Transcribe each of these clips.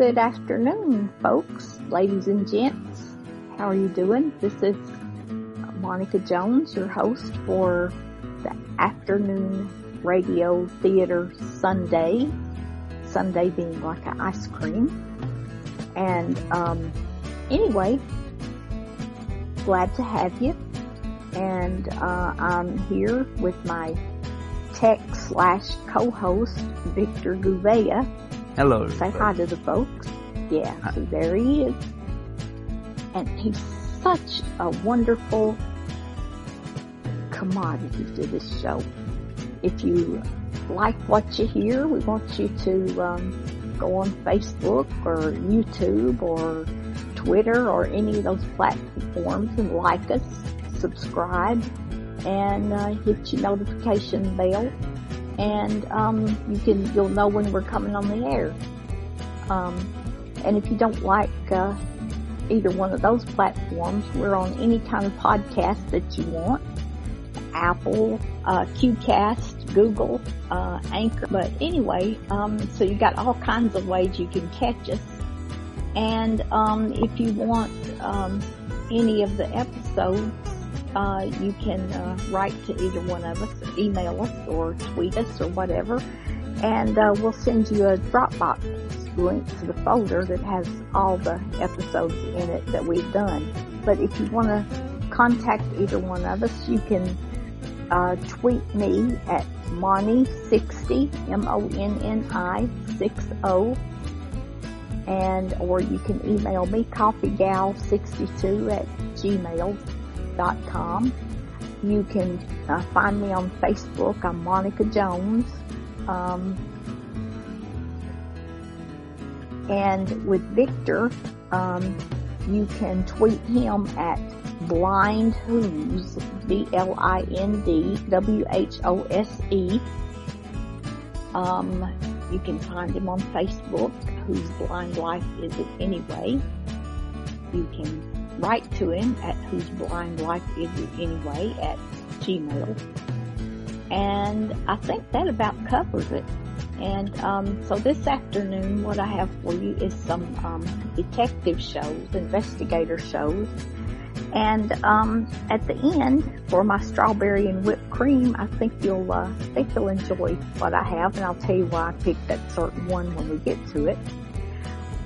Good afternoon, folks, ladies and gents. How are you doing? This is Monica Jones, your host for the afternoon radio theater Sundae. Sundae being like an ice cream. And um, anyway, glad to have you. And uh, I'm here with my tech slash co-host Victor Gouveia. Hello. Say hi to the folks. Yeah, so there he is. And he's such a wonderful commodity to this show. If you like what you hear, we want you to um, go on Facebook or YouTube or Twitter or any of those platforms and like us, subscribe, and uh, hit your notification bell. And um, you can you'll know when we're coming on the air. Um, and if you don't like uh, either one of those platforms, we're on any kind of podcast that you want. Apple, uh, QCast, Google, uh, Anchor. But anyway, um, so you got all kinds of ways you can catch us. And um, if you want um, any of the episodes, uh, you can uh, write to either one of us, email us, or tweet us, or whatever, and uh, we'll send you a Dropbox link to the folder that has all the episodes in it that we've done. But if you want to contact either one of us, you can uh, tweet me at Moni60, M-O-N-N-I 60, and or you can email me coffeegal62 at gmail.com. You can uh, find me on Facebook. I'm Monica Jones. Um, and with Victor, um, you can tweet him at blind whose b l i n d w h o s e. Um, you can find him on Facebook. Whose blind life is it anyway? You can write to him at whose blind life is it anyway at Gmail. And I think that about covers it. And um, so this afternoon, what I have for you is some um, detective shows, investigator shows. And um, at the end, for my strawberry and whipped cream, I think you'll uh, think you'll enjoy what I have, and I'll tell you why I picked that certain one when we get to it.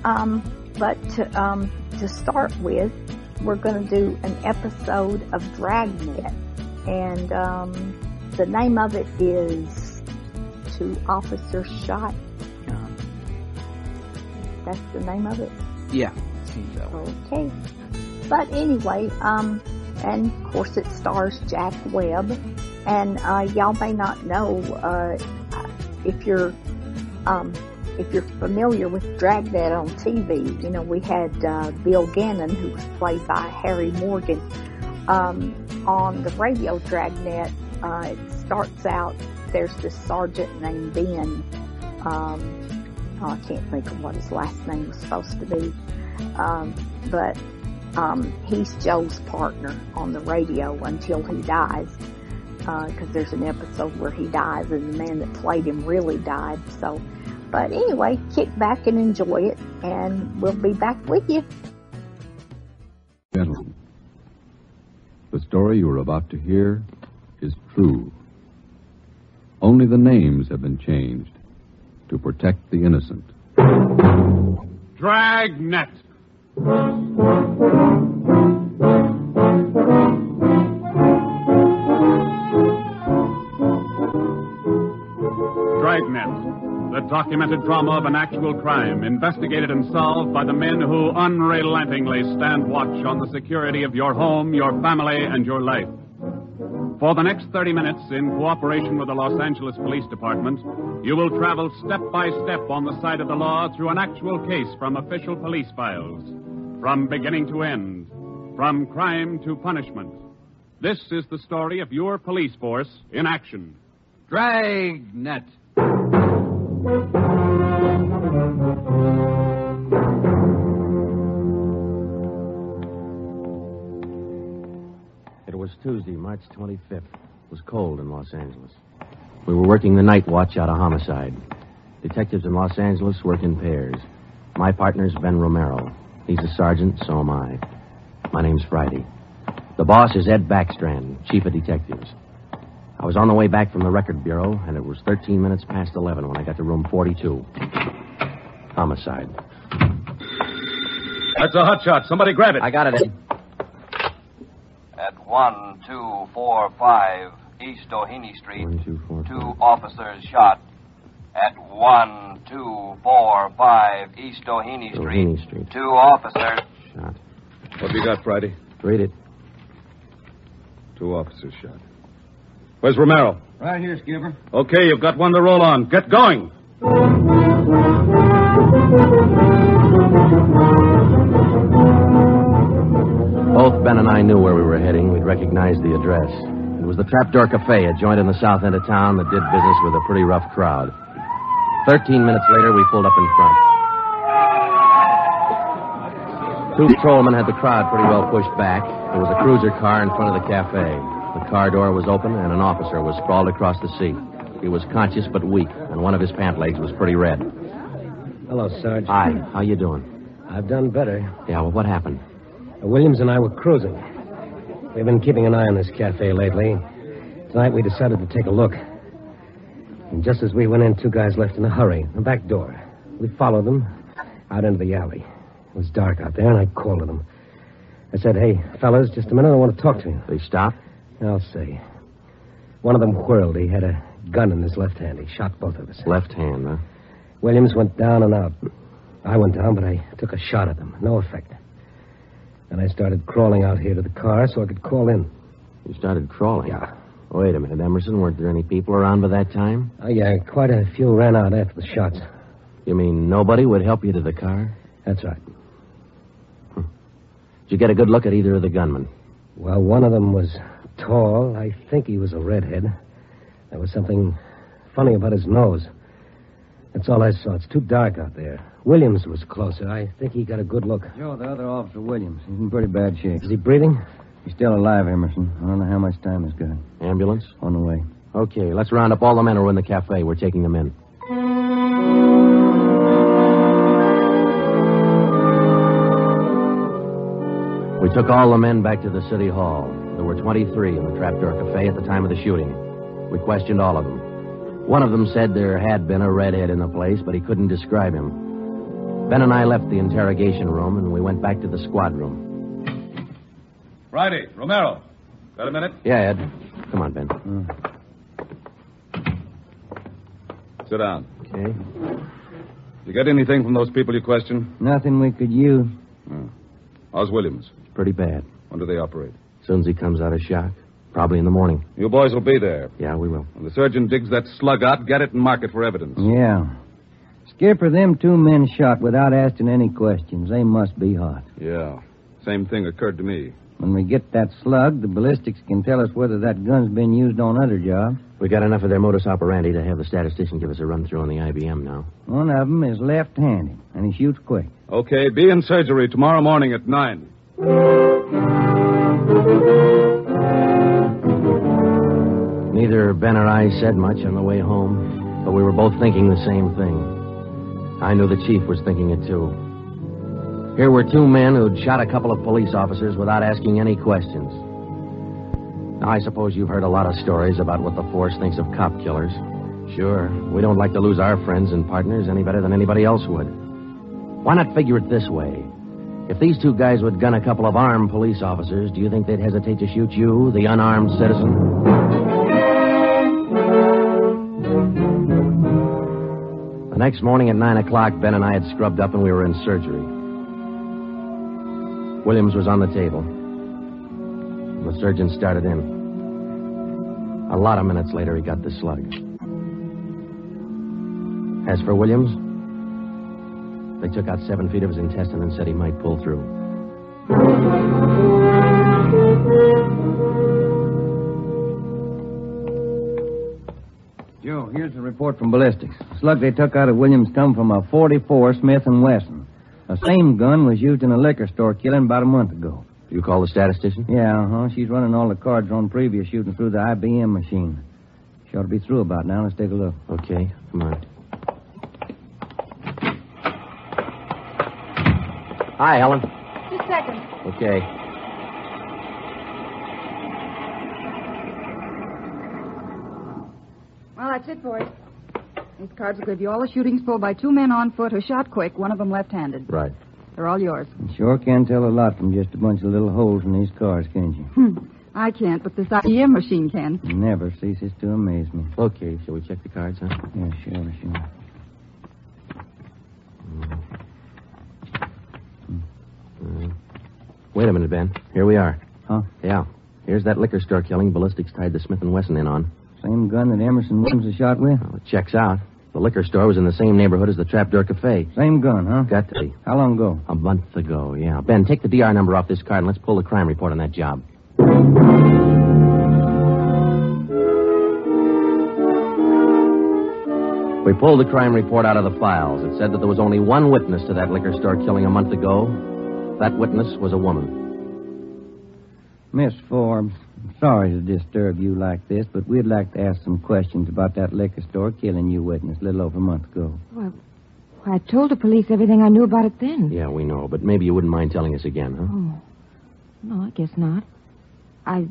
Um, but to, um, to start with, we're going to do an episode of Dragnet, and um, the name of it is "Two Officers Shot." Um, That's the name of it. yeah, seems that way. Okay. But anyway, um, and of course it stars Jack Webb, and uh, y'all may not know uh, if you're um, if you're familiar with Dragnet on TV. You know, we had uh, Bill Gannon, who was played by Harry Morgan, um, on the radio Dragnet. Uh, it starts out there's this sergeant named Ben. Um, oh, I can't think of what his last name was supposed to be, um, but um, he's Joe's partner on the radio until he dies. Because there's an episode where he dies and the man that played him really died. So, but anyway, kick back and enjoy it, and we'll be back with you. Gentlemen, the story you are about to hear is true. Only the names have been changed to protect the innocent. Dragnet. Dragnet, the documented drama of an actual crime, investigated and solved by the men who unrelentingly stand watch on the security of your home, your family, and your life. For the next 30 minutes, in cooperation with the Los Angeles Police Department, you will travel step by step on the side of the law through an actual case from official police files. From beginning to end, from crime to punishment. This is the story of your police force in action. Dragnet. Was Tuesday, March 25th. It was cold in Los Angeles. We were working the night watch out of homicide. Detectives in Los Angeles work in pairs. My partner's Ben Romero. He's a sergeant, so am I. My name's Friday. The boss is Ed Backstrand, chief of detectives. I was on the way back from the record bureau, and it was 13 minutes past 11 when I got to room 42. Homicide. That's a hot shot. Somebody grab it. I got it, Ed. At 1245 East Doheny Street, One, two, four, two five. officers shot. At 1245 East Doheny Street, Doheny Street. two officers. Shot. What have you got, Friday? Read it. Two officers shot. Where's Romero? Right here, Skipper. Okay, you've got one to roll on. Get going. Both Ben and I knew where we were heading. We'd recognized the address. It was the Trapdoor Cafe, a joint in the south end of town that did business with a pretty rough crowd. Thirteen minutes later, we pulled up in front. Two patrolmen had the crowd pretty well pushed back. There was a cruiser car in front of the cafe. The car door was open, and an officer was sprawled across the seat. He was conscious but weak, and one of his pant legs was pretty red. Hello, Sergeant. Hi, how you doing? I've done better. Yeah, well, what happened? Williams and I were cruising. We've been keeping an eye on this cafe lately. Tonight we decided to take a look. And just as we went in, two guys left in a hurry, the back door. We followed them out into the alley. It was dark out there, and I called to them. I said, hey, fellas, just a minute, I want to talk to you. They stopped? I'll say. One of them whirled. He had a gun in his left hand. He shot both of us. Left hand, huh? Williams went down and out. I went down, but I took a shot at them. No effect. And I started crawling out here to the car so I could call in. You started crawling. Yeah. Wait a minute, Emerson. Weren't there any people around by that time? Oh, yeah, quite a few ran out after the shots. You mean nobody would help you to the car? That's right. Hmm. Did you get a good look at either of the gunmen? Well, one of them was tall. I think he was a redhead. There was something funny about his nose. That's all I saw. It's too dark out there. Williams was closer. I think he got a good look. Joe, the other officer, Williams. He's in pretty bad shape. Is he breathing? He's still alive, Emerson. I don't know how much time he's got. Ambulance? On the way. Okay, let's round up all the men who are in the cafe. We're taking them in. We took all the men back to the city hall. There were 23 in the Trapdoor Cafe at the time of the shooting. We questioned all of them. One of them said there had been a redhead in the place, but he couldn't describe him. Ben and I left the interrogation room, and we went back to the squad room. Friday, Romero. Got a minute? Yeah, Ed. Come on, Ben. Hmm. Sit down. Okay. You get anything from those people you questioned? Nothing we could use. How's Williams? Pretty bad. When do they operate? As soon as he comes out of shock. Probably in the morning. You boys will be there. Yeah, we will. When the surgeon digs that slug out, get it and mark it for evidence. Yeah. Skipper, them two men shot without asking any questions. They must be hot. Yeah. Same thing occurred to me. When we get that slug, the ballistics can tell us whether that gun's been used on other jobs. We got enough of their modus operandi to have the statistician give us a run through on the IBM now. One of them is left-handed, and he shoots quick. Okay, be in surgery tomorrow morning at 9. Neither Ben or I said much on the way home, but we were both thinking the same thing. I knew the chief was thinking it too. Here were two men who'd shot a couple of police officers without asking any questions. Now, I suppose you've heard a lot of stories about what the force thinks of cop killers. Sure, we don't like to lose our friends and partners any better than anybody else would. Why not figure it this way? If these two guys would gun a couple of armed police officers, do you think they'd hesitate to shoot you, the unarmed citizen? Next morning at 9 o'clock, Ben and I had scrubbed up and we were in surgery. Williams was on the table. The surgeon started in. A lot of minutes later, he got the slug. As for Williams, they took out seven feet of his intestine and said he might pull through. Joe, here's the report from ballistics. Slug they took out of Williams come from a 44 Smith and Wesson. The same gun was used in a liquor store killing about a month ago. You call the statistician? Yeah, uh-huh. She's running all the cards on previous shooting through the IBM machine. She ought to be through about now. Let's take a look. Okay, come on. Hi, Helen. Just a second. Okay. That's it, boys. These cards will give you all the shootings pulled by two men on foot who shot quick, one of them left-handed. Right. They're all yours. You sure can tell a lot from just a bunch of little holes in these cards, can't you? Hmm. I can't, but this IBM machine can. Never ceases to amaze me. Okay, shall we check the cards, huh? Yeah, sure, sure. Uh, wait a minute, Ben. Here we are. Huh? Yeah. Here's that liquor store killing ballistics tied the Smith and Wesson in on. Same gun that Emerson Williams was shot with? Well, it checks out. The liquor store was in the same neighborhood as the Trapdoor Cafe. Same gun, huh? Got to be. How long ago? A month ago, yeah. Ben, take the DR number off this card and let's pull the crime report on that job. We pulled the crime report out of the files. It said that there was only one witness to that liquor store killing a month ago. That witness was a woman. Miss Forbes, sorry to disturb you like this, but we'd like to ask some questions about that liquor store killing you witness a little over a month ago. Well, I told the police everything I knew about it then. Yeah, we know, but maybe you wouldn't mind telling us again, huh? Oh. No, I guess not. I,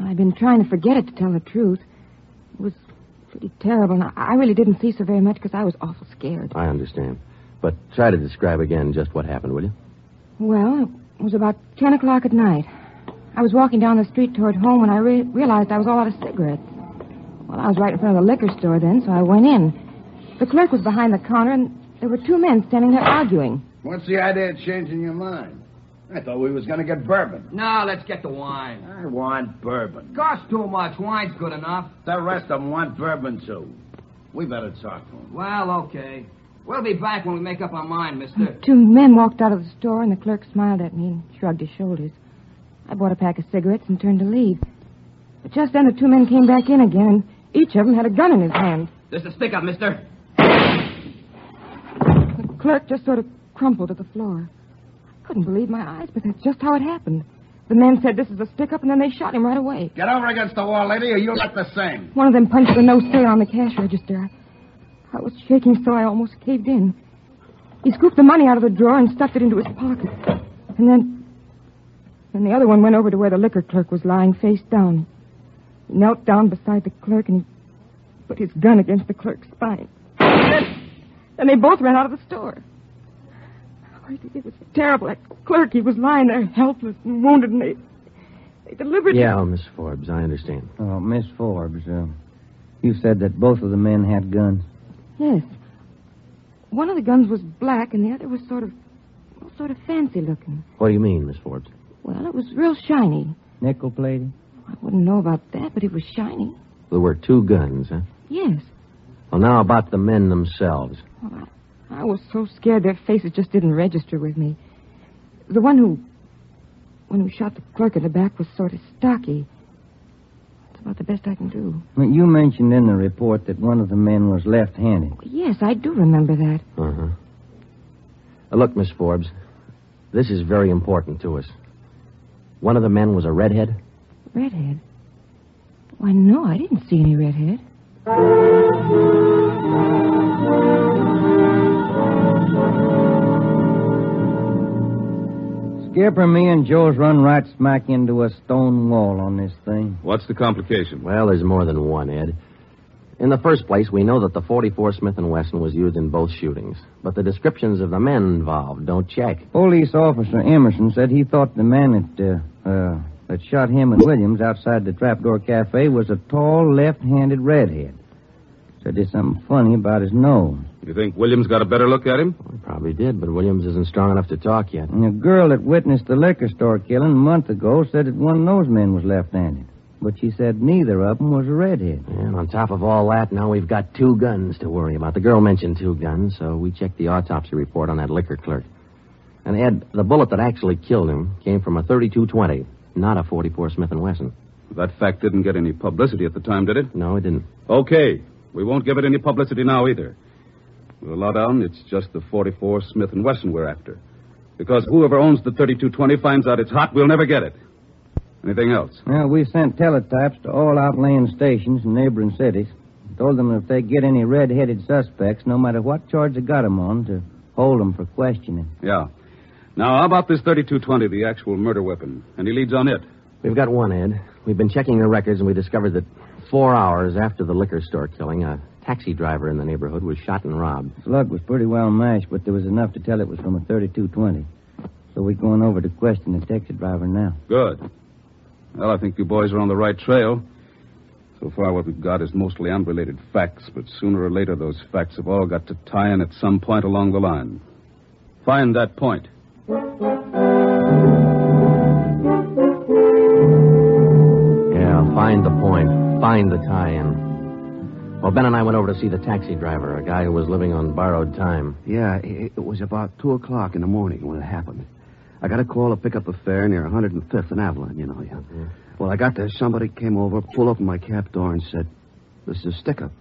I've been trying to forget it to tell the truth. It was pretty terrible, and I, I really didn't see so very much because I was awful scared. I understand. But try to describe again just what happened, will you? Well, it was about 10 o'clock at night. I was walking down the street toward home when I re- realized I was all out of cigarettes. Well, I was right in front of the liquor store then, so I went in. The clerk was behind the counter, and there were two men standing there arguing. What's the idea of changing your mind? I thought we was going to get bourbon. No, let's get the wine. I want bourbon. Costs too much. Wine's good enough. The rest of them want bourbon, too. We better talk to them. Well, okay. We'll be back when we make up our mind, mister. Two men walked out of the store, and the clerk smiled at me and shrugged his shoulders. I bought a pack of cigarettes and turned to leave. But just then the two men came back in again, and each of them had a gun in his hand. This is stick up, mister. The clerk just sort of crumpled to the floor. I couldn't believe my eyes, but that's just how it happened. The men said this is a stick up, and then they shot him right away. Get over against the wall, lady, or you'll look the same. One of them punched the no sale on the cash register. I, I was shaking so I almost caved in. He scooped the money out of the drawer and stuffed it into his pocket. And then. Then the other one went over to where the liquor clerk was lying face down. He knelt down beside the clerk and he put his gun against the clerk's spine. Then, then they both ran out of the store. Oh, it was terrible. That clerk, he was lying there helpless and wounded, and they, they deliberately. Yeah, Miss Forbes, I understand. Oh, Miss Forbes, uh, you said that both of the men had guns. Yes. One of the guns was black, and the other was sort of, well, sort of fancy looking. What do you mean, Miss Forbes? Well, it was real shiny. Nickel plated? I wouldn't know about that, but it was shiny. There were two guns, huh? Yes. Well, now about the men themselves. Well, I, I was so scared their faces just didn't register with me. The one who, one who shot the clerk in the back was sort of stocky. That's about the best I can do. Well, you mentioned in the report that one of the men was left-handed. Yes, I do remember that. Uh-huh. Uh, look, Miss Forbes, this is very important to us. One of the men was a redhead. Redhead? Why, no, I didn't see any redhead. Skipper, me and Joe's run right smack into a stone wall on this thing. What's the complication? Well, there's more than one, Ed. In the first place, we know that the 44 Smith & Wesson was used in both shootings, but the descriptions of the men involved don't check. Police officer Emerson said he thought the man that uh, uh, that shot him and Williams outside the Trapdoor Cafe was a tall, left-handed redhead. Said there's something funny about his nose. You think Williams got a better look at him? Well, he probably did, but Williams isn't strong enough to talk yet. And a girl that witnessed the liquor store killing a month ago said that one of those men was left-handed. but she said neither of them was a redhead. And on top of all that, now we've got two guns to worry about. The girl mentioned two guns, so we checked the autopsy report on that liquor clerk. And Ed, the bullet that actually killed him came from a 32-20, not a 44 Smith & Wesson. That fact didn't get any publicity at the time, did it? No, it didn't. Okay. We won't give it any publicity now either. With a lowdown, it's just the 44 Smith & Wesson we're after. Because whoever owns the 3220 finds out it's hot, we'll never get it. Anything else? Well, we sent teletypes to all outlying stations in neighboring cities. Told them if they get any red-headed suspects, no matter what charge they got 'em on, to hold them for questioning. Yeah. Now, how about this 3220, the actual murder weapon? Any leads on it? We've got one, Ed. We've been checking the records, and we discovered that four hours after the liquor store killing, a taxi driver in the neighborhood was shot and robbed. The Slug was pretty well mashed, but there was enough to tell it was from a 3220. So we're going over to question the taxi driver now. Good. Well, I think you boys are on the right trail. So far, what we've got is mostly unrelated facts, but sooner or later, those facts have all got to tie in at some point along the line. Find that point. Yeah, find the point. Find the tie-in. Well, Ben and I went over to see the taxi driver, a guy who was living on borrowed time. Yeah, it, was about 2 o'clock in the morning when it happened. I got a call to pick up a fare near 105th and Avalon, you know. Yeah. Mm-hmm. Well, I got there. Somebody came over, pulled open my cab door, and said, This is a stick up.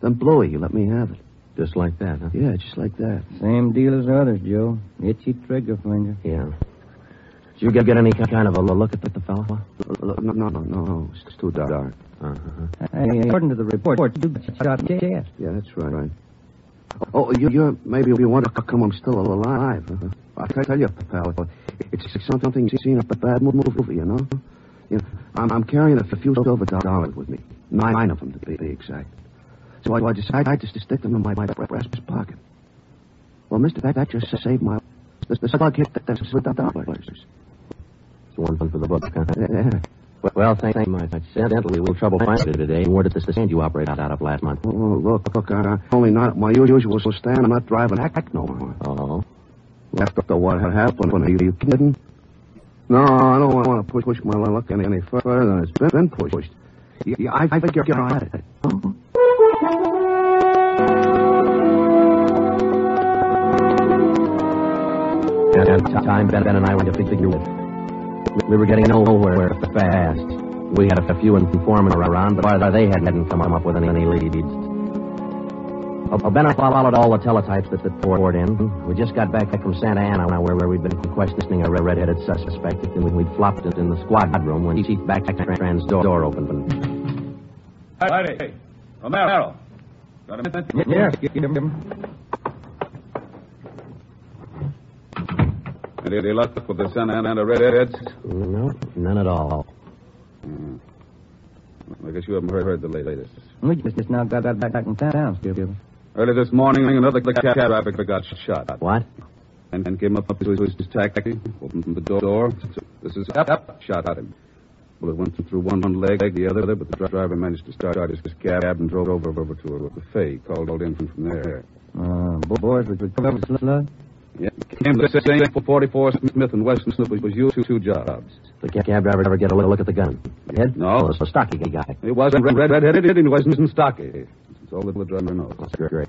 Then. You let me have it. Just like that, huh? Yeah, just like that. Same deal as others, Joe. Itchy trigger finger. Yeah. Did you get, get any kind of a look at the, the fellow? No, no, no, no, no. It's too dark. Uh-huh. Hey, according to the report, you got shot in the chest. Yeah, that's right. right. Oh, you, you're maybe you wonder how come I'm still alive. Huh? I can tell you, pal, it's something you've seen a bad movie, you know. You know, I'm, I'm carrying a few silver dollars with me, nine of them to be exact. So I, decide I decided to stick them in my, my breast pocket. Well, Mister, that, that just saved my. The, the slug hit the, the silver dollars. It's one for the book, huh? Yeah. Well, thank you much. Incidentally, we were trouble finding it today. Where did this stand you operated out of last month? Oh, oh look, look, I'm only not my usual stand. I'm not driving act no more. Oh. After what happened, are you, are you kidding? No, I don't want to push, push my luck any, any further than it's been, pushed. Yeah, I, I figure you're at it. Huh? The time, Ben ben and I went to figure it. We were getting nowhere fast. We had a few informants around, but they hadn't come up with any leads. Oh, oh, ben and I followed all the teletypes that, that poured in. We just got back from Santa Ana, where, where we'd been questioning a red-headed suspect, and we'd flopped it in the squad room when Chief Backstrand's door, door opened. And... Romero. Got a minute? Yes, give him. Any luck with the Santa Ana redheads? No, none at all. Mm. I guess you haven't heard, heard the latest. We just now got that back in town, Skip. Early this morning, another cab driver got shot. What? And, and came up to his, his taxi, opened the door. This is up, up, shot at him. Well, it went through one one leg, leg the other, but the driver managed to start his cab and drove over, over to a buffet. Called in from, from there. Uh, boys, we recovered the slug? Yeah. Came the same for 44 Smith and Wesson. It was, was you two, two jobs. The cab driver ever get a little look at the gun? Head? No. It's a stocky guy. He wasn't red, red-headed, he wasn't stocky. That's all the driver knows. That's great.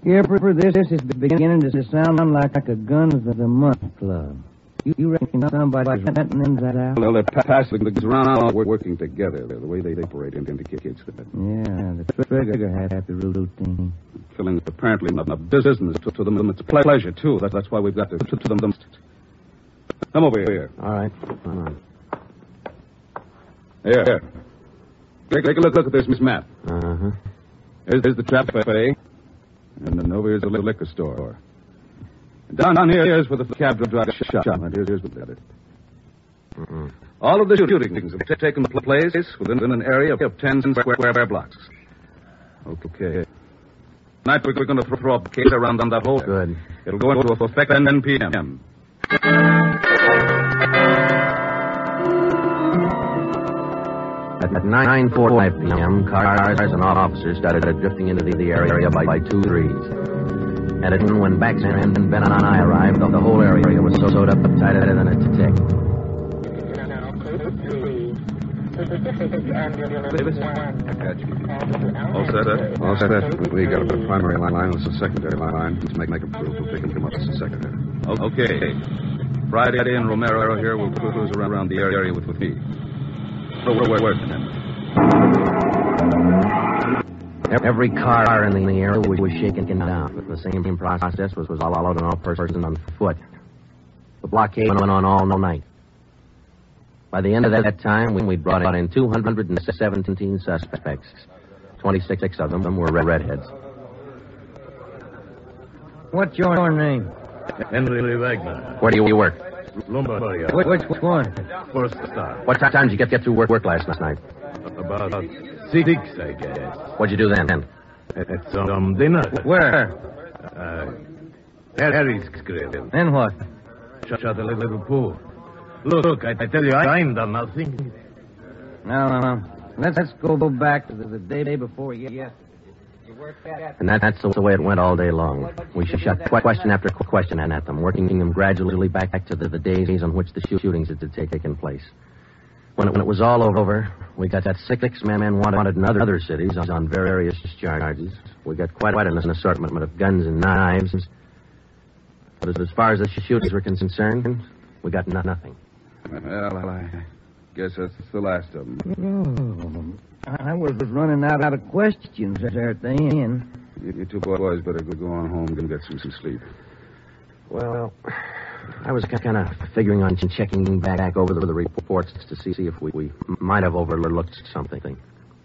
Skipper, this, this is beginning to sound like a Guns of the Month club. You, you reckon somebody's renting that out? Well, they're passing the around, we're working together. The way they operate and indicates that. Yeah, the trigger had happy routine. Killing apparently not a business to, to them. It's pleasure, too. That, that's why we've got to, to, to them. Come over here. All right. Come on. Here, here. Take, take a look, look at this, Miss Map. Uh-huh. Here's, here's the trap cafe. And then over here's the liquor store. Down, down here is where the cab driver shot. Here's, here's did it. Mm-mm. All of the shootings have t- taken place within an area of 10 square, square blocks. Okay. Tonight we're going to throw a case around on that hole. Good. It'll go into effect at 10 p.m. At 9.45 p.m., cars and officers started drifting into the, the area by, by two threes. And it, when Backstrand and Ben and I arrived, the, the whole area was so sewed up tighter than a tick. Davis? Got you. All set? Eh? All set. Eh? We got a primary line. This is a secondary line. Let's make, make a proof. We'll pick him up as a secondary. Okay. Friday and Romero here will cruise around the area with, with me. So we're working them. Every car in the area was shaken down. The same process was, was all out on all persons on foot. The blockade went on all night. By the end of that time, we brought in 217 suspects. 26 of them were redheads. What's your name? Henry Wagner. Where do you work? Lumber. Which, which one? First star. What time did you get, get through work, work last night? About six, I guess. What'd you do then? At some dinner. Where? Uh, Harry's grill. Then what? Shut, shut a little pool. Look, look, I, I tell you, I ain't done nothing. No, no, no. Let's, let's go back to the, the day before yesterday. And that, that's the way it went all day long. We shot question after question at them, working them gradually back to the, the days on which the shootings had taken place. When it, when it was all over, we got that six men wanted in other, other cities on various charges. We got quite, quite an assortment of guns and knives. But as far as the shootings were concerned, we got nothing. Well, I guess that's the last of them. Oh, I was running out, out of questions there at the end. You, you two boys better go on home and get some, some sleep. Well, I was kind of figuring on checking back over the, reports to see, if we, we might have overlooked something.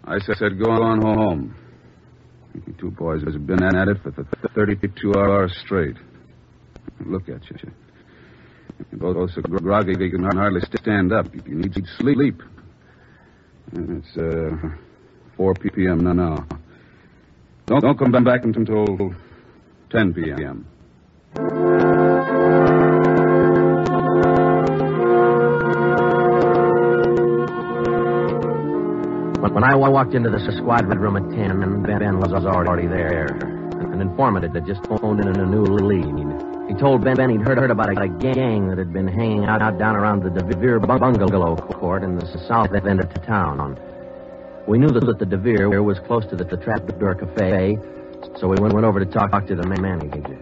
I said go on home. You two boys have been at it for 32 hours straight. Look at you. You're both so groggy you can hardly stand up. You need sleep. And it's uh, 4 p.m. now. now. Don't, don't come back until 10 p.m. When I walked into the squad room at 10, and Ben was already there. An informant had just phoned in a new lead. He told Ben, ben he'd heard, heard about a, gang that had been hanging out, out down around the DeVere bungalow court in the south end of town. We knew that, the DeVere was close to the, the Trapdoor Cafe, so we went, went over to talk, talk to the manager.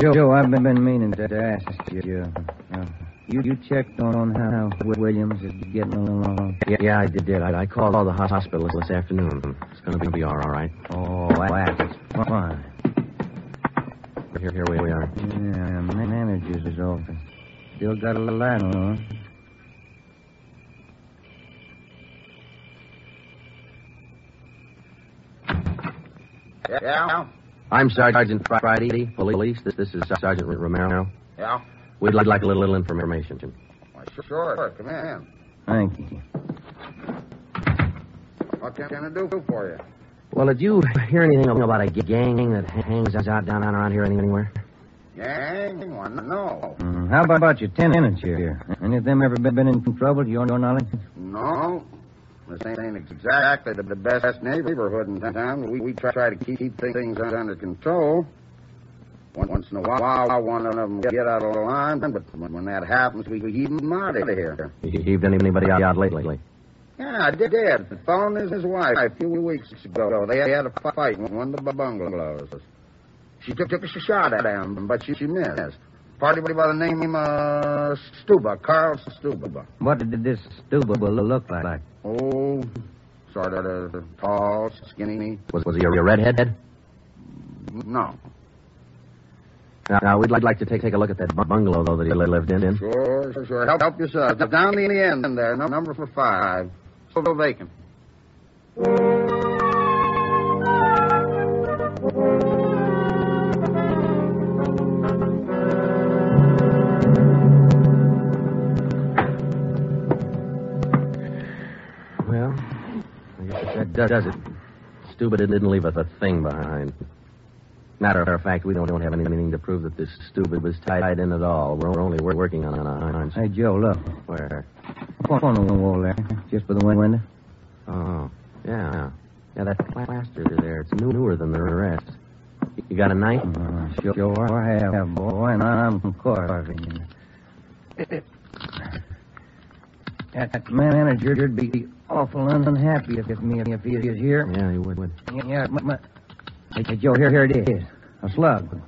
Joe, Joe, I've been, been meaning to ask you. Uh, you, you checked on how Williams is getting along? Yeah, yeah I did. did. I, I called all the hospitals this afternoon. It's going to be all right. Oh, that's fine. Here, here we are. Yeah, manager's office. Still got a light on. Yeah? I'm Sergeant Friday, police. This, this is Sergeant Romero. Yeah? We'd like, like a little, little information. Why, sure. Come in. Thank you. What can I do for you? Well, did you hear anything about a gang that hangs out down around here anywhere? Gang? Well, no. Mm, how about, about your tenants here? Any of them ever been, been in trouble to your knowledge? No. This ain't exactly the best neighborhood in town. We, we try to keep things under control. Once in a while, one of them get out of line, but when that happens, we heave them out of here. You heaved anybody out lately? Yeah, I did. The phone is his wife a few weeks ago. They had a fight in one of the bungalows. She took, took a shot at him, but she, she missed. Party by the name uh, Stuba, Carl Stuba. What did this Stuba look like? Oh, sort of uh, tall, skinny. Was, was he a redhead? No. Now, we'd like to take, take a look at that bungalow, though, that he lived in. Sure, sure, sure. Help, help yourself. Down the end there, number for five. Still vacant. Well, I guess that does it. Stuba didn't leave us a thing behind. Matter of fact, we don't, don't have anything to prove that this Stuba was tied in at all. We're only working on our hunch. Hey, Joe, look. Where? On the wall there, just by the window. Oh, yeah. Yeah, that plaster there, it's newer than the rest. You got a knife? Uh, sure, sure I have, boy, and I'm carving. That manager'd be awful unhappy if, me if he is here. Yeah, he would. would. Yeah, but, but, hey, Joe, here, here it is. A slug.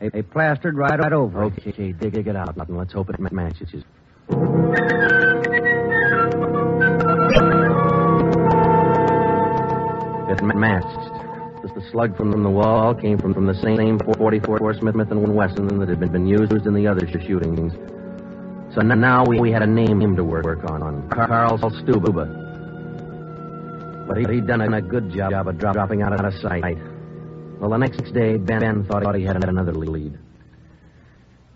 They, they plastered right, right over. Okay, okay, dig, it out, and let's hope it matches. It matched. The, the slug from the wall came from, from the same 44 Smith and Wesson that had been, been used in the other shootings. So now we, we had a name to work, on, on Carl Stuba. But he, he'd done a, a good job of drop, dropping out of sight. Well, the next day, Ben, ben thought he had another lead.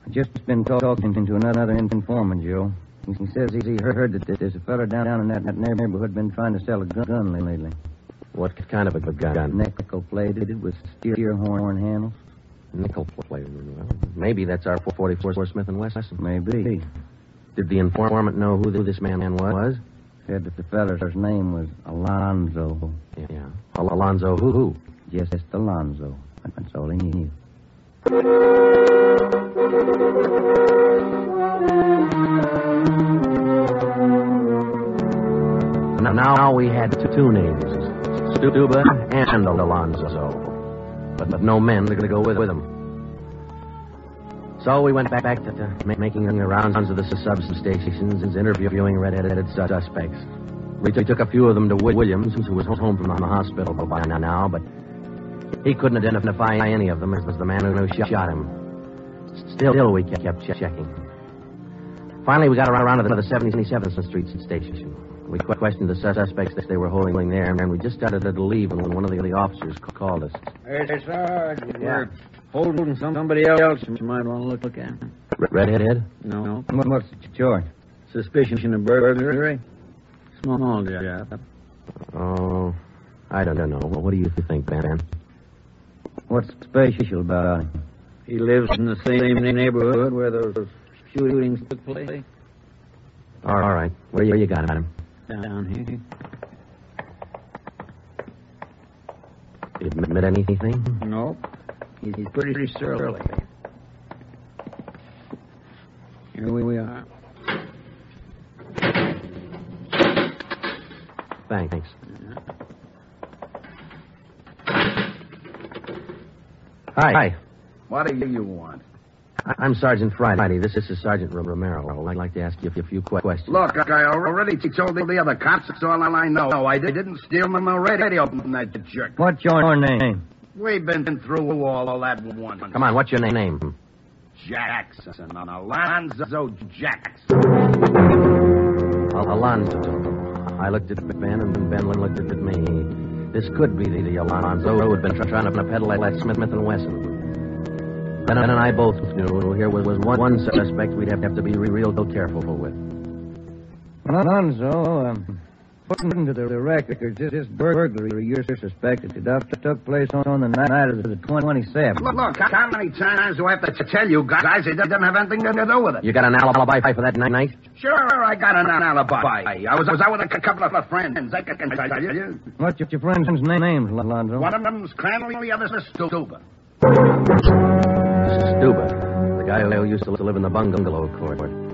I've just been talking to another informant, Joe. He he says he he heard that there's a fella down in that, neighborhood been trying to sell a gun, lately. What kind of a gun? Nickel plated with steer horn handles. Nickel plated. Well, maybe that's our 44 Smith and Wesson. Maybe. Did the informant know who this man was? Said that the feller's name was Alonzo. Yeah. Al- Alonzo who? Just Alonzo. That's all he knew. Now, now we had two names, Stuba and Alonzo. But, but no men to go with, them. So we went back, back to, to ma- making the rounds of the substations and interviewing red-headed suspects. We took, a few of them to Wi- Williams, who was home from the hospital by now, but he couldn't identify any of them as was the man who shot him. Still, we kept, checking. Finally, we got around to the 77th Street station. We questioned the suspects that they were holding there, and we just started to leave when one of the, officers called us. Hey, Sarge, we're holding somebody else you might want to look, look at. Redhead? Head? No. What, what's the charge? Suspicion of burglary. Small job. Oh, I don't know. What do you think, Ben? What's special about him? He lives in the same neighborhood where those shootings took place. All all right. Where you, you got him? Down here. He admit anything? No. He's pretty surly. Here we are. Thanks. Hi. Hi. What do you want? I'm Sergeant Friday. This, this is Sergeant Romero. I'd like to ask you a few questions. Look, I already told the other cops. That's all I know. No, I didn't steal my radio from that jerk. What's your name? We've been through all of that once. Come on, what's your name? Jackson. Alonzo Jackson. Alonzo. I looked at Ben, and Ben looked at me. This could be the, the Alonzo who had been try- trying to peddle that Smith, Smith and Wesson. Ben and I both knew here was, was one, one suspect we'd have, to be re- real careful with. Alonzo, um, putting to the, the records, this, this burglary you're suspected to have took place on, on the night of the 27th. Look, look, how many times do I have to tell you guys it didn't have anything to do with it? You got an alibi for that night? Sure, I got an alibi. I was, I was out with a c- couple of friends. I can tell you. What's your friend's name, Alonzo? One of them's Crandall, the other's Stuba. Stuba, the guy who used to live in the bungalow court.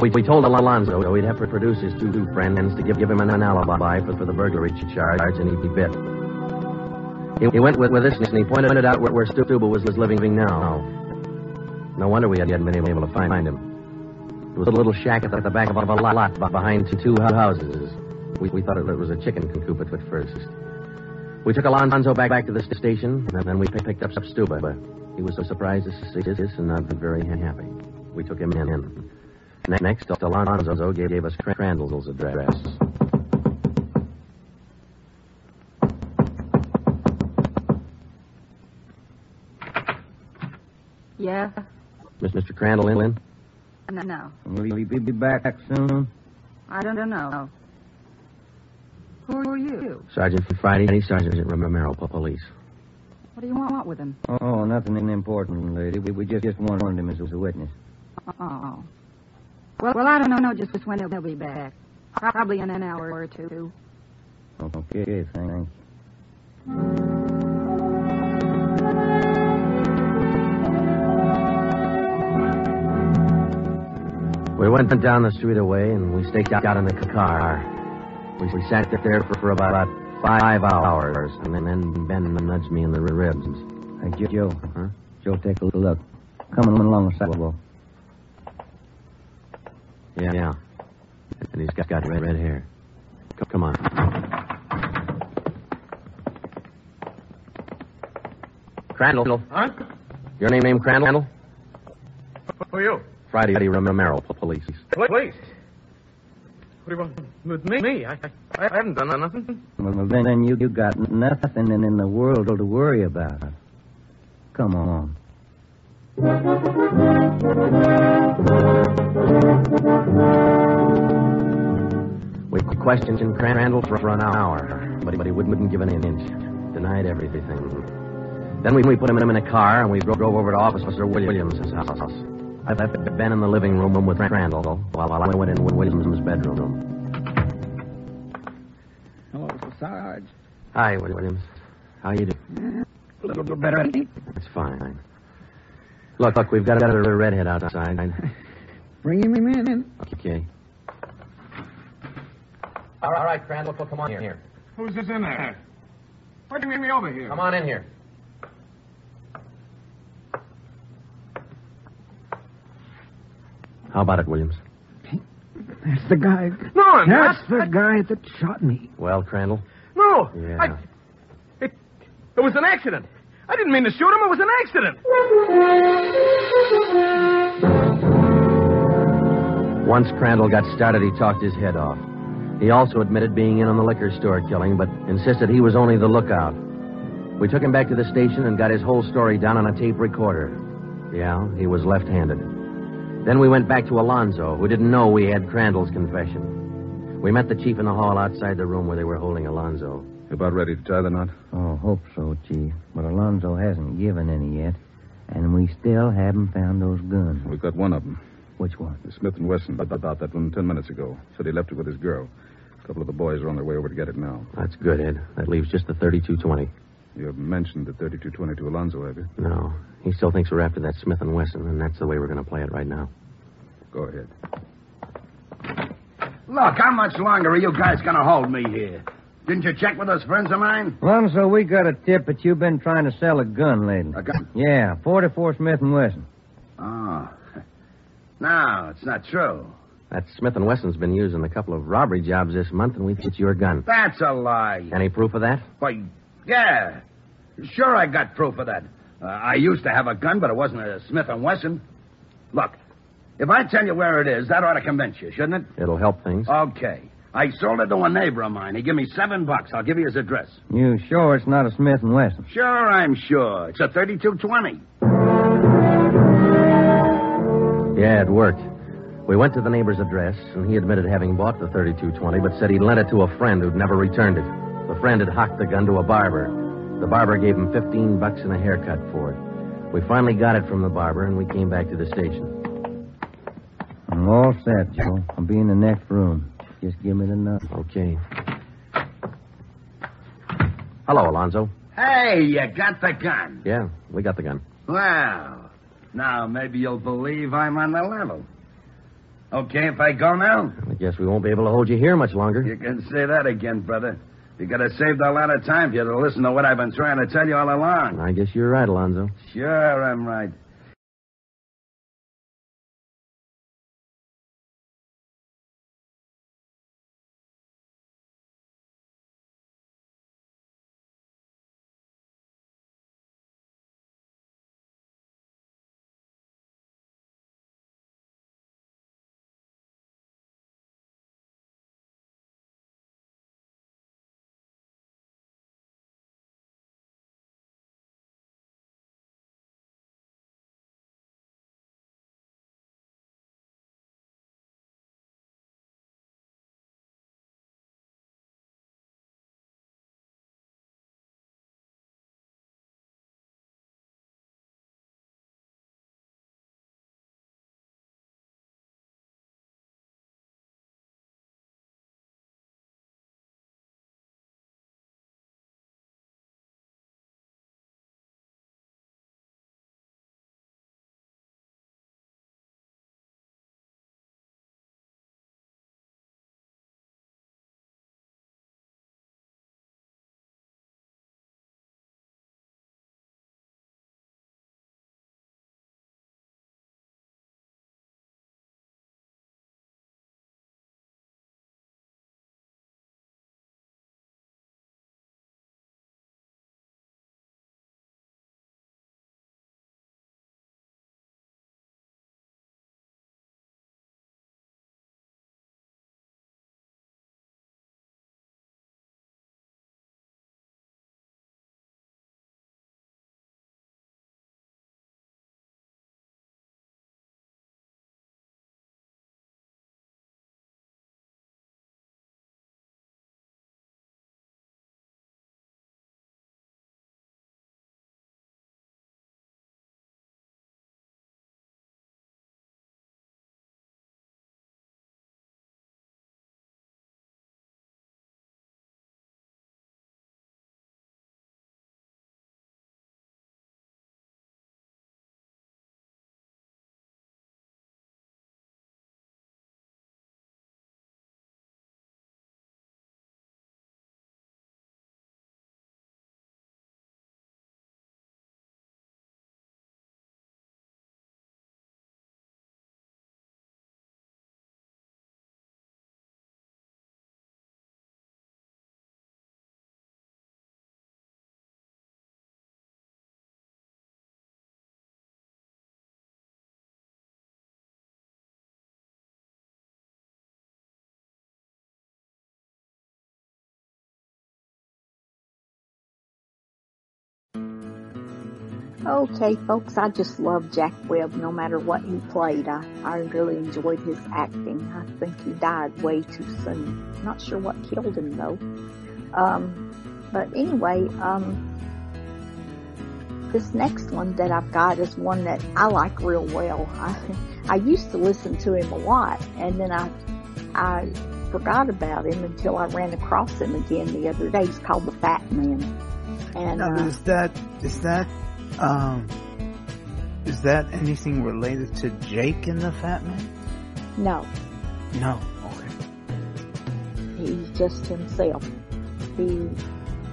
We, we told Alonzo that we'd have to produce his two, two friends to give, give him an, an alibi for, for the burglary ch- charge, and he'd be bit. He, he went with, with us, and he pointed out where, where Stuba was, was living now. No wonder we hadn't been able to find him. It was a little shack at the, at the back of a lot behind two houses. We, we thought it was a chicken coop at first. We took Alonzo back back to the station, and then we picked up Stuba. He was so surprised to see this and not very happy. We took him in. Ne- Next, Alonzo gave, gave us Cran- Crandall's address. Yeah? Miss- Mr. Crandall in? No, no. Will he be back soon? I don't know. Who are you? Sergeant from Friday, Sergeant Romero, po- police. What do you want with him? Oh, nothing important, lady. We, we just, just wanted him as a witness. Oh. Well, well, I don't know no, just when he'll be back. Probably in an hour or two. Okay, thanks. We went down the street away, and we staked out in the car. We, we sat there for, for about five hours, and then Ben nudged me in the ribs. Hey, Joe. Huh? Joe, take a look. Coming along the sidewalk. Yeah, yeah. And he's got, got red, red hair. Come, come on. Crandall. Huh? Your name, name Crandall? Who are you? Friday Eddie Romero, the police. Police. What do you want with me? Me? I, I, I haven't done nothing. Well, then, then you, you got nothing in, in the world to worry about. Come on. We questioned Crandall for, for an hour, but he, but he wouldn't, give an inch. Denied everything. Then we, we put him in a car and we drove over to Officer Williams' house. I left Ben in the living room with Crandall while I went in Williams' bedroom. Hello, Sarge. Hi, Williams. How are you doing? A little bit better, It's fine. Look, look, we've got a redhead outside. Bring him in. Okay. All right, all right, Crandall, come on here. Who's this in there? Why'd you meet me over here? Come on in here. How about it, Williams? That's the guy. No, I'm That's not. the guy that shot me. Well, Crandall? No. Yeah. I, it, it was an accident. I didn't mean to shoot him. It was an accident. Once Crandall got started, he talked his head off. He also admitted being in on the liquor store killing, but insisted he was only the lookout. We took him back to the station and got his whole story down on a tape recorder. Yeah, he was left handed. Then we went back to Alonzo, who didn't know we had Crandall's confession. We met the chief in the hall outside the room where they were holding Alonzo. You about ready to tie the knot? Oh, hope so, Chief. But Alonzo hasn't given any yet. And we still haven't found those guns. We've got one of them. Which one? Smith and Wesson about, about that one ten minutes ago. Said he left it with his girl. A couple of the boys are on their way over to get it now. That's good, Ed. That leaves just the 3220. You have mentioned the 3220 to Alonzo, have you? No, he still thinks we're after that Smith and Wesson, and that's the way we're going to play it right now. Go ahead. Look, how much longer are you guys going to hold me here? Didn't you check with those friends of mine? Alonzo, we got a tip that you've been trying to sell a gun lately. A gun? Yeah, 44 Smith and Wesson. Oh. No, it's not true. That Smith and Wesson's been using a couple of robbery jobs this month, and we think it's your gun. That's a lie. Any proof of that? Why, yeah. Sure, I got proof of that. Uh, I used to have a gun, but it wasn't a Smith and Wesson. Look, if I tell you where it is, that ought to convince you, shouldn't it? It'll help things. Okay. I sold it to a neighbor of mine. He gave me seven bucks. I'll give you his address. You sure it's not a Smith and Wesson? Sure, I'm sure. It's a 3220. Yeah, it worked. We went to the neighbor's address, and he admitted having bought the 3220, but said he'd lent it to a friend who'd never returned it. The friend had hocked the gun to a barber. The barber gave him 15 bucks and a haircut for it. We finally got it from the barber, and we came back to the station. I'm all set, Joe. I'll be in the next room. Just give me the nut. Okay. Hello, Alonzo. Hey, you got the gun. Yeah, we got the gun. Well, now maybe you'll believe I'm on the level. Okay, if I go now? I guess we won't be able to hold you here much longer. You can say that again, brother. You could have saved a lot of time if you'd have listened to what I've been trying to tell you all along. I guess you're right, Alonzo. Sure, I'm right. Okay, folks, I just love Jack Webb no matter what he played. I, I really enjoyed his acting. I think he died way too soon. Not sure what killed him though. Um, but anyway, um, this next one that I've got is one that I like real well. I, I used to listen to him a lot and then I, I forgot about him until I ran across him again the other day. He's called The Fat Man. And, Now, uh, is that is that um is that anything related to Jake and the Fat Man? no, No. Okay. He's just himself. He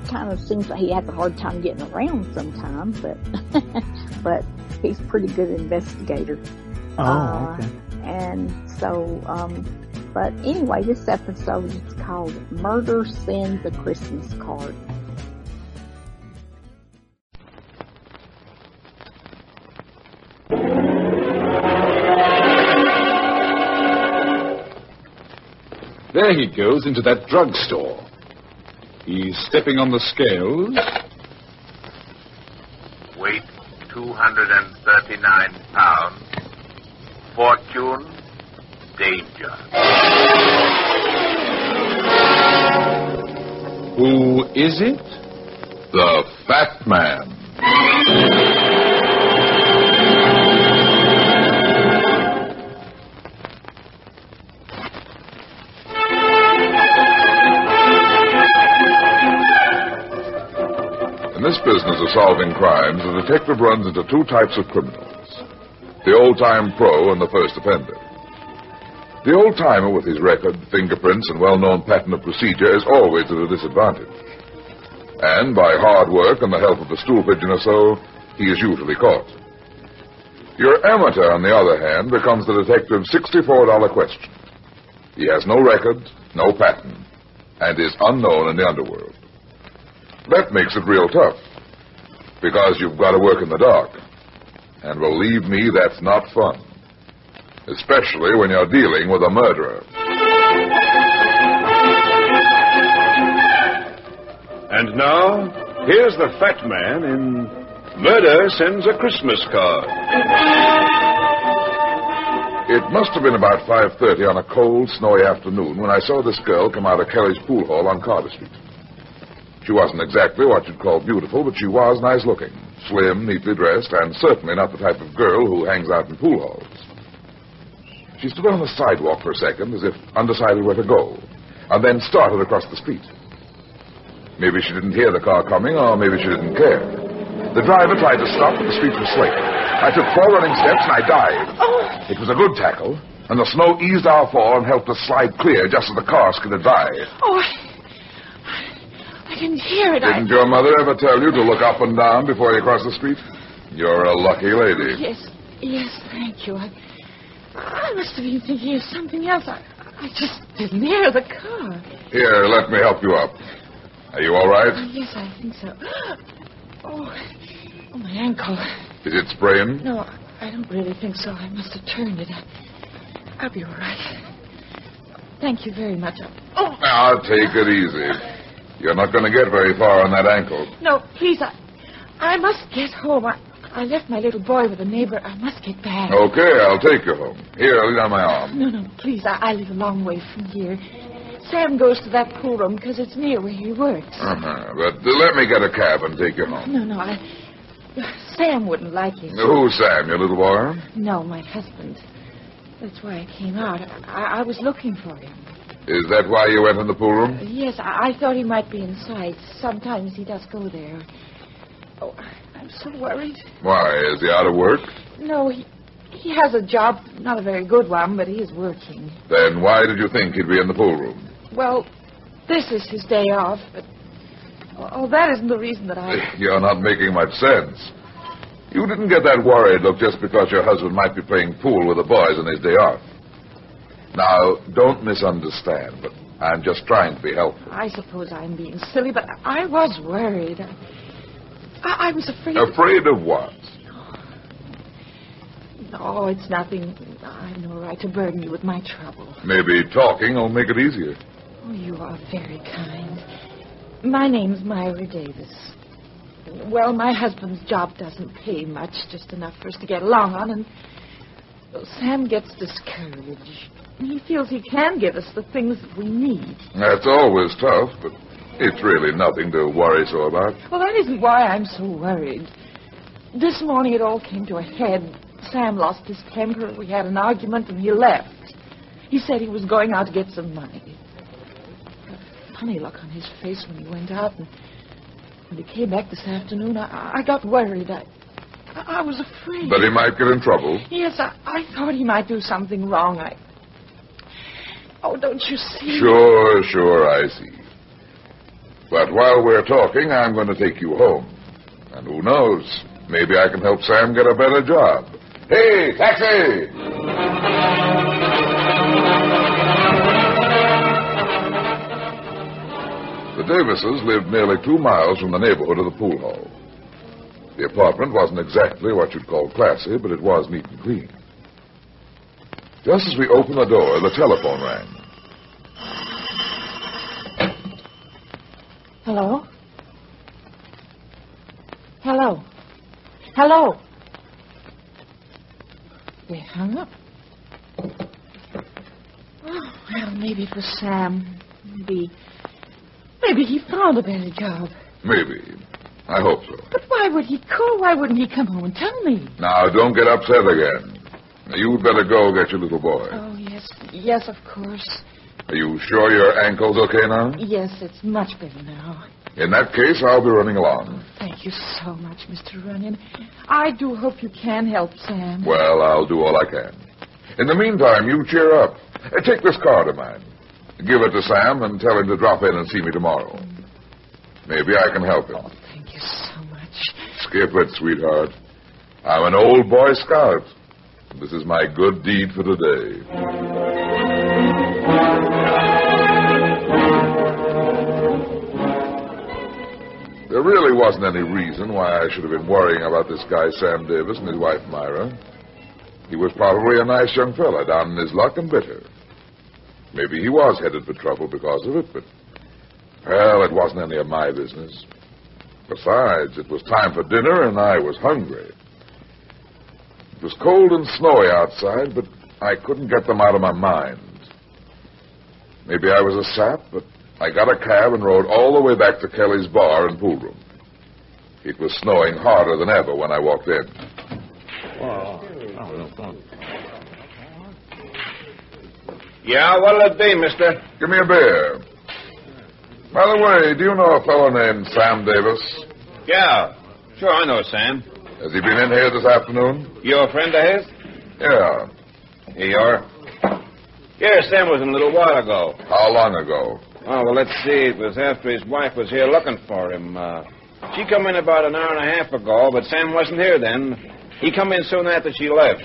kind of seems like he has a hard time getting around sometimes, but but he's a pretty good investigator. Oh, Uh, okay. And so, um, but anyway, this episode is called "Murder Sends a Christmas Card." There he goes into that drugstore. He's stepping on the scales. Weight 239 pounds. Fortune, danger. Who is it? The Fat Man. This business of solving crimes, the detective runs into two types of criminals the old time pro and the first offender. The old timer with his record, fingerprints, and well known pattern of procedure is always at a disadvantage. And by hard work and the help of a stool pigeon or so, he is usually caught. Your amateur, on the other hand, becomes the detective's $64 question. He has no record, no pattern, and is unknown in the underworld. That makes it real tough. Because you've got to work in the dark. And believe me, that's not fun. Especially when you're dealing with a murderer. And now, here's the fat man in Murder Sends a Christmas Card. It must have been about 5.30 on a cold, snowy afternoon when I saw this girl come out of Kelly's pool hall on Carter Street. She wasn't exactly what you'd call beautiful, but she was nice looking, slim, neatly dressed, and certainly not the type of girl who hangs out in pool halls. She stood on the sidewalk for a second as if undecided where to go, and then started across the street. Maybe she didn't hear the car coming, or maybe she didn't care. The driver tried to stop, but the street was slick. I took four running steps and I dived. Oh. It was a good tackle, and the snow eased our fall and helped us slide clear just as the car skidded by. Oh, I, I didn't hear it. Didn't your mother ever tell you to look up and down before you cross the street? You're a lucky lady. yes, yes, thank you. I, I must have been thinking of something else. I, I just didn't hear the car. Here, let me help you up. Are you all right? Oh, yes, I think so. Oh, oh, my ankle. Is it sprained? No, I don't really think so. I must have turned it. I, I'll be all right. Thank you very much. Oh, Now, take it easy. You're not going to get very far on that ankle. no, please, I, I must get home. I, I left my little boy with a neighbor. I must get back. Okay, I'll take you home. Here, lean on my arm. No, no, please. I, I live a long way from here. Sam goes to that pool room because it's near where he works. Uh-huh. But uh, let me get a cab and take you home. No, no, I. Sam wouldn't like it. Who's Sam, your little boy? No, my husband. That's why I came out. I, I was looking for him. Is that why you went in the pool room? Yes, I, I thought he might be inside. Sometimes he does go there. Oh, I'm so worried. Why, is he out of work? No, he, he has a job, not a very good one, but he is working. Then why did you think he'd be in the pool room? Well, this is his day off, but. Oh, oh that isn't the reason that I. You're not making much sense. You didn't get that worried look just because your husband might be playing pool with the boys on his day off. Now, don't misunderstand, but I'm just trying to be helpful. I suppose I'm being silly, but I was worried. I, I, I was afraid. Afraid of what? No, it's nothing. I've no right to burden you with my trouble. Maybe talking will make it easier. Oh, you are very kind. My name's Myra Davis. Well, my husband's job doesn't pay much, just enough for us to get along on, and Sam gets discouraged. He feels he can give us the things that we need. That's always tough, but it's really nothing to worry so about. Well, that isn't why I'm so worried. This morning it all came to a head. Sam lost his temper. We had an argument, and he left. He said he was going out to get some money. A funny look on his face when he went out, and when he came back this afternoon, I, I got worried. I, I was afraid. That he might get in trouble. Yes, I, I thought he might do something wrong. I. Oh, don't you see? Sure, sure, I see. But while we're talking, I'm going to take you home. And who knows? Maybe I can help Sam get a better job. Hey, taxi! The Davises lived nearly two miles from the neighborhood of the pool hall. The apartment wasn't exactly what you'd call classy, but it was neat and clean. Just as we opened the door, the telephone rang. Hello? Hello? Hello? They hung up. Oh, well, maybe it was Sam. Maybe. Maybe he found a better job. Maybe. I hope so. But why would he call? Why wouldn't he come home and tell me? Now, don't get upset again. You'd better go get your little boy. Oh, yes. Yes, of course. Are you sure your ankle's okay now? Yes, it's much better now. In that case, I'll be running along. Thank you so much, Mr. Runyon. I do hope you can help Sam. Well, I'll do all I can. In the meantime, you cheer up. Uh, Take this card of mine. Give it to Sam and tell him to drop in and see me tomorrow. Maybe I can help him. So much. Skip it, sweetheart. I'm an old Boy Scout. This is my good deed for today. There really wasn't any reason why I should have been worrying about this guy, Sam Davis, and his wife, Myra. He was probably a nice young fellow, down in his luck and bitter. Maybe he was headed for trouble because of it, but, well, it wasn't any of my business. Besides, it was time for dinner, and I was hungry. It was cold and snowy outside, but I couldn't get them out of my mind. Maybe I was a sap, but I got a cab and rode all the way back to Kelly's bar and pool room. It was snowing harder than ever when I walked in. Yeah, what'll it be, mister? Give me a beer. By the way, do you know a fellow named Sam Davis? Yeah. Sure, I know Sam. Has he been in here this afternoon? You a friend of his? Yeah. Here you are. Yeah, Sam was in a little while ago. How long ago? Oh, well, let's see. It was after his wife was here looking for him. Uh, she come in about an hour and a half ago, but Sam wasn't here then. He come in soon after she left.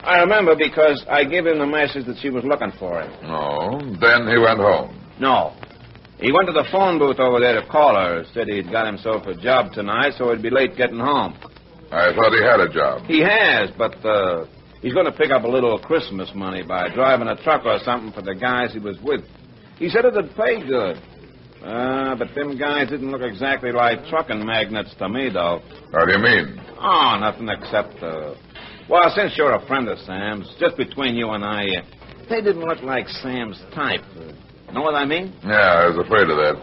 I remember because I gave him the message that she was looking for him. No. Then he went home. No. He went to the phone booth over there to call her. Said he'd got himself a job tonight, so he'd be late getting home. I thought he had a job. He has, but uh, he's going to pick up a little Christmas money by driving a truck or something for the guys he was with. He said it'd pay good. Uh, but them guys didn't look exactly like trucking magnates to me, though. How do you mean? Oh, nothing except, uh... Well, since you're a friend of Sam's, just between you and I, uh, they didn't look like Sam's type. Uh, know what I mean? Yeah, I was afraid of that.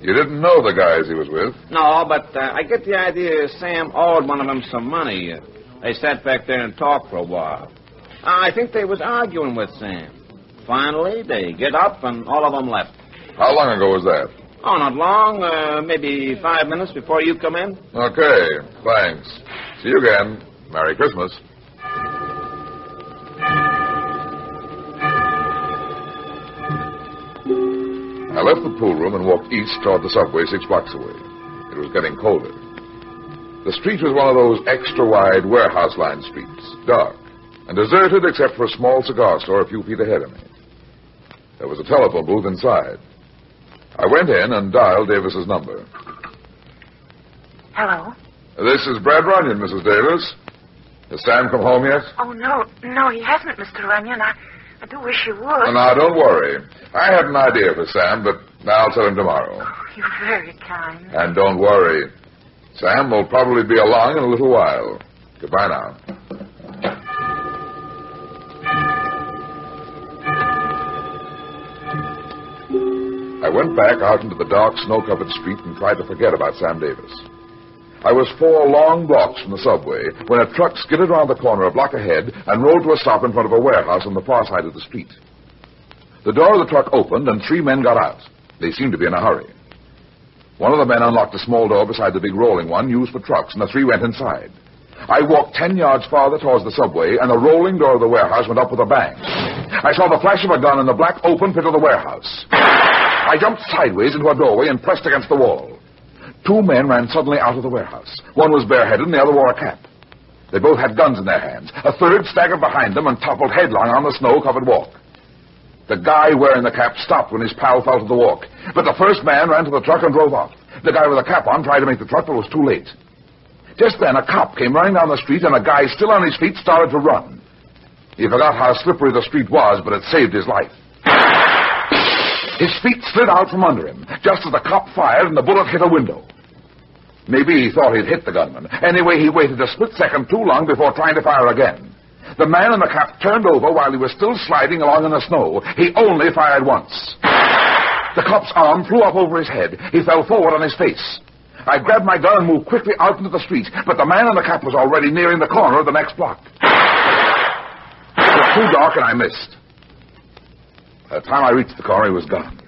You didn't know the guys he was with? No, but uh, I get the idea Sam owed one of them some money. Uh, they sat back there and talked for a while. I think they was arguing with Sam. Finally, they get up and all of them left. How long ago was that? Oh, not long. Uh, maybe five minutes before you come in. Okay, thanks. See you again. Merry Christmas. I left the pool room and walked east toward the subway six blocks away. It was getting colder. The street was one of those extra wide warehouse line streets, dark, and deserted except for a small cigar store a few feet ahead of me. There was a telephone booth inside. I went in and dialed Davis's number. Hello? This is Brad Runyon, Mrs. Davis. Has Sam come home yet? Oh, no, no, he hasn't, Mr. Runyon. I, I do wish you would. Now, don't worry. I had an idea for Sam, but I'll tell him tomorrow. Oh, you're very kind. And don't worry. Sam will probably be along in a little while. Goodbye now. I went back out into the dark, snow-covered street and tried to forget about Sam Davis. I was four long blocks from the subway when a truck skidded around the corner a block ahead and rolled to a stop in front of a warehouse on the far side of the street. The door of the truck opened and three men got out. They seemed to be in a hurry. One of the men unlocked a small door beside the big rolling one used for trucks, and the three went inside. I walked ten yards farther towards the subway, and the rolling door of the warehouse went up with a bang. I saw the flash of a gun in the black open pit of the warehouse. I jumped sideways into a doorway and pressed against the wall. Two men ran suddenly out of the warehouse. One was bareheaded, and the other wore a cap. They both had guns in their hands. A third staggered behind them and toppled headlong on the snow-covered walk. The guy wearing the cap stopped when his pal fell to the walk. But the first man ran to the truck and drove off. The guy with the cap on tried to make the truck, but was too late. Just then, a cop came running down the street, and a guy still on his feet started to run. He forgot how slippery the street was, but it saved his life. His feet slid out from under him, just as the cop fired and the bullet hit a window. Maybe he thought he'd hit the gunman. Anyway, he waited a split second too long before trying to fire again. The man in the cap turned over while he was still sliding along in the snow. He only fired once. The cop's arm flew up over his head. He fell forward on his face. I grabbed my gun and moved quickly out into the street, but the man in the cap was already nearing the corner of the next block. It was too dark and I missed. By the time I reached the car, he was gone.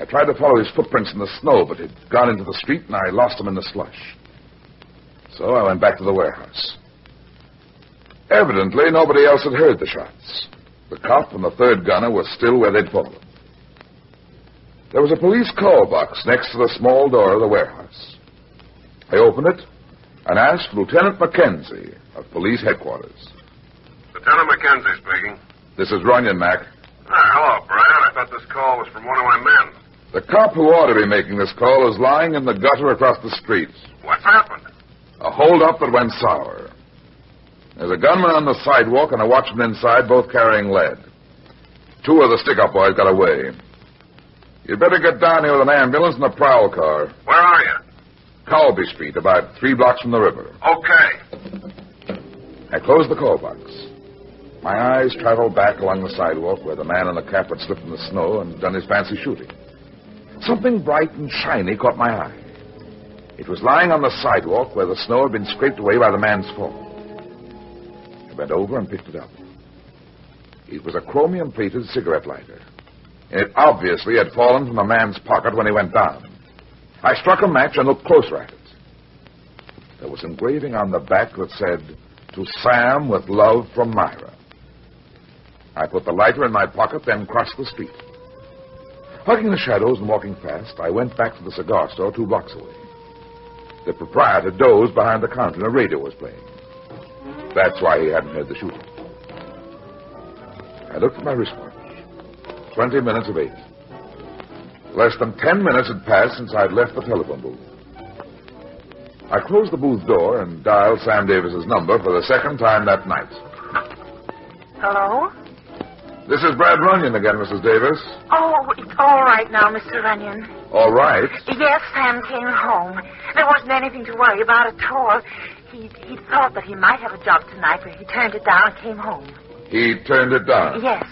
I tried to follow his footprints in the snow, but he'd gone into the street and I lost him in the slush. So I went back to the warehouse. Evidently, nobody else had heard the shots. The cop and the third gunner were still where they'd fallen. There was a police call box next to the small door of the warehouse. I opened it and asked Lieutenant Mackenzie of police headquarters. Lieutenant Mackenzie speaking. This is Runyon, Mac. Ah, hello, Brad. I thought this call was from one of my men. The cop who ought to be making this call is lying in the gutter across the street. What's happened? A holdup that went sour. There's a gunman on the sidewalk and a watchman inside, both carrying lead. Two of the stick-up boys got away. You'd better get down here with an ambulance and a prowl car. Where are you? Colby Street, about three blocks from the river. Okay. I closed the call box. My eyes traveled back along the sidewalk where the man in the cap had slipped in the snow and done his fancy shooting. Something bright and shiny caught my eye. It was lying on the sidewalk where the snow had been scraped away by the man's fall. I bent over and picked it up. It was a chromium plated cigarette lighter. It obviously had fallen from the man's pocket when he went down. I struck a match and looked closer at it. There was engraving on the back that said, To Sam with love from Myra. I put the lighter in my pocket, then crossed the street. Hugging the shadows and walking fast, I went back to the cigar store two blocks away. The proprietor dozed behind the counter and a radio was playing. That's why he hadn't heard the shooting. I looked at my wristwatch. Twenty minutes of eight. Less than ten minutes had passed since I'd left the telephone booth. I closed the booth door and dialed Sam Davis's number for the second time that night. Hello? This is Brad Runyon again, Mrs. Davis. Oh, it's all right now, Mr. Runyon. All right. Yes, Sam came home. There wasn't anything to worry about at all. He, he thought that he might have a job tonight, but he turned it down and came home. He turned it down. Yes.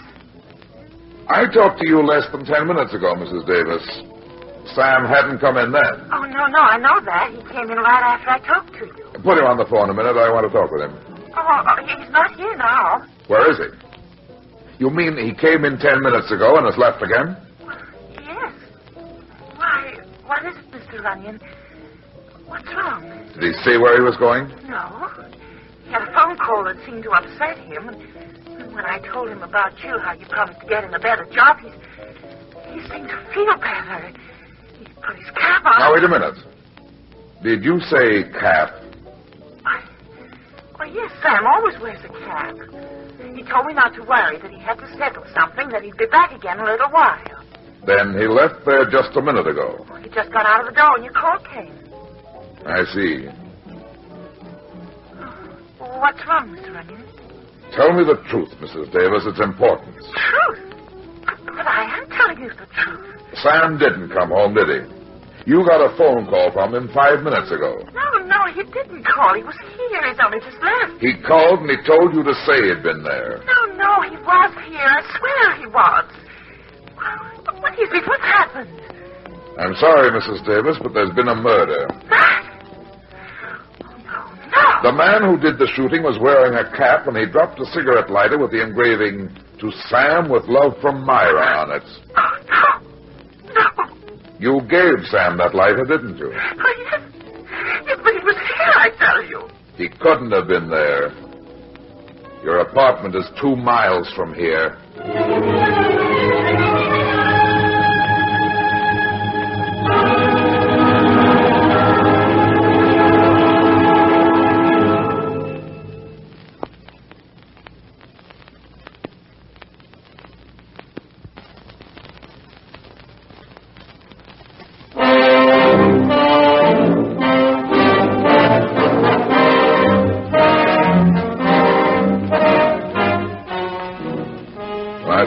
I talked to you less than ten minutes ago, Mrs. Davis. Sam hadn't come in then. Oh, no, no, I know that. He came in right after I talked to you. Put him on the phone a minute. I want to talk with him. Oh, oh, he's not here now. Where is he? You mean he came in ten minutes ago and has left again? Yes. Why, what is it, Mr. Runyon? What's wrong? Did he say where he was going? No. He had a phone call that seemed to upset him. And when I told him about you, how you promised to get him a better job, he's, he seemed to feel better. He put his cap on. Now, wait a minute. Did you say cap? Well, yes, Sam always wears a cap. He told me not to worry, that he had to settle something, that he'd be back again in a little while. Then he left there just a minute ago. He just got out of the door and your call came. I see. What's wrong, Mr. Runyon? Tell me the truth, Mrs. Davis. It's important. Truth? But I am telling you the truth. Sam didn't come home, did he? You got a phone call from him five minutes ago. No, no, he didn't call. He was here. He's only just left. He called and he told you to say he'd been there. No, no, he was here. I swear he was. What is it? What's happened? I'm sorry, Mrs. Davis, but there's been a murder. Ah! Oh, the man who did the shooting was wearing a cap and he dropped a cigarette lighter with the engraving, To Sam with love from Myra on it. Oh, You gave Sam that lighter, didn't you? Oh, yes. Yes, but he was here, I tell you. He couldn't have been there. Your apartment is two miles from here.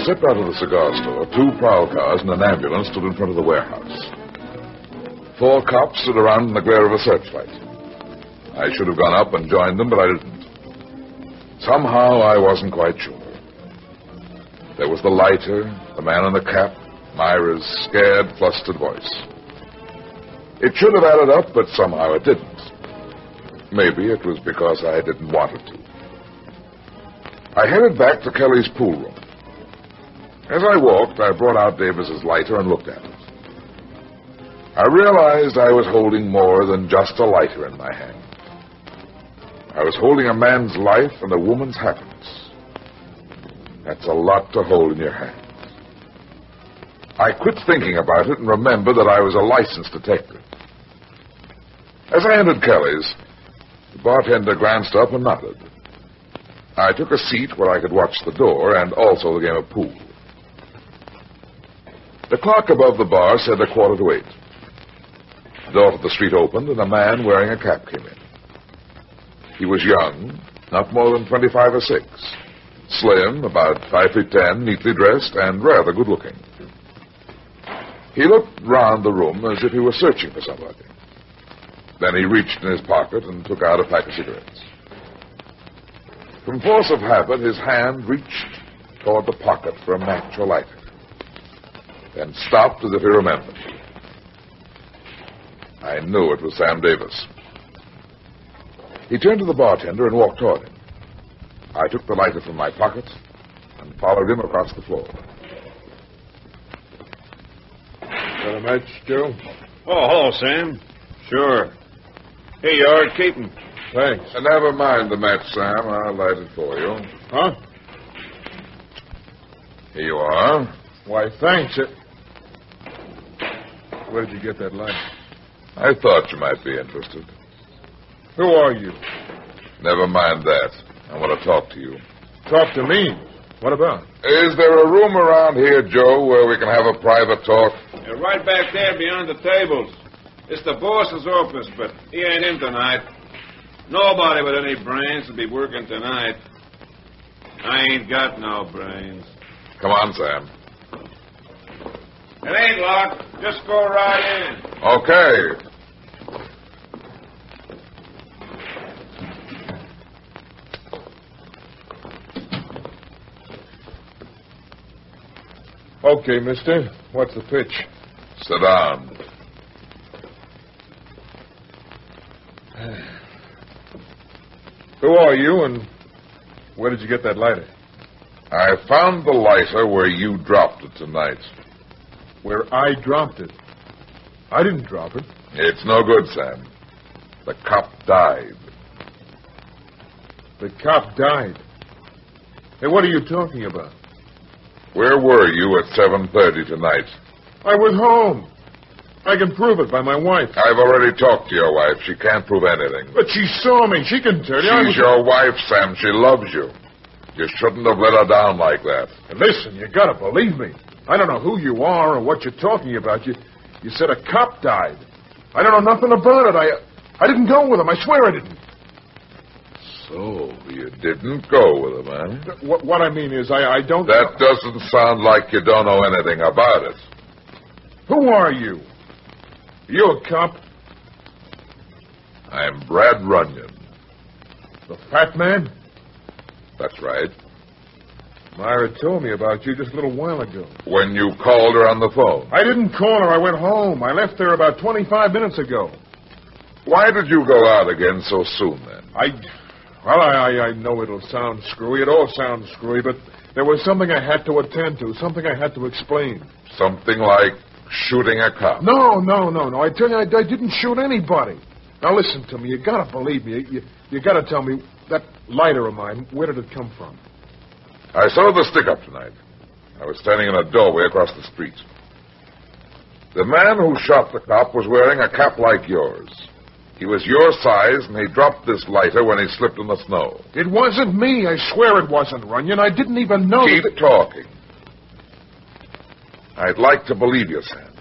Stepped out of the cigar store, two prowl cars and an ambulance stood in front of the warehouse. Four cops stood around in the glare of a searchlight. I should have gone up and joined them, but I didn't. Somehow I wasn't quite sure. There was the lighter, the man in the cap, Myra's scared, flustered voice. It should have added up, but somehow it didn't. Maybe it was because I didn't want it to. I headed back to Kelly's pool room. As I walked, I brought out Davis's lighter and looked at it. I realized I was holding more than just a lighter in my hand. I was holding a man's life and a woman's happiness. That's a lot to hold in your hands. I quit thinking about it and remembered that I was a licensed detective. As I entered Kelly's, the bartender glanced up and nodded. I took a seat where I could watch the door and also the game of pool. The clock above the bar said a quarter to eight. The door to the street opened and a man wearing a cap came in. He was young, not more than 25 or 6. Slim, about 5 feet 10, neatly dressed, and rather good looking. He looked round the room as if he were searching for somebody. Then he reached in his pocket and took out a pack of cigarettes. From force of habit, his hand reached toward the pocket for a match or lighter, then stopped as if he remembered. I knew it was Sam Davis. He turned to the bartender and walked toward him. I took the lighter from my pocket and followed him across the floor. Got a match, Joe? Oh, hello, Sam. Sure. Here you are. Keep 'em. Thanks. And never mind the match, Sam. I'll light it for you. Huh? Here you are. Why, thanks. It... Where did you get that light? I thought you might be interested. Who are you? Never mind that. I want to talk to you. Talk to me. What about? Is there a room around here, Joe, where we can have a private talk? Yeah, right back there beyond the tables. It's the boss's office, but he ain't in tonight. Nobody with any brains will be working tonight. I ain't got no brains. Come on, Sam. It ain't locked. Just go right in. Okay. Okay, mister. What's the pitch? Sit down. Who are you and where did you get that lighter? I found the lighter where you dropped it tonight. Where I dropped it. I didn't drop it. It's no good, Sam. The cop died. The cop died. Hey, what are you talking about? Where were you at 7.30 tonight? I was home. I can prove it by my wife. I've already talked to your wife. She can't prove anything. But she saw me. She can tell you. She's was... your wife, Sam. She loves you. You shouldn't have let her down like that. Listen, you gotta believe me. I don't know who you are or what you're talking about. You, you said a cop died. I don't know nothing about it. I, I didn't go with him. I swear I didn't. So you didn't go with him, eh? What, what I mean is, I, I don't. That doesn't sound like you don't know anything about it. Who are you? You a cop? I'm Brad Runyon. The fat man? That's right. Myra told me about you just a little while ago. When you called her on the phone. I didn't call her. I went home. I left there about 25 minutes ago. Why did you go out again so soon then? I. Well, I, I, I know it'll sound screwy. It all sounds screwy, but there was something I had to attend to, something I had to explain. Something like shooting a cop. No, no, no, no. I tell you, I, I didn't shoot anybody. Now listen to me. You gotta believe me. You, you gotta tell me that lighter of mine. Where did it come from? I saw the stick up tonight. I was standing in a doorway across the street. The man who shot the cop was wearing a cap like yours. He was your size, and he dropped this lighter when he slipped in the snow. It wasn't me. I swear it wasn't, Runyon. I didn't even know. Keep that... talking. I'd like to believe you, Sam.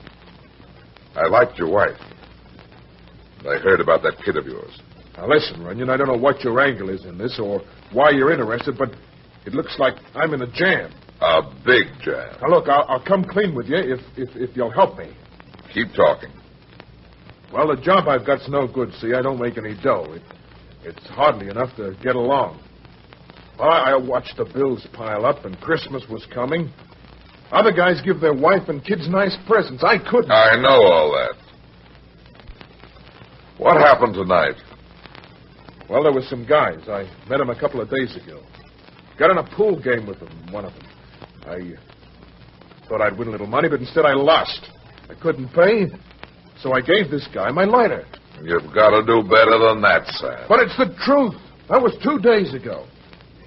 I liked your wife. I heard about that kid of yours. Now listen, Runyon, I don't know what your angle is in this or why you're interested, but it looks like I'm in a jam. A big jam. Now look, I'll, I'll come clean with you if, if if you'll help me. Keep talking. Well, the job I've got's no good. See, I don't make any dough. It, it's hardly enough to get along. Well, I, I watched the bills pile up, and Christmas was coming. Other guys give their wife and kids nice presents. I couldn't. I know all that. What happened tonight? Well, there were some guys. I met them a couple of days ago. Got in a pool game with them, one of them. I uh, thought I'd win a little money, but instead I lost. I couldn't pay, so I gave this guy my lighter. You've got to do better than that, Sam. But it's the truth. That was two days ago.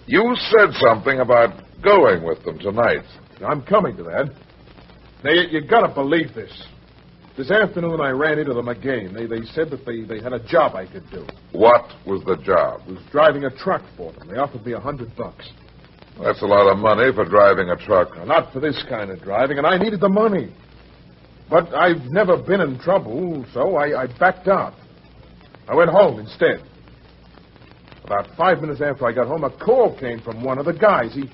You said something about going with them tonight. I'm coming to that. Now, you, you got to believe this. This afternoon, I ran into them again. They, they said that they, they had a job I could do. What was the job? I was driving a truck for them. They offered me a hundred bucks. That's a lot of money for driving a truck. Now, not for this kind of driving, and I needed the money. But I've never been in trouble, so I, I backed out. I went home instead. About five minutes after I got home, a call came from one of the guys. He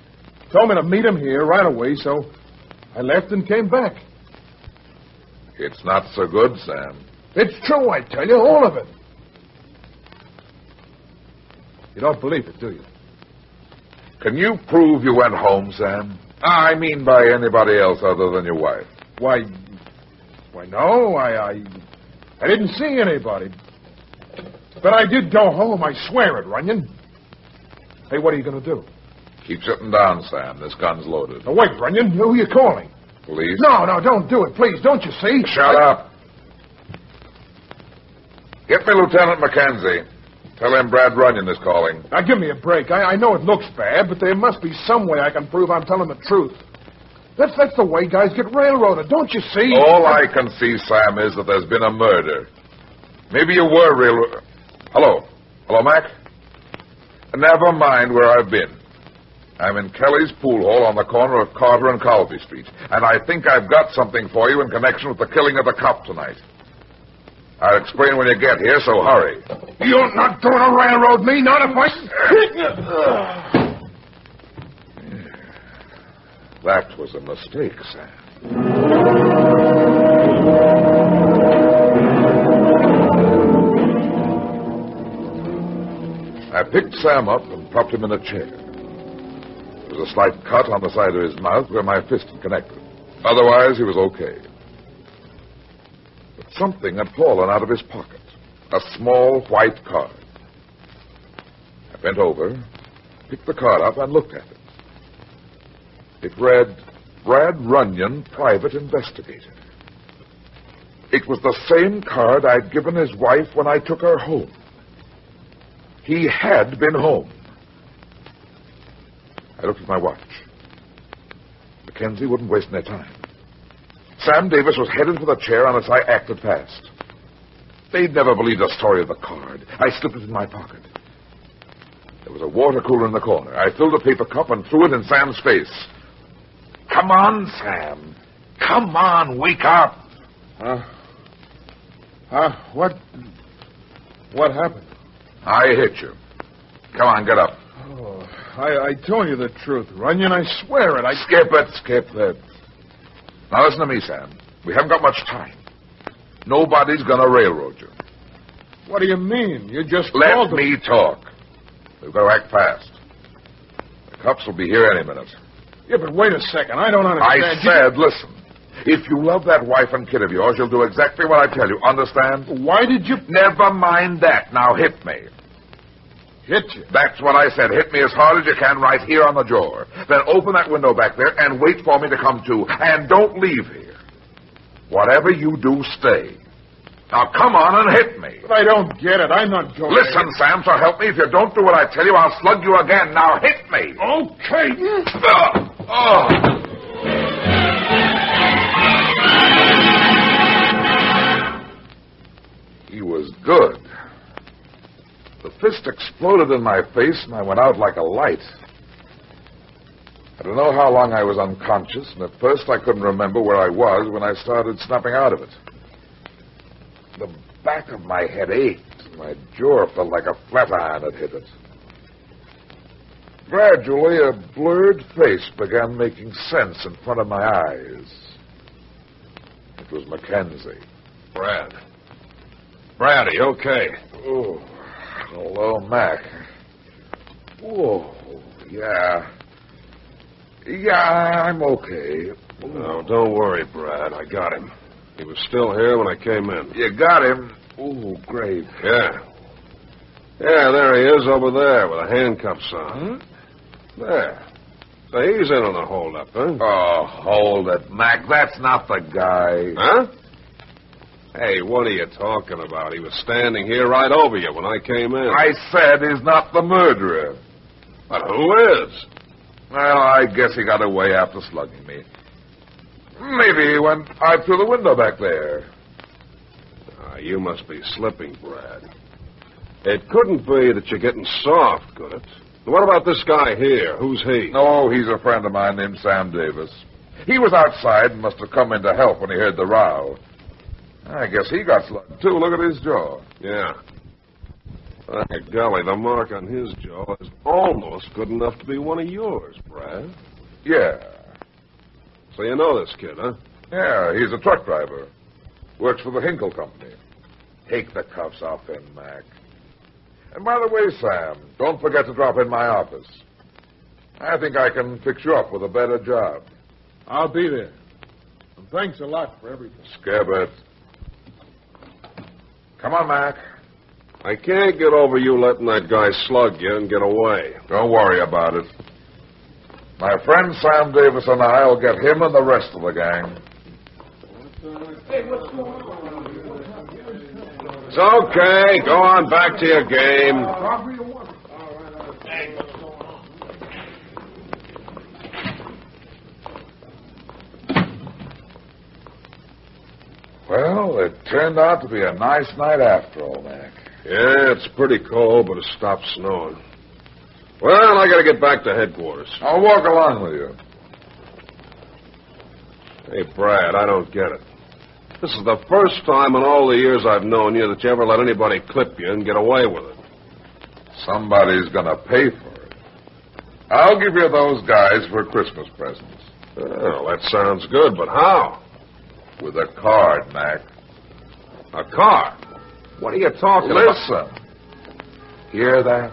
told me to meet him here right away, so I left and came back. It's not so good, Sam. It's true, I tell you, all of it. You don't believe it, do you? Can you prove you went home, Sam? I mean by anybody else other than your wife. Why, why, no, I, I, I didn't see anybody. But I did go home, I swear it, Runyon. Hey, what are you going to do? Keep sitting down, Sam. This gun's loaded. Now, wait, Runyon. Who are you calling? Police? No, no, don't do it, please. Don't you see? Shut up. Get me Lieutenant Mackenzie. Tell him Brad Runyon is calling. Now, give me a break. I, I know it looks bad, but there must be some way I can prove I'm telling the truth. That's, that's the way guys get railroaded, don't you see? All I can see, Sam, is that there's been a murder. Maybe you were real. Hello. Hello, Mac? Never mind where I've been. I'm in Kelly's pool hall on the corner of Carter and Colby Street, and I think I've got something for you in connection with the killing of the cop tonight. I'll explain when you get here, so hurry. You're not going to railroad me, not if I. That was a mistake, Sam. I picked Sam up and propped him in a chair. There was a slight cut on the side of his mouth where my fist had connected. Otherwise, he was okay. But something had fallen out of his pocket. A small white card. I bent over, picked the card up, and looked at it. It read, Brad Runyon, private investigator. It was the same card I'd given his wife when I took her home. He had been home. I looked at my watch. Mackenzie wouldn't waste any time. Sam Davis was headed for the chair unless I acted fast. They'd never believe the story of the card. I slipped it in my pocket. There was a water cooler in the corner. I filled a paper cup and threw it in Sam's face. Come on, Sam. Come on, wake up. Huh? Huh? What? What happened? I hit you. Come on, get up. Oh, I, I told you the truth, Runyon. I swear it. I skip it, skip it. Now listen to me, Sam. We haven't got much time. Nobody's gonna railroad you. What do you mean? You just Let called them. me talk. We've got to act fast. The cops will be here any minute. Yeah, but wait a second. I don't I understand. Said, listen. If you love that wife and kid of yours, you'll do exactly what I tell you. Understand? Why did you... Never mind that. Now hit me. Hit you? That's what I said. Hit me as hard as you can right here on the jaw. Then open that window back there and wait for me to come to. And don't leave here. Whatever you do, stay. Now come on and hit me. But I don't get it. I'm not going Listen, Sam, so help me. If you don't do what I tell you, I'll slug you again. Now hit me. Okay. Oh. oh. He was good. The fist exploded in my face, and I went out like a light. I don't know how long I was unconscious, and at first I couldn't remember where I was when I started snapping out of it. The back of my head ached, and my jaw felt like a flat iron had hit it. Gradually, a blurred face began making sense in front of my eyes. It was Mackenzie. Brad. Brad, are you okay? Oh, hello, Mac. Oh, yeah. Yeah, I'm okay. No, don't worry, Brad. I got him. He was still here when I came in. You got him? Oh, great. Yeah. Yeah, there he is over there with the handcuffs on. Hmm? There. So he's in on the holdup, huh? Oh, hold it, Mac. That's not the guy. Huh? Hey, what are you talking about? He was standing here right over you when I came in. I said he's not the murderer. But who is? Well, I guess he got away after slugging me. Maybe he went out through the window back there. Ah, you must be slipping, Brad. It couldn't be that you're getting soft, could it? What about this guy here? Who's he? Oh, he's a friend of mine named Sam Davis. He was outside and must have come in to help when he heard the row. I guess he got slugged, too. Look at his jaw. Yeah. By golly, the mark on his jaw is almost good enough to be one of yours, Brad. Yeah. So you know this kid, huh? Yeah, he's a truck driver. Works for the Hinkle Company. Take the cuffs off him, Mac. And by the way, Sam, don't forget to drop in my office. I think I can fix you up with a better job. I'll be there. And thanks a lot for everything. Scabbard. Come on, Mac. I can't get over you letting that guy slug you and get away. Don't worry about it. My friend Sam Davis and I will get him and the rest of the gang. It's okay. Go on back to your game. Well, it turned out to be a nice night after all, Mac. Yeah, it's pretty cold, but it stopped snowing. Well, I gotta get back to headquarters. I'll walk along with you. Hey, Brad, I don't get it. This is the first time in all the years I've known you that you ever let anybody clip you and get away with it. Somebody's gonna pay for it. I'll give you those guys for Christmas presents. Well, that sounds good, but how? With a card, Mac. A card? What are you talking Listen. about? Hear that?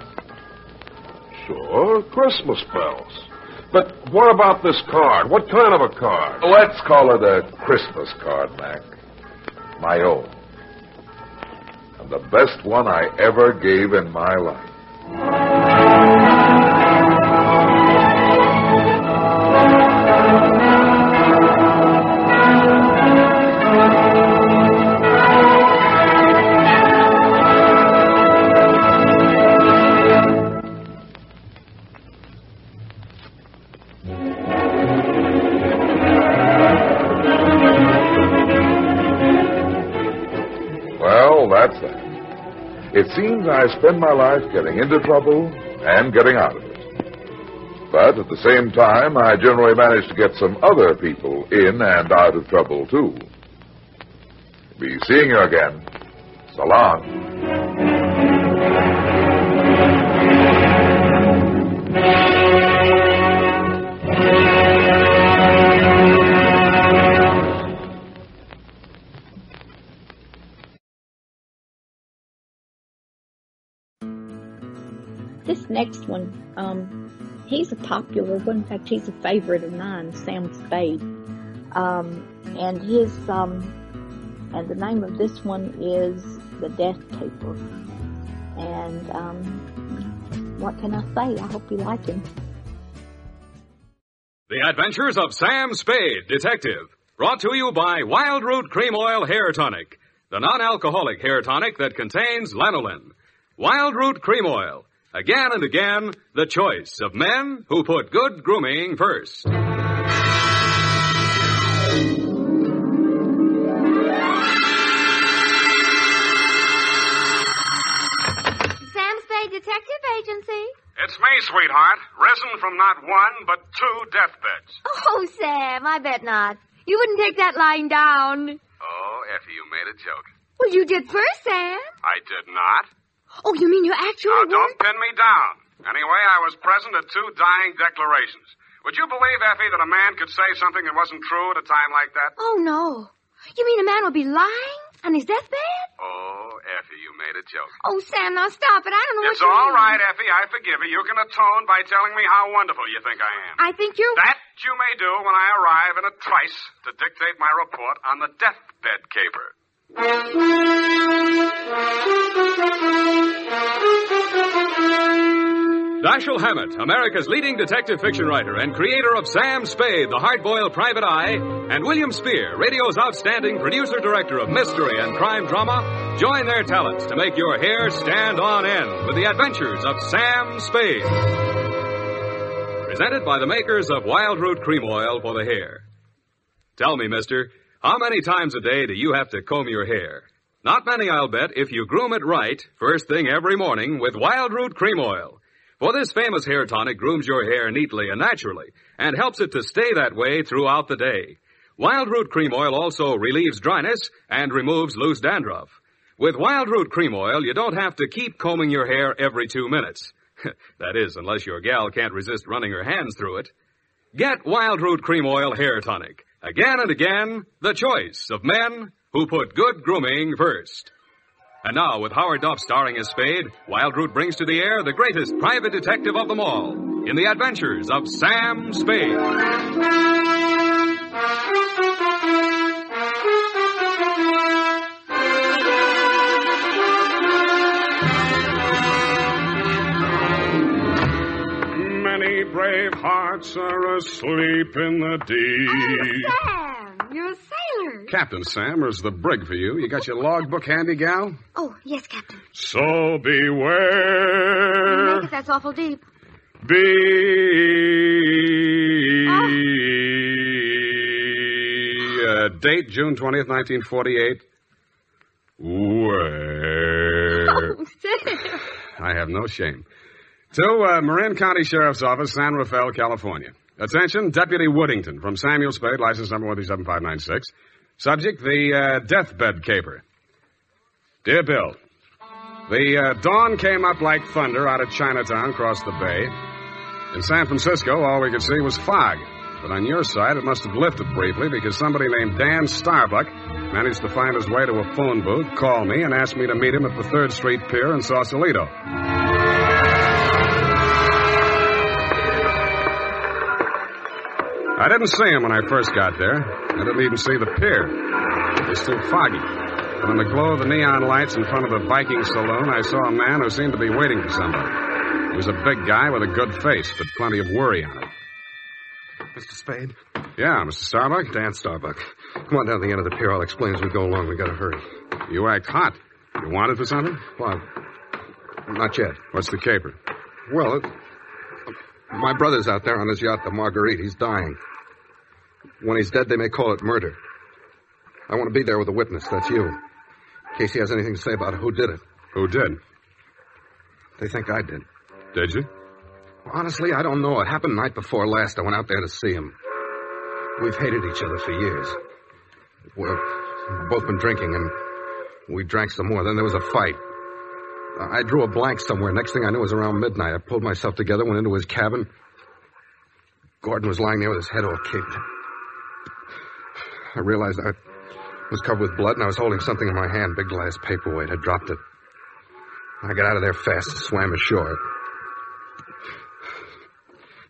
Sure, Christmas bells. But what about this card? What kind of a card? Let's call it a Christmas card, Mac. My own. And the best one I ever gave in my life. Spend my life getting into trouble and getting out of it. But at the same time, I generally manage to get some other people in and out of trouble, too. Be seeing you again. So. Next one, um, he's a popular one. In fact, he's a favorite of mine, Sam Spade. Um, and his, um, and the name of this one is The Death Caper. And, um, what can I say? I hope you like him. The Adventures of Sam Spade, Detective. Brought to you by Wildroot Cream Oil Hair Tonic, the non-alcoholic hair tonic that contains lanolin. Wildroot Cream Oil. Again and again, the choice of men who put good grooming first. Sam Spade Detective Agency. It's me, sweetheart. Risen from not one, but two deathbeds. Oh, Sam, I bet not. You wouldn't take that lying down. Oh, Effie, you made a joke. Well, you did first, Sam. I did not. Oh, you mean you actually Now, don't pin me down. Anyway, I was present at two dying declarations. Would you believe, Effie, that a man could say something that wasn't true at a time like that? Oh, no. You mean a man would be lying on his deathbed? Oh, Effie, you made a joke. Oh, Sam, now stop it. I don't know It's what you all mean. right, Effie. I forgive you. You can atone by telling me how wonderful you think I am. I think you're... That you may do when I arrive in a trice to dictate my report on the deathbed caper. Dashiell Hammett, America's leading detective fiction writer and creator of Sam Spade, the hard-boiled private eye, and William Spier, radio's outstanding producer-director of mystery and crime drama, join their talents to make your hair stand on end with the adventures of Sam Spade. Presented by the makers of Wildroot Cream Oil for the hair. Tell me, mister, how many times a day do you have to comb your hair? Not many, I'll bet, if you groom it right, first thing every morning with Wildroot Cream Oil. For this famous hair tonic grooms your hair neatly and naturally and helps it to stay that way throughout the day. Wildroot Cream Oil also relieves dryness and removes loose dandruff. With Wildroot Cream Oil, you don't have to keep combing your hair every two minutes. that is, unless your gal can't resist running her hands through it. Get Wildroot Cream Oil Hair Tonic. Again and again, the choice of men who put good grooming first. And now, with Howard Duff starring as Spade, Wildroot brings to the air the greatest private detective of them all in the adventures of Sam Spade. Many brave hearts are asleep in the deep. Sam, you're a sailor. Captain Sam, is the brig for you. You got your logbook handy, gal? Oh, yes, Captain. So beware. Make it, that's awful deep. Be. Uh, date June 20th, 1948. Where? Oh, Sam. I have no shame. To uh, Marin County Sheriff's Office, San Rafael, California. Attention, Deputy Woodington from Samuel Spade, license number 137596. Subject, the uh, deathbed caper. Dear Bill, the uh, dawn came up like thunder out of Chinatown across the bay. In San Francisco, all we could see was fog. But on your side, it must have lifted briefly because somebody named Dan Starbuck managed to find his way to a phone booth, call me, and ask me to meet him at the 3rd Street Pier in Sausalito. I didn't see him when I first got there. I didn't even see the pier. It was too foggy. But in the glow of the neon lights in front of the Viking saloon, I saw a man who seemed to be waiting for somebody. He was a big guy with a good face, but plenty of worry on it. Mr. Spade? Yeah, Mr. Starbuck? Dan Starbuck. Come on down to the end of the pier. I'll explain as we go along. We gotta hurry. You act hot. You wanted for something? Well, not yet. What's the caper? Well, it, my brother's out there on his yacht, the Marguerite. He's dying. When he's dead, they may call it murder. I want to be there with a witness. That's you. In case he has anything to say about who did it. Who did? They think I did. Did you? Honestly, I don't know. It happened night before last. I went out there to see him. We've hated each other for years. We've both been drinking, and we drank some more. Then there was a fight. I drew a blank somewhere. Next thing I knew it was around midnight. I pulled myself together, went into his cabin. Gordon was lying there with his head all kicked. I realized I was covered with blood and I was holding something in my hand, big glass paperweight. I dropped it. I got out of there fast and swam ashore.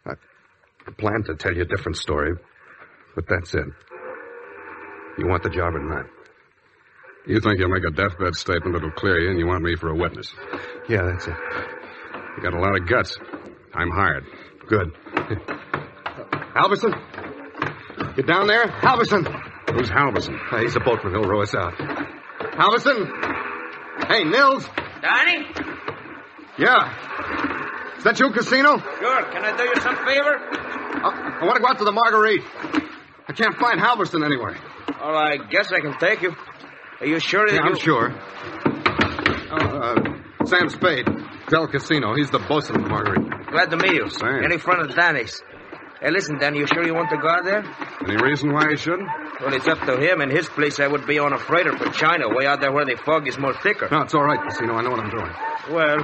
I planned to tell you a different story, but that's it. You want the job or not? You think you'll make a deathbed statement that'll clear you, and you want me for a witness. Yeah, that's it. You got a lot of guts. I'm hired. Good. Alberson? Get down there? Alverson! Halverson! Who's Halverson? Uh, he's a boatman. He'll row us out. Halverson! Hey, Nils! Danny? Yeah. Is that you, Casino? Sure. Can I do you some favor? I, I want to go out to the Marguerite. I can't find Halverson anywhere. Well, I guess I can take you. Are you sure Yeah, you... I'm sure. Oh, uh, Sam Spade, Del Casino. He's the bosun of the Marguerite. Glad to meet you. Sam. Any friend of Danny's. Hey, listen, Danny, you sure you want to go out there? Any reason why you shouldn't? Well, it's up to him. In his place, I would be on a freighter for China, way out there where the fog is more thicker. No, it's all right, Casino. I know what I'm doing. Well,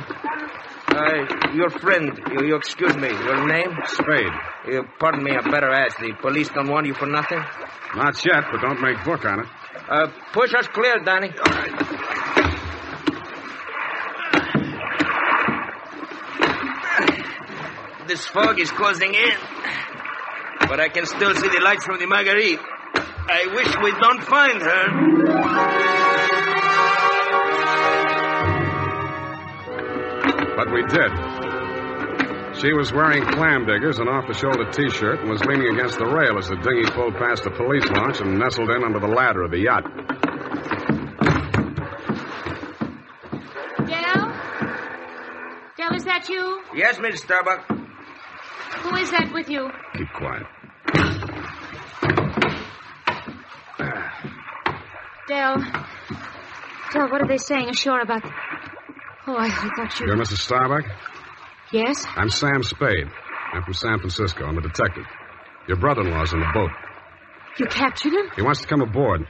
uh, your friend, you, you excuse me, your name? Spade. You, pardon me, I better ask. The police don't want you for nothing? Not yet, but don't make book on it. Uh, push us clear, Danny. This fog is closing in. But I can still see the lights from the Marguerite. I wish we don't find her. But we did. She was wearing clam diggers and off-the-shoulder T-shirt and was leaning against the rail as the dinghy pulled past the police launch and nestled in under the ladder of the yacht. Del? Del, is that you? Yes, Miss Starbuck. Who is that with you? Keep quiet. Del. Del, what are they saying ashore about... Oh, I, I thought you... You're Mrs. Starbuck? Yes? I'm Sam Spade. I'm from San Francisco. I'm a detective. Your brother-in-law's in the boat. You captured him? He wants to come aboard.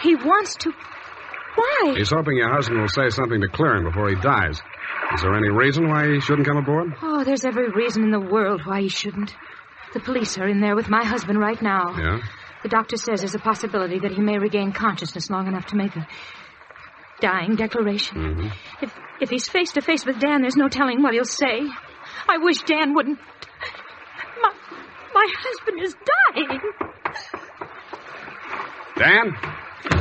He wants to... Why? He's hoping your husband will say something to clear him before he dies. Is there any reason why he shouldn't come aboard? Oh, there's every reason in the world why he shouldn't. The police are in there with my husband right now. Yeah? The doctor says there's a possibility that he may regain consciousness long enough to make a dying declaration. Mm-hmm. If if he's face to face with Dan, there's no telling what he'll say. I wish Dan wouldn't. My my husband is dying. Dan?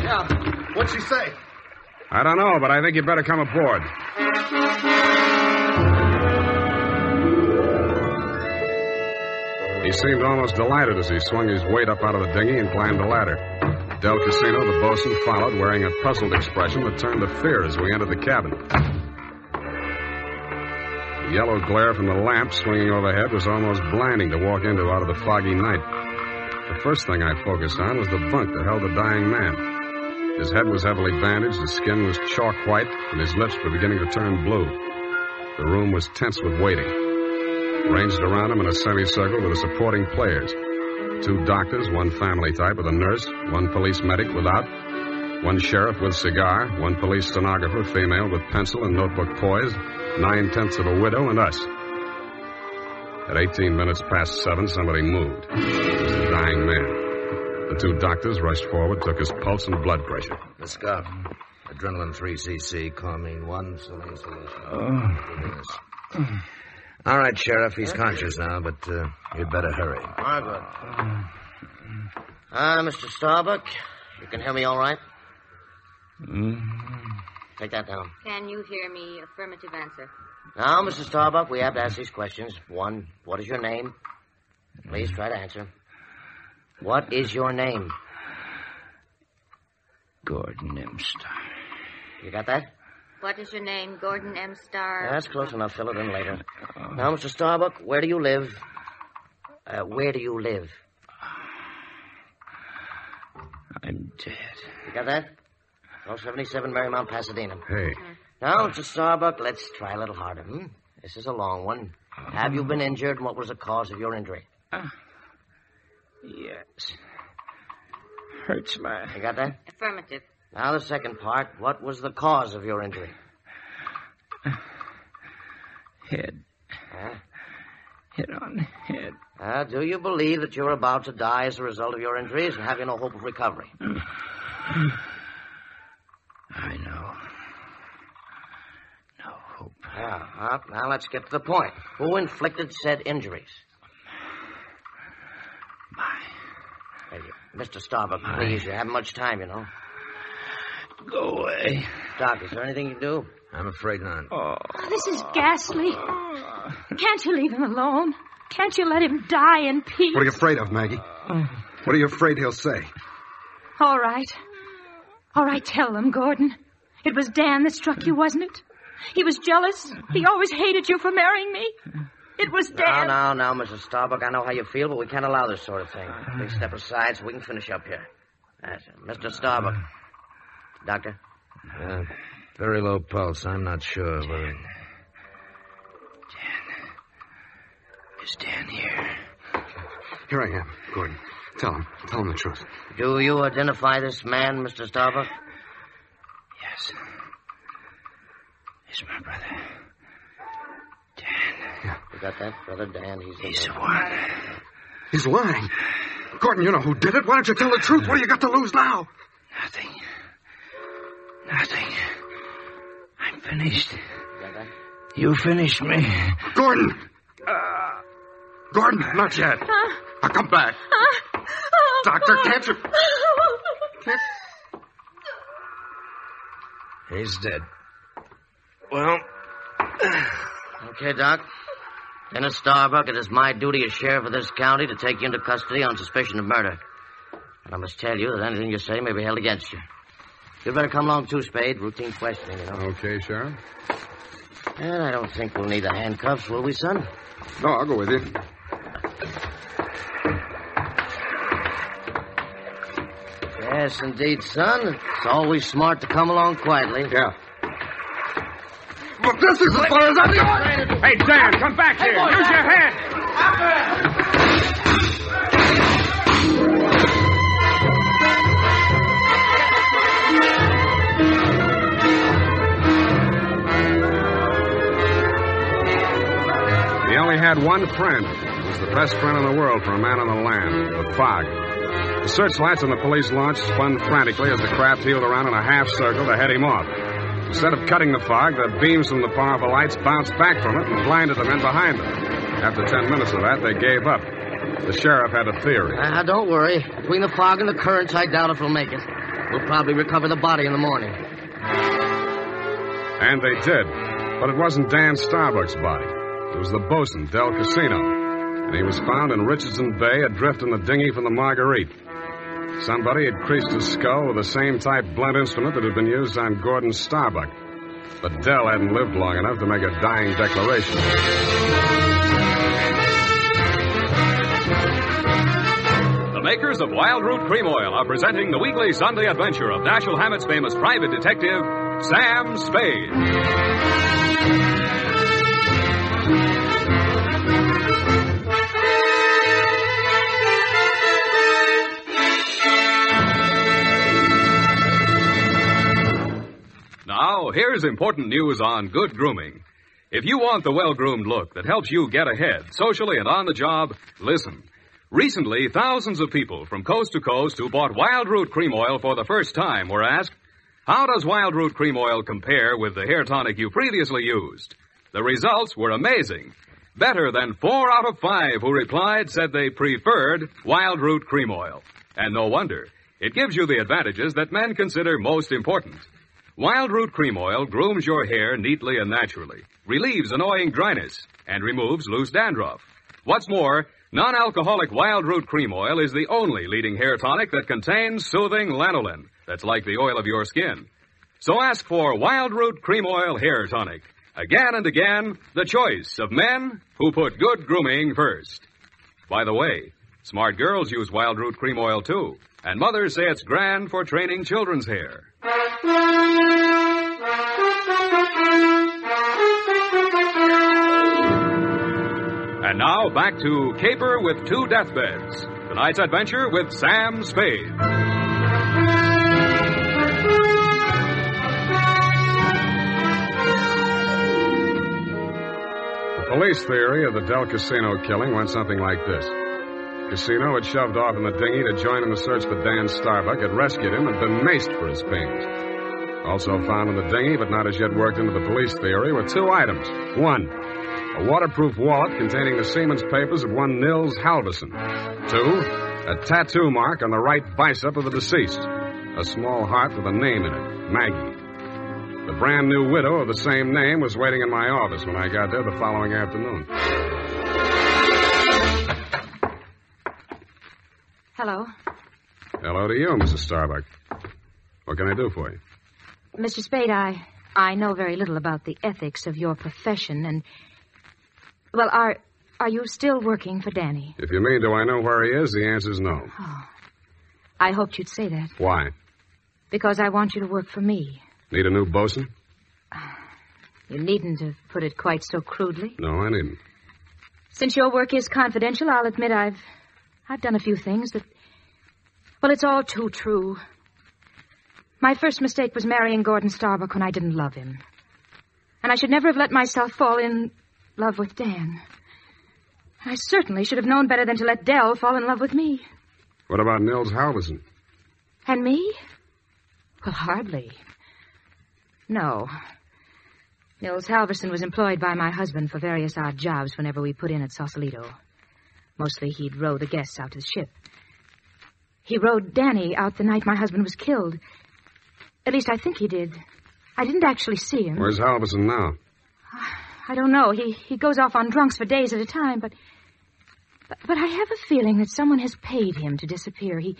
Yeah. What'd she say? I don't know, but I think you better come aboard. He seemed almost delighted as he swung his weight up out of the dinghy and climbed the ladder. Del Casino, the bosun, followed, wearing a puzzled expression that turned to fear as we entered the cabin. The yellow glare from the lamp swinging overhead was almost blinding to walk into out of the foggy night. The first thing I focused on was the bunk that held the dying man. His head was heavily bandaged, his skin was chalk white, and his lips were beginning to turn blue. The room was tense with waiting. Ranged around him in a semicircle were the supporting players. Two doctors, one family type with a nurse, one police medic without, one sheriff with cigar, one police stenographer, female with pencil and notebook poised, nine tenths of a widow, and us. At 18 minutes past seven, somebody moved. It was the dying man. The two doctors rushed forward, took his pulse and blood pressure. The scout. Adrenaline 3cc, Coramine 1, saline solution. Oh. All right, Sheriff, he's conscious now, but uh, you'd better hurry. Margaret. Ah, Mr. Starbuck, you can hear me all right? Take that down. Can you hear me? Affirmative answer. Now, Mr. Starbuck, we have to ask these questions. One, what is your name? Please try to answer. What is your name? Gordon M. Starr. You got that? What is your name? Gordon M. Starr. That's close enough. Fill it in later. Now, Mr. Starbuck, where do you live? Uh, where do you live? I'm dead. You got that? 1277 Marymount, Pasadena. Hey, Now, Mr. Starbuck, let's try a little harder. Hmm? This is a long one. Have you been injured, and what was the cause of your injury? Yes. Hurts my You got that? Affirmative. Now, the second part. What was the cause of your injury? head. Huh? Hit on head. Uh, do you believe that you're about to die as a result of your injuries, and have you no hope of recovery? I know. Yeah, uh, now let's get to the point. Who inflicted said injuries? Mr. Starbuck, please, you haven't much time, you know. Go away. Doc, is there anything you can do? I'm afraid not. Oh. oh, this is ghastly. Can't you leave him alone? Can't you let him die in peace? What are you afraid of, Maggie? What are you afraid he'll say? All right. All right, tell them, Gordon. It was Dan that struck you, wasn't it? He was jealous. He always hated you for marrying me. It was Dan. No, no, now, Mrs. Starbuck. I know how you feel, but we can't allow this sort of thing. Please step aside so we can finish up here. That's it. Mr. Starbuck. Doctor? Uh, very low pulse. I'm not sure, but. Is Dan here? Here I am, Gordon. Tell him. Tell him the truth. Do you identify this man, Mr. Starbuck? Yes. He's my brother. Dan. You got that, brother Dan? He's the, He's the one. He's lying. Gordon, you know who did it. Why don't you tell the truth? What do you got to lose now? Nothing. Nothing. I'm finished. You finished me. Gordon! Uh, Gordon, not yet. Uh, I'll come back. Uh, oh, Doctor, can't you? Can't... He's dead. Well, Okay, Doc. Dennis Starbuck, it is my duty as sheriff of this county to take you into custody on suspicion of murder. And I must tell you that anything you say may be held against you. You'd better come along too, Spade. Routine questioning, you know. Okay, Sheriff. And I don't think we'll need the handcuffs, will we, son? No, I'll go with you. Yes, indeed, son. It's always smart to come along quietly. Yeah. But this is as far as I'm going. Hey, Dan, come back here. Use your head. Had one friend. It was the best friend in the world for a man on the land, the fog. The searchlights on the police launch spun frantically as the craft heeled around in a half circle to head him off. Instead of cutting the fog, the beams from the powerful lights bounced back from it and blinded the men behind them. After ten minutes of that, they gave up. The sheriff had a theory. Ah, don't worry. Between the fog and the currents, I doubt if we'll make it. We'll probably recover the body in the morning. And they did. But it wasn't Dan Starbuck's body. It was the bosun, Del Casino. And he was found in Richardson Bay, adrift in the dinghy from the Marguerite. Somebody had creased his skull with the same type blunt instrument that had been used on Gordon Starbuck. But Del hadn't lived long enough to make a dying declaration. The makers of Wildroot Cream Oil are presenting the weekly Sunday adventure of Dashiell Hammett's famous private detective, Sam Spade. Now, here's important news on good grooming. If you want the well groomed look that helps you get ahead, socially and on the job, listen. Recently, thousands of people from coast to coast who bought Wildroot Cream Oil for the first time were asked, How does Wildroot Cream Oil compare with the hair tonic you previously used? The results were amazing. Better than four out of five who replied said they preferred Wildroot Cream Oil. And no wonder. It gives you the advantages that men consider most important. Wildroot Cream Oil grooms your hair neatly and naturally, relieves annoying dryness, and removes loose dandruff. What's more, non-alcoholic Wildroot Cream Oil is the only leading hair tonic that contains soothing lanolin that's like the oil of your skin. So ask for Wildroot Cream Oil Hair Tonic. Again and again, the choice of men who put good grooming first. By the way, smart girls use Wildroot Cream Oil too, and mothers say it's grand for training children's hair. And now back to Caper with Two Deathbeds. Tonight's adventure with Sam Spade. The police theory of the Del Casino killing went something like this. Casino had shoved off in the dinghy to join in the search for Dan Starbuck, had rescued him, and been maced for his pains. Also found in the dinghy, but not as yet worked into the police theory, were two items. One, a waterproof wallet containing the seaman's papers of one Nils Halverson. Two, A tattoo mark on the right bicep of the deceased. A small heart with a name in it Maggie. The brand new widow of the same name was waiting in my office when I got there the following afternoon. Hello. Hello to you, Mrs. Starbuck. What can I do for you? Mr. Spade, I I know very little about the ethics of your profession and well, are are you still working for Danny? If you mean do I know where he is, the answer's no. Oh. I hoped you'd say that Why? because I want you to work for me. Need a new bosun? You needn't have put it quite so crudely. No, I needn't. Since your work is confidential, I'll admit I've I've done a few things that well, it's all too true. My first mistake was marrying Gordon Starbuck when I didn't love him. And I should never have let myself fall in love with Dan. I certainly should have known better than to let Del fall in love with me. What about Nils Halverson? And me? Well, hardly. No. Nils Halverson was employed by my husband for various odd jobs whenever we put in at Sausalito. Mostly he'd row the guests out to the ship. He rowed Danny out the night my husband was killed. At least I think he did. I didn't actually see him. Where's Halverson now? I don't know. He he goes off on drunks for days at a time, but but, but I have a feeling that someone has paid him to disappear. He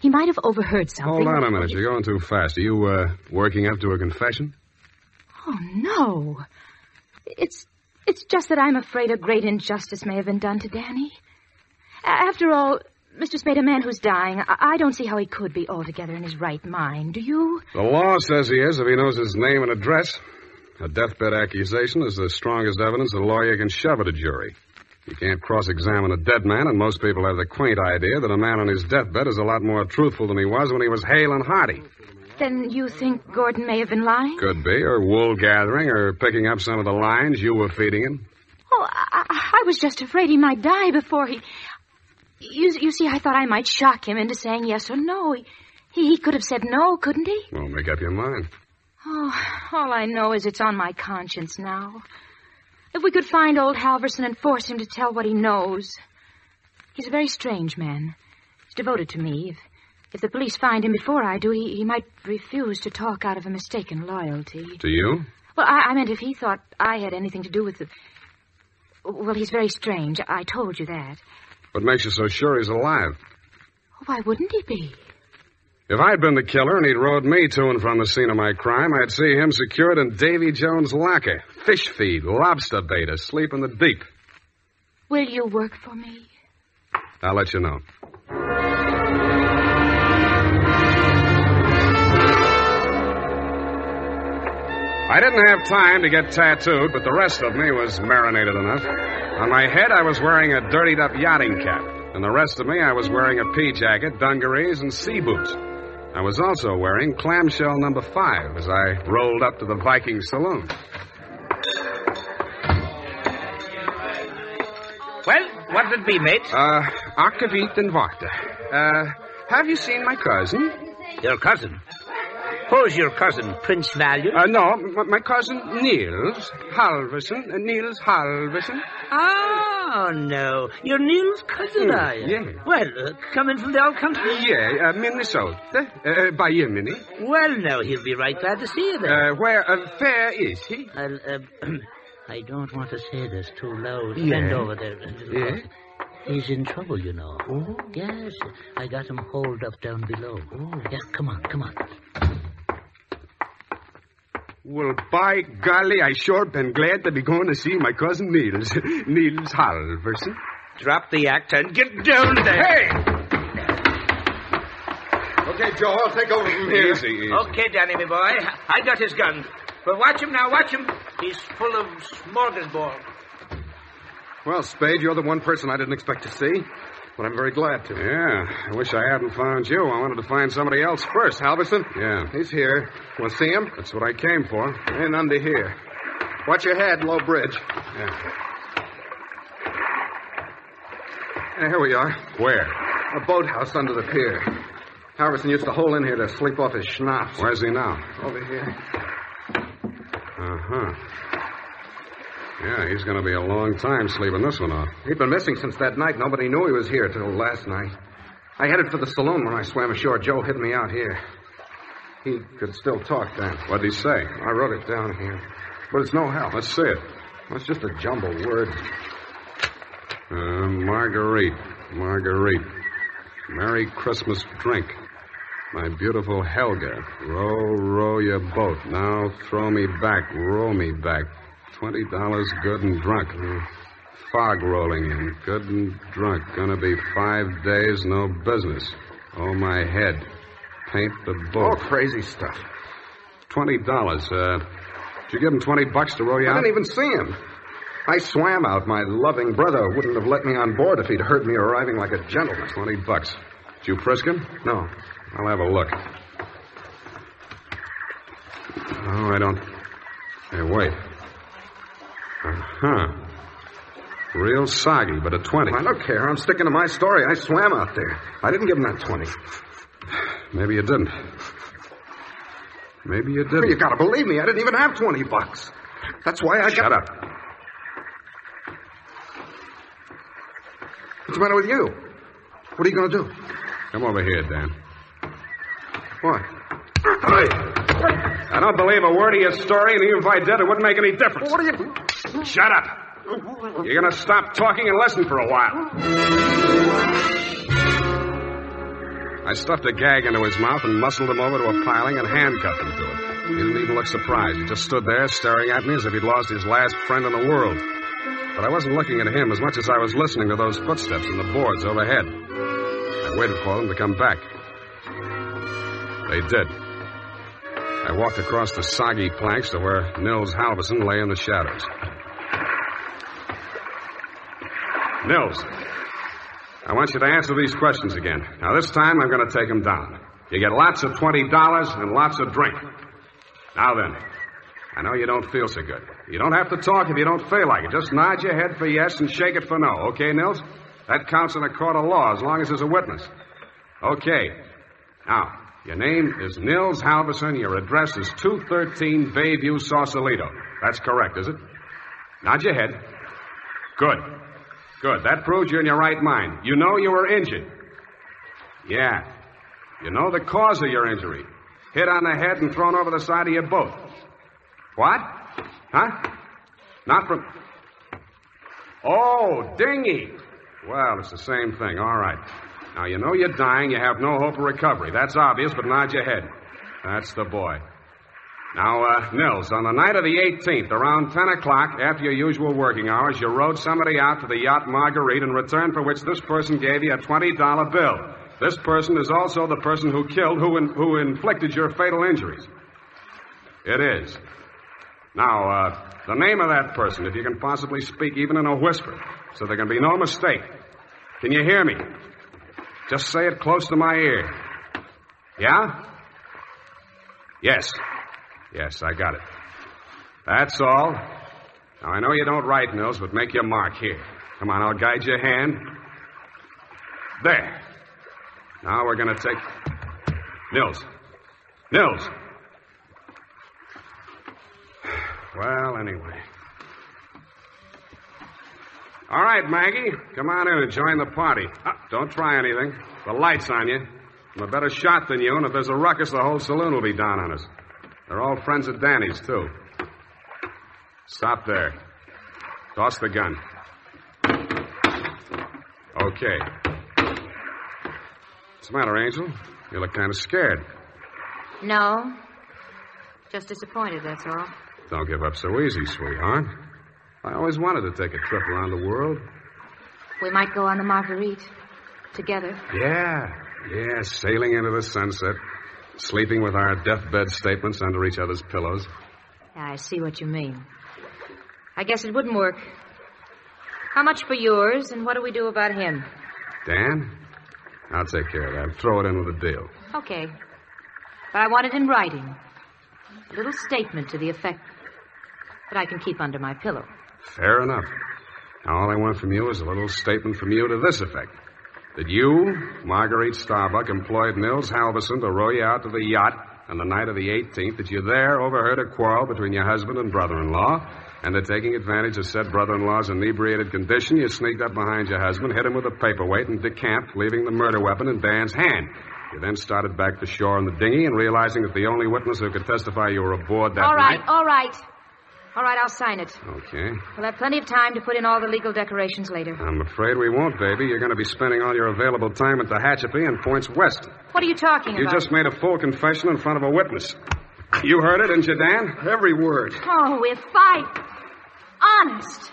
he might have overheard something. Hold on a minute. You're going too fast. Are you, uh, working up to a confession? Oh no. It's it's just that I'm afraid a great injustice may have been done to Danny. After all, Mr. Spade, a man who's dying, I, I don't see how he could be altogether in his right mind. Do you? The law says he is if he knows his name and address. A deathbed accusation is the strongest evidence a lawyer can shove at a jury. You can't cross examine a dead man, and most people have the quaint idea that a man on his deathbed is a lot more truthful than he was when he was hale and hearty. Then you think Gordon may have been lying? Could be, or wool gathering, or picking up some of the lines you were feeding him. Oh, I, I was just afraid he might die before he. You, you see, I thought I might shock him into saying yes or no. He, he, he could have said no, couldn't he? Well, make up your mind. Oh, all I know is it's on my conscience now. If we could find old Halverson and force him to tell what he knows. He's a very strange man. He's devoted to me. If, if the police find him before I do, he, he might refuse to talk out of a mistaken loyalty. To you? Well, I, I meant if he thought I had anything to do with the. Well, he's very strange. I told you that. What makes you so sure he's alive? Oh, why wouldn't he be? If I'd been the killer and he'd rode me to and from the scene of my crime, I'd see him secured in Davy Jones' locker. Fish feed, lobster bait, asleep in the deep. Will you work for me? I'll let you know. I didn't have time to get tattooed, but the rest of me was marinated enough. On my head, I was wearing a dirtied up yachting cap, and the rest of me, I was wearing a pea jacket, dungarees, and sea boots. I was also wearing clamshell number five as I rolled up to the Viking saloon. Well, what'd it be, mate? Uh, Akavit and Varta. Uh, have you seen my cousin? Your cousin? Who's your cousin, Prince Valiant? Uh, no, my cousin Nils Halverson. Uh, Nils Halverson. Oh, no. You're Neil's cousin, Hmm, are you? yeah. Well, uh, coming from the old country? Yeah, uh, Minnesota. Uh, by Yemeni. Well, no, he'll be right glad to see you there. Uh, where, uh, where is he? Uh, I don't want to say this too loud. Yeah. Bend over there. Yeah. He's in trouble, you know. Oh. Yes, I got him holed up down below. Oh. Yeah, come on, come on. Well, by golly, I sure been glad to be going to see my cousin Nils. Nils Halverson. Drop the act and get down there. Hey! Okay, Joe, I'll take over from here. Easy, easy. Okay, Danny, my boy. I got his gun. But watch him now, watch him. He's full of smorgasbord. Well, Spade, you're the one person I didn't expect to see. But I'm very glad to. Yeah, I wish I hadn't found you. I wanted to find somebody else first. Halverson? Yeah, He's here. Want to see him? that's what I came for. And under here. Watch your head, low bridge. Yeah. Uh, here we are. Where? A boathouse under the pier. Halverson used to hole in here to sleep off his schnapps. Where's he now? Over here. Uh huh. Yeah, he's going to be a long time sleeping this one off. He'd been missing since that night. Nobody knew he was here till last night. I headed for the saloon when I swam ashore. Joe hid me out here. He could still talk then. What'd he say? I wrote it down here. But it's no help. Let's see it. It's just a jumbled word. Uh, Marguerite. Marguerite. Merry Christmas drink. My beautiful Helga. Row, row your boat. Now throw me back. Row me back. Twenty dollars good and drunk. Fog rolling in. Good and drunk. Gonna be five days, no business. Oh, my head. Paint the boat. Oh, crazy stuff. Twenty dollars. Uh, did you give him twenty bucks to row you I out? didn't even see him. I swam out. My loving brother wouldn't have let me on board if he'd heard me arriving like a gentleman. Twenty bucks. Did you frisk him? No. I'll have a look. Oh, I don't. Hey, wait. Uh huh. Real soggy, but a 20. I don't care. I'm sticking to my story. I swam out there. I didn't give him that 20. Maybe you didn't. Maybe you didn't. You gotta believe me. I didn't even have 20 bucks. That's why I got. Shut up. What's the matter with you? What are you gonna do? Come over here, Dan. What? Hey! I don't believe a word of your story, and even if I did, it wouldn't make any difference. What are you. Shut up! You're gonna stop talking and listen for a while. I stuffed a gag into his mouth and muscled him over to a piling and handcuffed him to it. He didn't even look surprised. He just stood there staring at me as if he'd lost his last friend in the world. But I wasn't looking at him as much as I was listening to those footsteps in the boards overhead. I waited for them to come back. They did. I walked across the soggy planks to where Nils Halverson lay in the shadows. Nils, I want you to answer these questions again. Now, this time I'm going to take them down. You get lots of $20 and lots of drink. Now then, I know you don't feel so good. You don't have to talk if you don't feel like it. Just nod your head for yes and shake it for no. Okay, Nils? That counts in a court of law as long as there's a witness. Okay. Now, your name is Nils Halverson. Your address is 213 Bayview, Sausalito. That's correct, is it? Nod your head. Good. Good. That proves you're in your right mind. You know you were injured. Yeah. You know the cause of your injury. Hit on the head and thrown over the side of your boat. What? Huh? Not from. Oh, dinghy. Well, it's the same thing. All right. Now, you know you're dying. You have no hope of recovery. That's obvious, but nod your head. That's the boy. Now, uh, Nils, on the night of the 18th, around 10 o'clock, after your usual working hours, you rode somebody out to the yacht Marguerite in return for which this person gave you a $20 bill. This person is also the person who killed, who, in, who inflicted your fatal injuries. It is. Now, uh, the name of that person, if you can possibly speak even in a whisper, so there can be no mistake. Can you hear me? Just say it close to my ear. Yeah? Yes. Yes, I got it. That's all. Now, I know you don't write, Nils, but make your mark here. Come on, I'll guide your hand. There. Now we're going to take. Nils. Nils. Well, anyway. All right, Maggie. Come on in and join the party. Uh, don't try anything. The light's on you. I'm a better shot than you, and if there's a ruckus, the whole saloon will be down on us. They're all friends of Danny's, too. Stop there. Toss the gun. Okay. What's the matter, Angel? You look kind of scared. No. Just disappointed, that's all. Don't give up so easy, sweetheart. I always wanted to take a trip around the world. We might go on the Marguerite. Together. Yeah, yeah, sailing into the sunset, sleeping with our deathbed statements under each other's pillows. I see what you mean. I guess it wouldn't work. How much for yours, and what do we do about him? Dan? I'll take care of that. Throw it in with the deal. Okay. But I want it in writing. A little statement to the effect that I can keep under my pillow. Fair enough. Now, all I want from you is a little statement from you to this effect. That you, Marguerite Starbuck, employed Nils Halverson to row you out to the yacht on the night of the 18th, that you there overheard a quarrel between your husband and brother-in-law, And that taking advantage of said brother-in-law's inebriated condition, you sneaked up behind your husband, hit him with a paperweight, and decamped, leaving the murder weapon in Dan's hand. You then started back to shore in the dinghy, and realizing that the only witness who could testify you were aboard that all right, night... all right. All right, I'll sign it. Okay. We'll have plenty of time to put in all the legal decorations later. I'm afraid we won't, baby. You're going to be spending all your available time at the Tehachapi and points west. What are you talking You about? You just made a full confession in front of a witness. You heard it, didn't you, Dan? Every word. Oh, if I. Honest.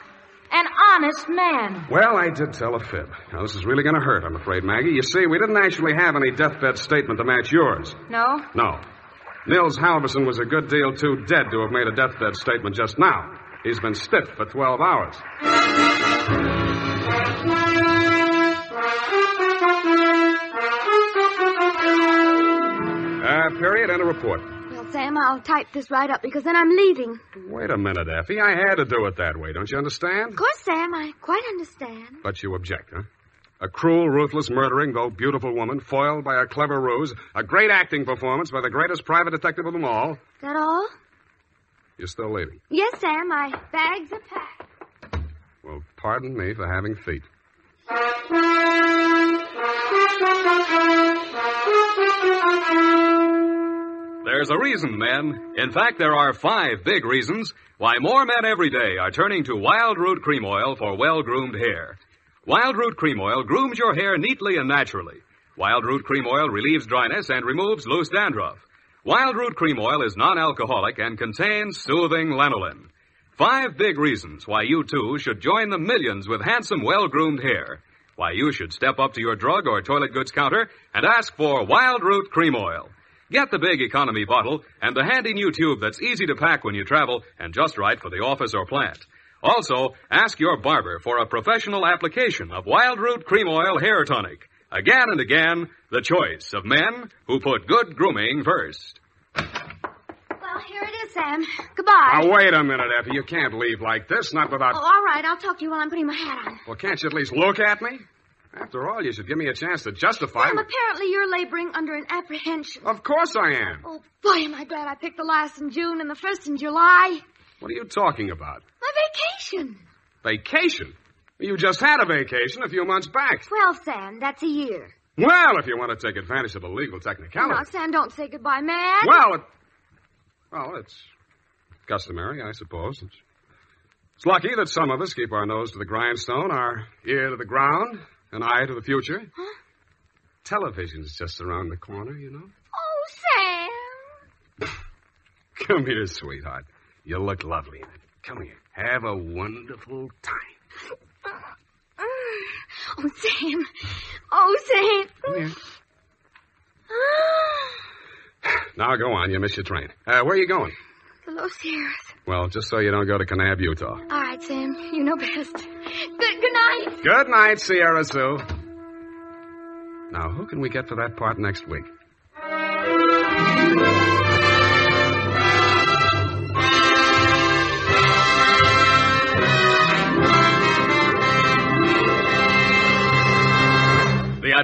An honest man. Well, I did tell a fib. Now, this is really going to hurt, I'm afraid, Maggie. You see, we didn't actually have any deathbed statement to match yours. No? No. Nils Halverson was a good deal too dead to have made a deathbed statement just now. He's been stiff for 12 hours. Uh, period and a report. Well, Sam, I'll type this right up because then I'm leaving. Wait a minute, Effie. I had to do it that way. Don't you understand? Of course, Sam, I quite understand. But you object, huh? A cruel, ruthless, murdering, though beautiful woman, foiled by a clever ruse, a great acting performance by the greatest private detective of them all. That all? You're still leaving. Yes, Sam, my bags are packed. Well, pardon me for having feet. There's a reason, men. In fact, there are five big reasons why more men every day are turning to Wildroot Cream Oil for well groomed hair. Wildroot Cream Oil grooms your hair neatly and naturally. Wildroot Cream Oil relieves dryness and removes loose dandruff. Wildroot Cream Oil is non alcoholic and contains soothing lanolin. Five big reasons why you too should join the millions with handsome, well groomed hair. Why you should step up to your drug or toilet goods counter and ask for Wildroot Cream Oil. Get the big economy bottle and the handy new tube that's easy to pack when you travel and just right for the office or plant. Also, ask your barber for a professional application of Wildroot Cream Oil Hair Tonic. Again and again, the choice of men who put good grooming first. Well, here it is, Sam. Goodbye. Now, wait a minute, Effie. You can't leave like this, not without. Oh, all right. I'll talk to you while I'm putting my hat on. Well, can't you at least look at me? After all, you should give me a chance to justify. Sam, apparently you're laboring under an apprehension. Of course I am. Oh, boy, am I glad I picked the last in June and the first in July. What are you talking about? My vacation. Vacation? You just had a vacation a few months back. Well, Sam, that's a year. Well, if you want to take advantage of the legal Now, technicality. Sam, don't say goodbye, man. Well, it, well, it's customary, I suppose. It's, it's lucky that some of us keep our nose to the grindstone, our ear to the ground, an eye to the future. Huh? Television's just around the corner, you know. Oh, Sam. Come here, sweetheart. You look lovely in it. Come here. Have a wonderful time. Oh, Sam. Oh, Sam. Come here. Now go on. You missed your train. Uh, where are you going? the Los Sierras. Well, just so you don't go to Kanab, Utah. All right, Sam. You know best. Good, good night. Good night, Sierra Sue. Now, who can we get for that part next week?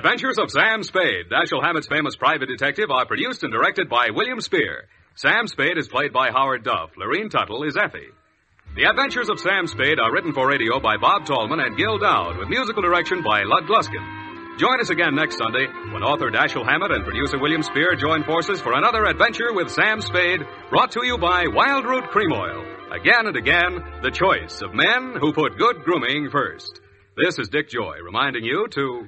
Adventures of Sam Spade, Dashiell Hammett's famous private detective, are produced and directed by William Spier. Sam Spade is played by Howard Duff. Lorene Tuttle is Effie. The Adventures of Sam Spade are written for radio by Bob Tallman and Gil Doud, with musical direction by Lud Gluskin. Join us again next Sunday when author Dashiell Hammett and producer William Spier join forces for another adventure with Sam Spade, brought to you by Wildroot Cream Oil. Again and again, the choice of men who put good grooming first. This is Dick Joy reminding you to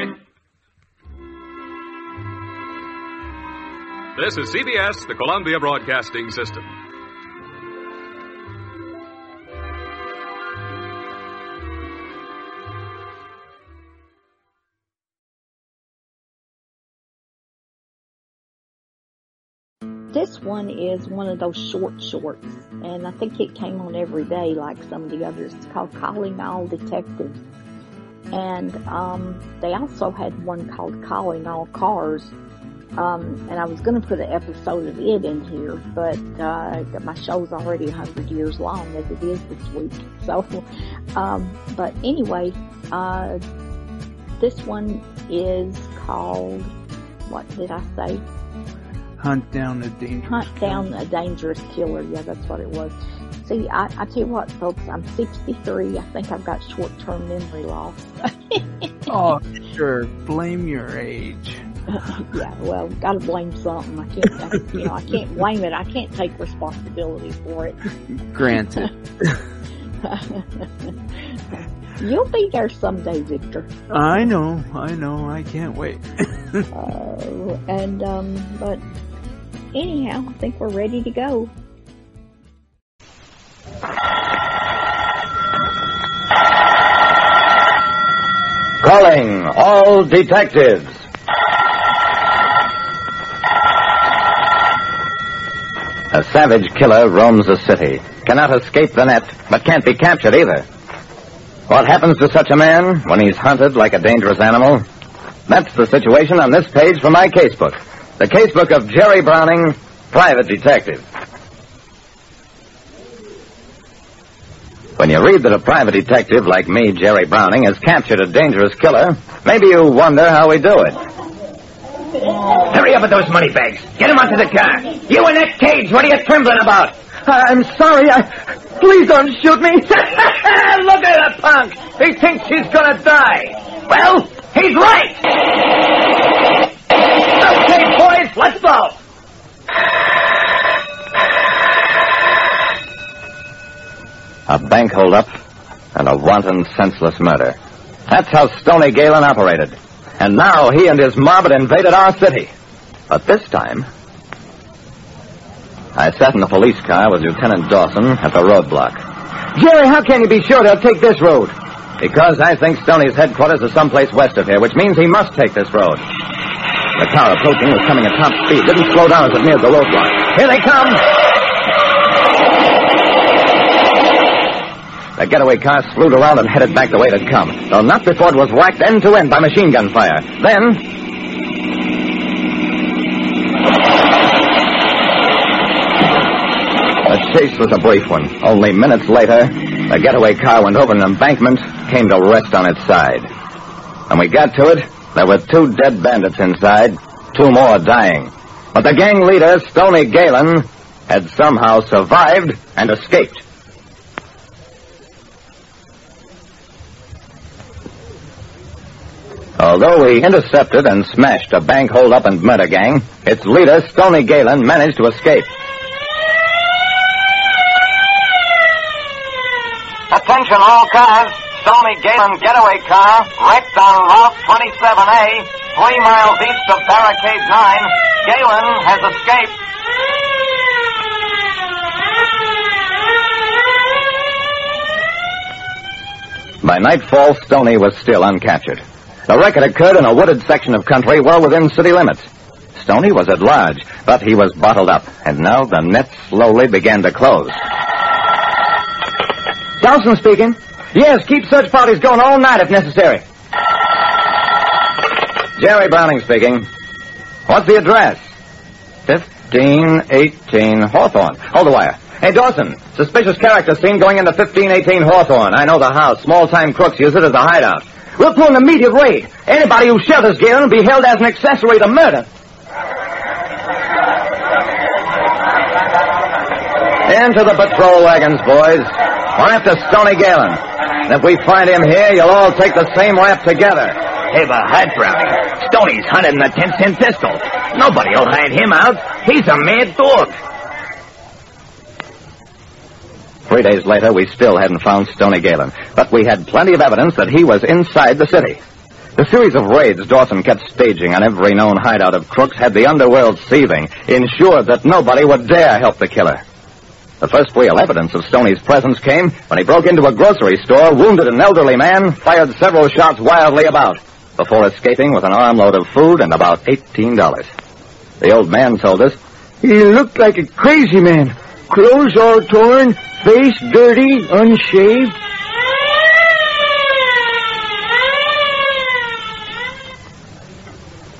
This is CBS, the Columbia Broadcasting System. this one is one of those short shorts, and I think it came on every day like some of the others. It's called Calling All Detectives. And um, they also had one called Calling All Cars. Um, and I was going to put an episode of it in here, but uh, my show's already 100 years long as it is this week. So, um, but anyway, uh, this one is called, what did I say? Hunt down a dangerous Hunt down a dangerous killer. Yeah, that's what it was. See, I, I tell you what, folks, I'm 63. I think I've got short-term memory loss. oh, sure. Blame your age. yeah, well, gotta blame something. I can't, I, you know, I can't blame it. I can't take responsibility for it. Granted. You'll be there someday, Victor. I know, I know. I can't wait. uh, and um, but anyhow, I think we're ready to go. Calling all detectives. A savage killer roams the city, cannot escape the net, but can't be captured either. What happens to such a man when he's hunted like a dangerous animal? That's the situation on this page from my casebook. The casebook of Jerry Browning, private detective. When you read that a private detective like me, Jerry Browning, has captured a dangerous killer, maybe you wonder how we do it. Hurry up with those money bags. Get them onto the car. You in that cage. What are you trembling about? I'm sorry. I. Please don't shoot me. Look at the punk. He thinks he's gonna die. Well, he's right. Okay, boys, let's go. A bank holdup and a wanton, senseless murder. That's how Stony Galen operated. And now he and his mob had invaded our city. But this time, I sat in the police car with Lieutenant Dawson at the roadblock. Jerry, how can you be sure they'll take this road? Because I think Stoney's headquarters is someplace west of here, which means he must take this road. The car approaching was coming at top speed. Didn't slow down as it neared the roadblock. Here they come! The getaway car slewed around and headed back the way it had come, though not before it was whacked end to end by machine gun fire. Then. The chase was a brief one. Only minutes later, the getaway car went over an embankment, came to rest on its side. When we got to it, there were two dead bandits inside, two more dying. But the gang leader, Stony Galen, had somehow survived and escaped. Although we intercepted and smashed a bank holdup and murder gang, its leader, Stony Galen, managed to escape. Attention all cars. Stony Galen getaway car wrecked on Route 27A, three miles east of Barricade 9. Galen has escaped. By nightfall, Stony was still uncaptured. The wreck had occurred in a wooded section of country well within city limits. Stony was at large, but he was bottled up, and now the net slowly began to close. Dawson speaking. Yes, keep search parties going all night if necessary. Jerry Browning speaking. What's the address? 1518 Hawthorne. Hold the wire. Hey, Dawson, suspicious character seen going into 1518 Hawthorne. I know the house. Small-time crooks use it as a hideout. We'll pull an immediate raid. Anybody who shelters Galen will be held as an accessory to murder. Into the patrol wagons, boys. We're after Stony Galen. And if we find him here, you'll all take the same rap together. Have a heart, Brownie. Stoney's hunting the 10-cent pistol. Nobody'll hide him out. He's a mad dog. Three days later, we still hadn't found Stony Galen, but we had plenty of evidence that he was inside the city. The series of raids Dawson kept staging on every known hideout of crooks had the underworld seething, ensured that nobody would dare help the killer. The first real evidence of Stoney's presence came when he broke into a grocery store, wounded an elderly man, fired several shots wildly about, before escaping with an armload of food and about $18. The old man told us He looked like a crazy man. Clothes all torn, face dirty, unshaved.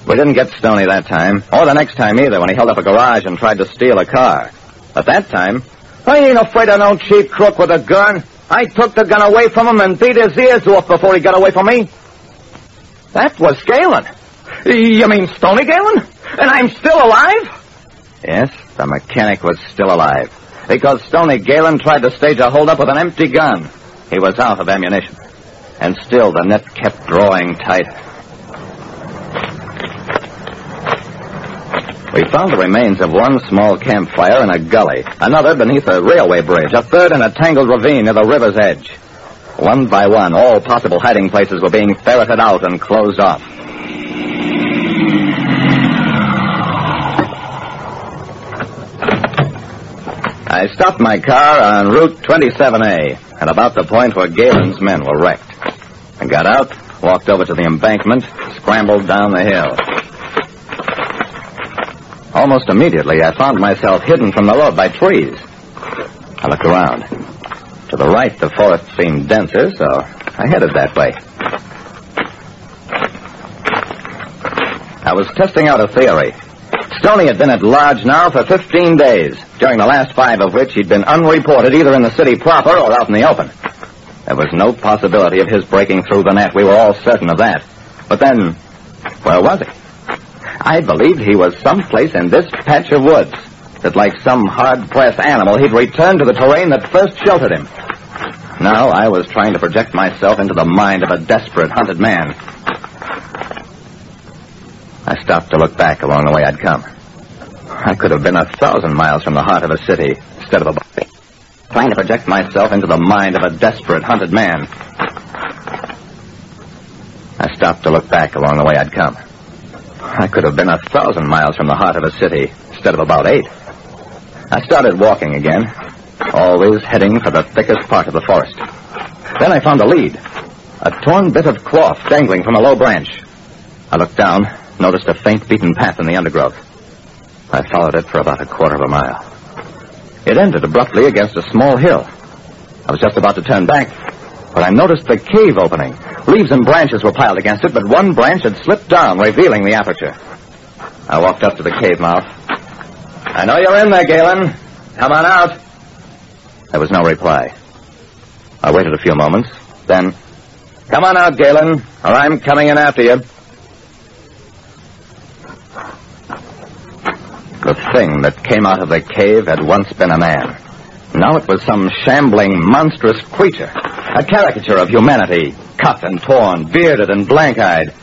We didn't get Stony that time, or the next time either, when he held up a garage and tried to steal a car. But that time, I ain't afraid of no cheap crook with a gun. I took the gun away from him and beat his ears off before he got away from me. That was Galen. You mean Stony Galen? And I'm still alive? Yes, the mechanic was still alive. Because Stony Galen tried to stage a holdup with an empty gun. He was out of ammunition. And still the net kept drawing tighter. We found the remains of one small campfire in a gully, another beneath a railway bridge, a third in a tangled ravine near the river's edge. One by one, all possible hiding places were being ferreted out and closed off. I stopped my car on Route 27A, at about the point where Galen's men were wrecked. I got out, walked over to the embankment, scrambled down the hill. Almost immediately, I found myself hidden from the road by trees. I looked around. To the right, the forest seemed denser, so I headed that way. I was testing out a theory. Stoney had been at large now for 15 days, during the last five of which he'd been unreported either in the city proper or out in the open. There was no possibility of his breaking through the net. We were all certain of that. But then, where was he? I believed he was someplace in this patch of woods. That like some hard-pressed animal, he'd returned to the terrain that first sheltered him. Now I was trying to project myself into the mind of a desperate, hunted man. I stopped to look back along the way I'd come. I could have been a thousand miles from the heart of a city instead of a body. Trying to project myself into the mind of a desperate, hunted man. I stopped to look back along the way I'd come. I could have been a thousand miles from the heart of a city instead of about eight. I started walking again, always heading for the thickest part of the forest. Then I found a lead, a torn bit of cloth dangling from a low branch. I looked down, noticed a faint beaten path in the undergrowth. I followed it for about a quarter of a mile. It ended abruptly against a small hill. I was just about to turn back, but I noticed the cave opening. Leaves and branches were piled against it, but one branch had slipped down, revealing the aperture. I walked up to the cave mouth. I know you're in there, Galen. Come on out. There was no reply. I waited a few moments. Then, come on out, Galen, or I'm coming in after you. The thing that came out of the cave had once been a man. Now it was some shambling, monstrous creature. A caricature of humanity, cut and torn, bearded and blank-eyed,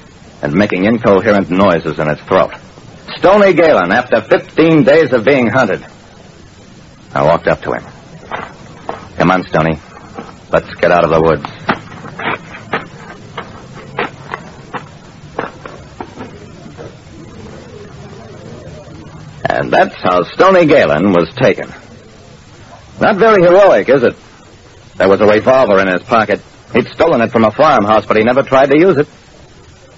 and making incoherent noises in its throat. Stony Galen, after 15 days of being hunted. I walked up to him. Come on, Stony. Let's get out of the woods. And that's how Stony Galen was taken. Not very heroic, is it? There was a revolver in his pocket. He'd stolen it from a farmhouse, but he never tried to use it.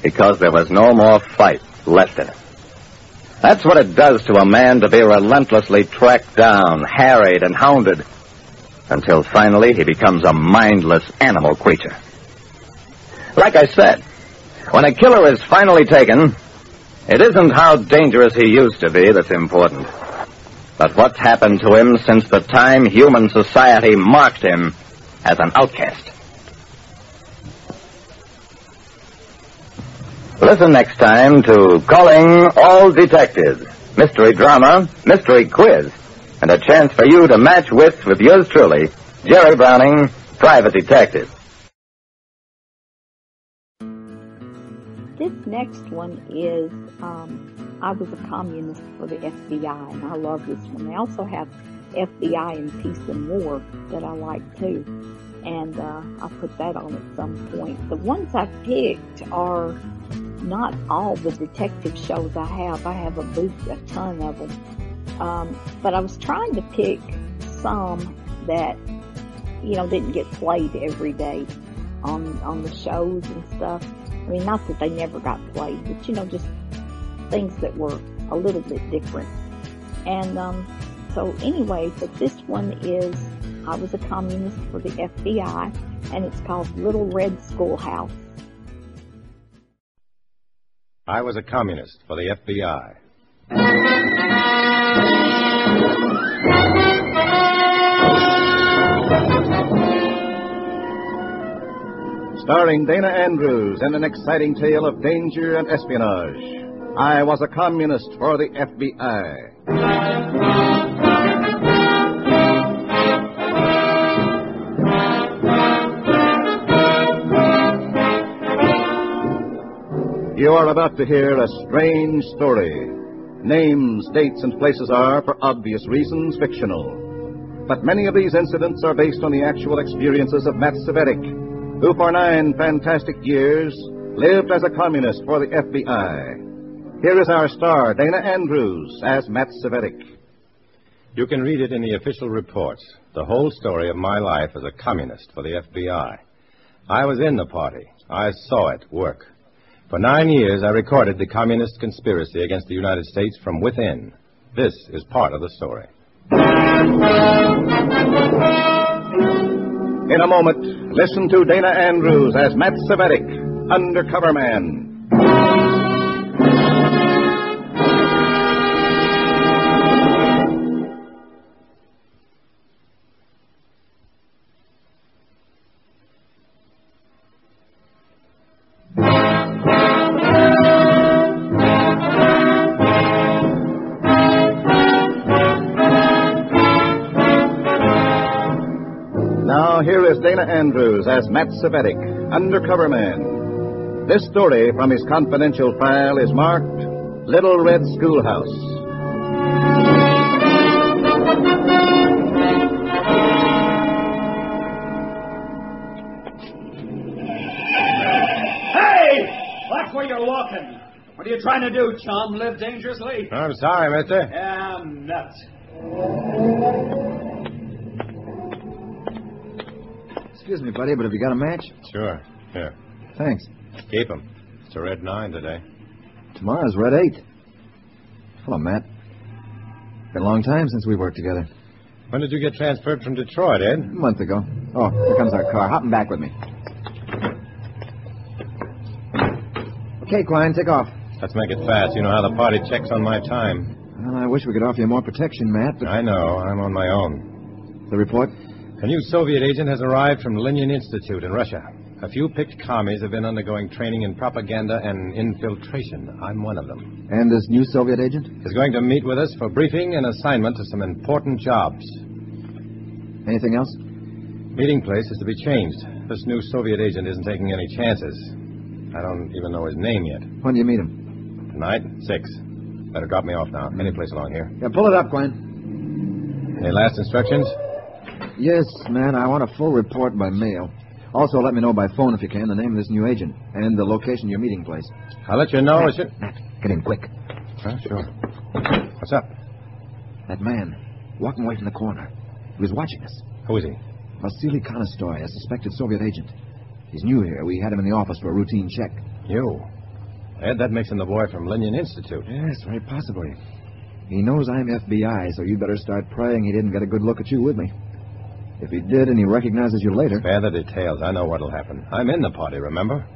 Because there was no more fight left in him. That's what it does to a man to be relentlessly tracked down, harried, and hounded, until finally he becomes a mindless animal creature. Like I said, when a killer is finally taken, it isn't how dangerous he used to be that's important, but what's happened to him since the time human society marked him as an outcast. Listen next time to Calling All Detectives, mystery drama, mystery quiz, and a chance for you to match wits with yours truly, Jerry Browning, private detective. This next one is um, I was a communist for the FBI, and I love this one. They also have FBI and Peace and War that I like too, and uh, I'll put that on at some point. The ones I picked are not all the detective shows I have. I have a booth, a ton of them. Um, but I was trying to pick some that, you know, didn't get played every day on, on the shows and stuff. I mean, not that they never got played, but you know, just things that were a little bit different. And um, so anyway, but this one is I was a communist for the FBI, and it's called Little Red Schoolhouse. I was a communist for the FBI. Starring Dana Andrews in an exciting tale of danger and espionage. I was a communist for the FBI. You are about to hear a strange story. Names, dates, and places are, for obvious reasons, fictional. But many of these incidents are based on the actual experiences of Matt Cvetic, who for nine fantastic years lived as a communist for the FBI. Here is our star, Dana Andrews, as Matt Cvetic. You can read it in the official reports. The whole story of my life as a communist for the FBI. I was in the party. I saw it work. For nine years, I recorded the communist conspiracy against the United States from within. This is part of the story. In a moment, listen to Dana Andrews as Matt Cvetic, Undercover Man. As Matt Cvetic, Undercover Man. This story from his confidential file is marked Little Red Schoolhouse. Hey! Watch where you're walking. What are you trying to do, chum? Live dangerously? I'm sorry, mister. Yeah, I'm nuts. Excuse me, buddy, but have you got a match? Sure. Here. Thanks. Keep 'em. It's a red nine today. Tomorrow's Red 8. Hello, Matt. Been a long time since we worked together. When did you get transferred from Detroit, Ed? A month ago. Oh, here comes our car. Hop 'em back with me. Okay, Klein, take off. Let's make it fast. You know how the party checks on my time. Well, I wish we could offer you more protection, Matt, but... I know. I'm on my own. The report? A new Soviet agent has arrived from Lenin Institute in Russia. A few picked commies have been undergoing training in propaganda and infiltration. I'm one of them. And this new Soviet agent? Is going to meet with us for briefing and assignment to some important jobs. Anything else? Meeting place is to be changed. This new Soviet agent isn't taking any chances. I don't even know his name yet. When do you meet him? Tonight, six. Better drop me off now. Any place along here. Yeah, pull it up, Klein. Any last instructions? Yes, man. I want a full report by mail. Also, let me know by phone if you can the name of this new agent and the location of your meeting place. I'll let you know. As soon- Matt, get in quick. Huh, sure. What's up? That man, walking away from the corner. He was watching us. Who is he? Vasily Konostoy, a suspected Soviet agent. He's new here. We had him in the office for a routine check. You. Ed, that makes him the boy from Lenin Institute. Yes, very possibly. He knows I'm FBI, so you'd better start praying he didn't get a good look at you with me. If he did and he recognizes you later. Spare the details. I know what'll happen. I'm in the party, remember?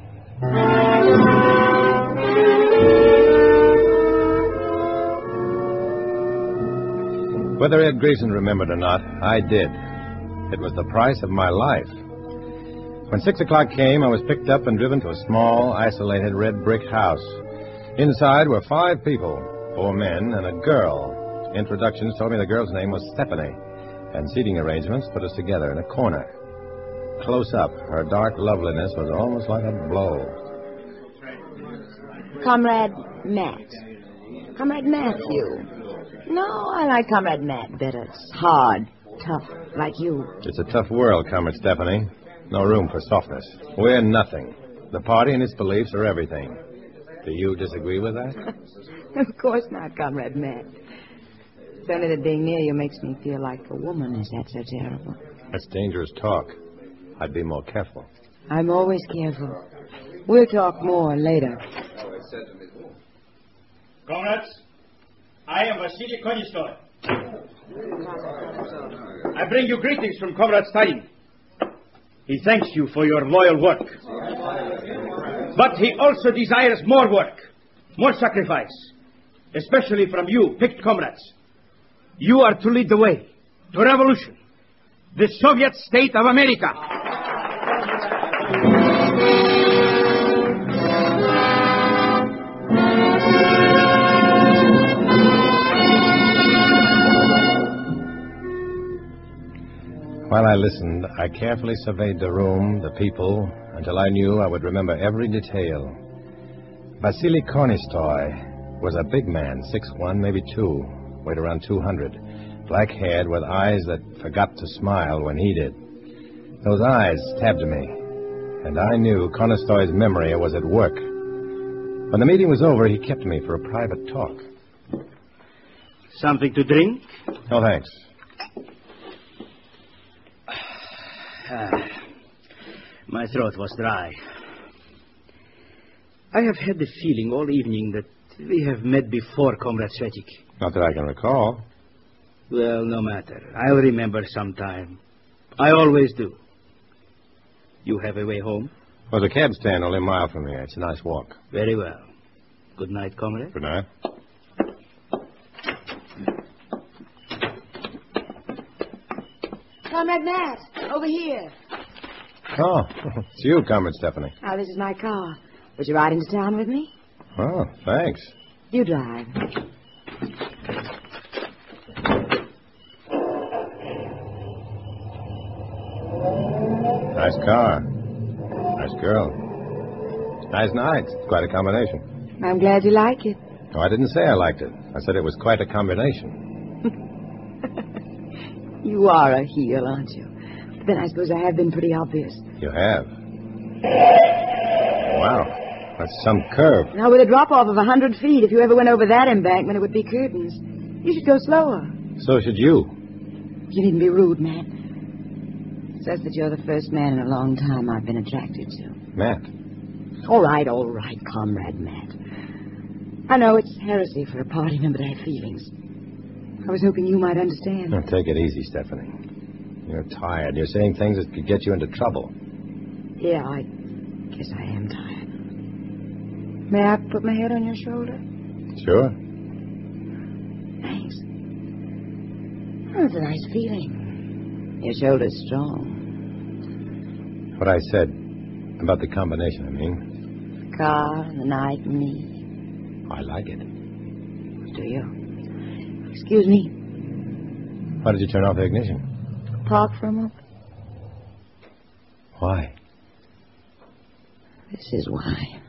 Whether Ed Grayson remembered or not, I did. It was the price of my life. When six o'clock came, I was picked up and driven to a small, isolated red brick house. Inside were five people, four men and a girl. Introductions told me the girl's name was Stephanie, and seating arrangements put us together in a corner. Close up, her dark loveliness was almost like a blow. Comrade Matt. Comrade Matthew. No, I like Comrade Matt better. It's hard, tough, like you. It's a tough world, Comrade Stephanie. No room for softness. We're nothing. The party and its beliefs are everything. Do you disagree with that? of course not, Comrade Matt. It's only that being near you makes me feel like a woman. Is that so terrible? That's dangerous talk. I'd be more careful. I'm always careful. We'll talk more later. Comrades, I am Vasily Konistoy. I bring you greetings from Comrade Stalin. He thanks you for your loyal work. But he also desires more work, more sacrifice, especially from you, picked comrades. You are to lead the way to revolution, the Soviet state of America. While I listened, I carefully surveyed the room, the people, until I knew I would remember every detail. Vasily Kornistoy was a big man, six one, maybe two, weighed around 200, black haired with eyes that forgot to smile when he did. Those eyes stabbed me, and I knew Kornistoy's memory was at work. When the meeting was over, he kept me for a private talk. Something to drink? No, thanks. Ah, my throat was dry. I have had the feeling all evening that we have met before, Comrade Cvetic. Not that I can recall. Well, no matter. I'll remember sometime. I always do. You have a way home? Well, the cab stand only a mile from here. It's a nice walk. Very well. Good night, comrade. Good night. Comrade Matt, over here. Oh, it's you, Comrade Stephanie. Oh, this is my car. Would you ride into town with me? Oh, thanks. You drive. Nice car. Nice girl. Nice night. It's quite a combination. I'm glad you like it. No, I didn't say I liked it. I said it was quite a combination. You are a heel, aren't you? But then I suppose I have been pretty obvious. You have. Wow. That's some curve. Now, with a drop off of a hundred feet, if you ever went over that embankment, it would be curtains. You should go slower. So should you. You needn't be rude, Matt. Says that you're the first man in a long time I've been attracted to. Matt. All right, all right, comrade Matt. I know it's heresy for a party member to have feelings. I was hoping you might understand. Now, take it easy, Stephanie. You're tired. You're saying things that could get you into trouble. Yeah, I guess I am tired. May I put my head on your shoulder? Sure. Thanks. Oh, it's a nice feeling. Your shoulder's strong. What I said about the combination, I mean. The car, the night, and me. I like it. Do you? Excuse me. Why did you turn off the ignition? Talk for a moment. Why? This is why.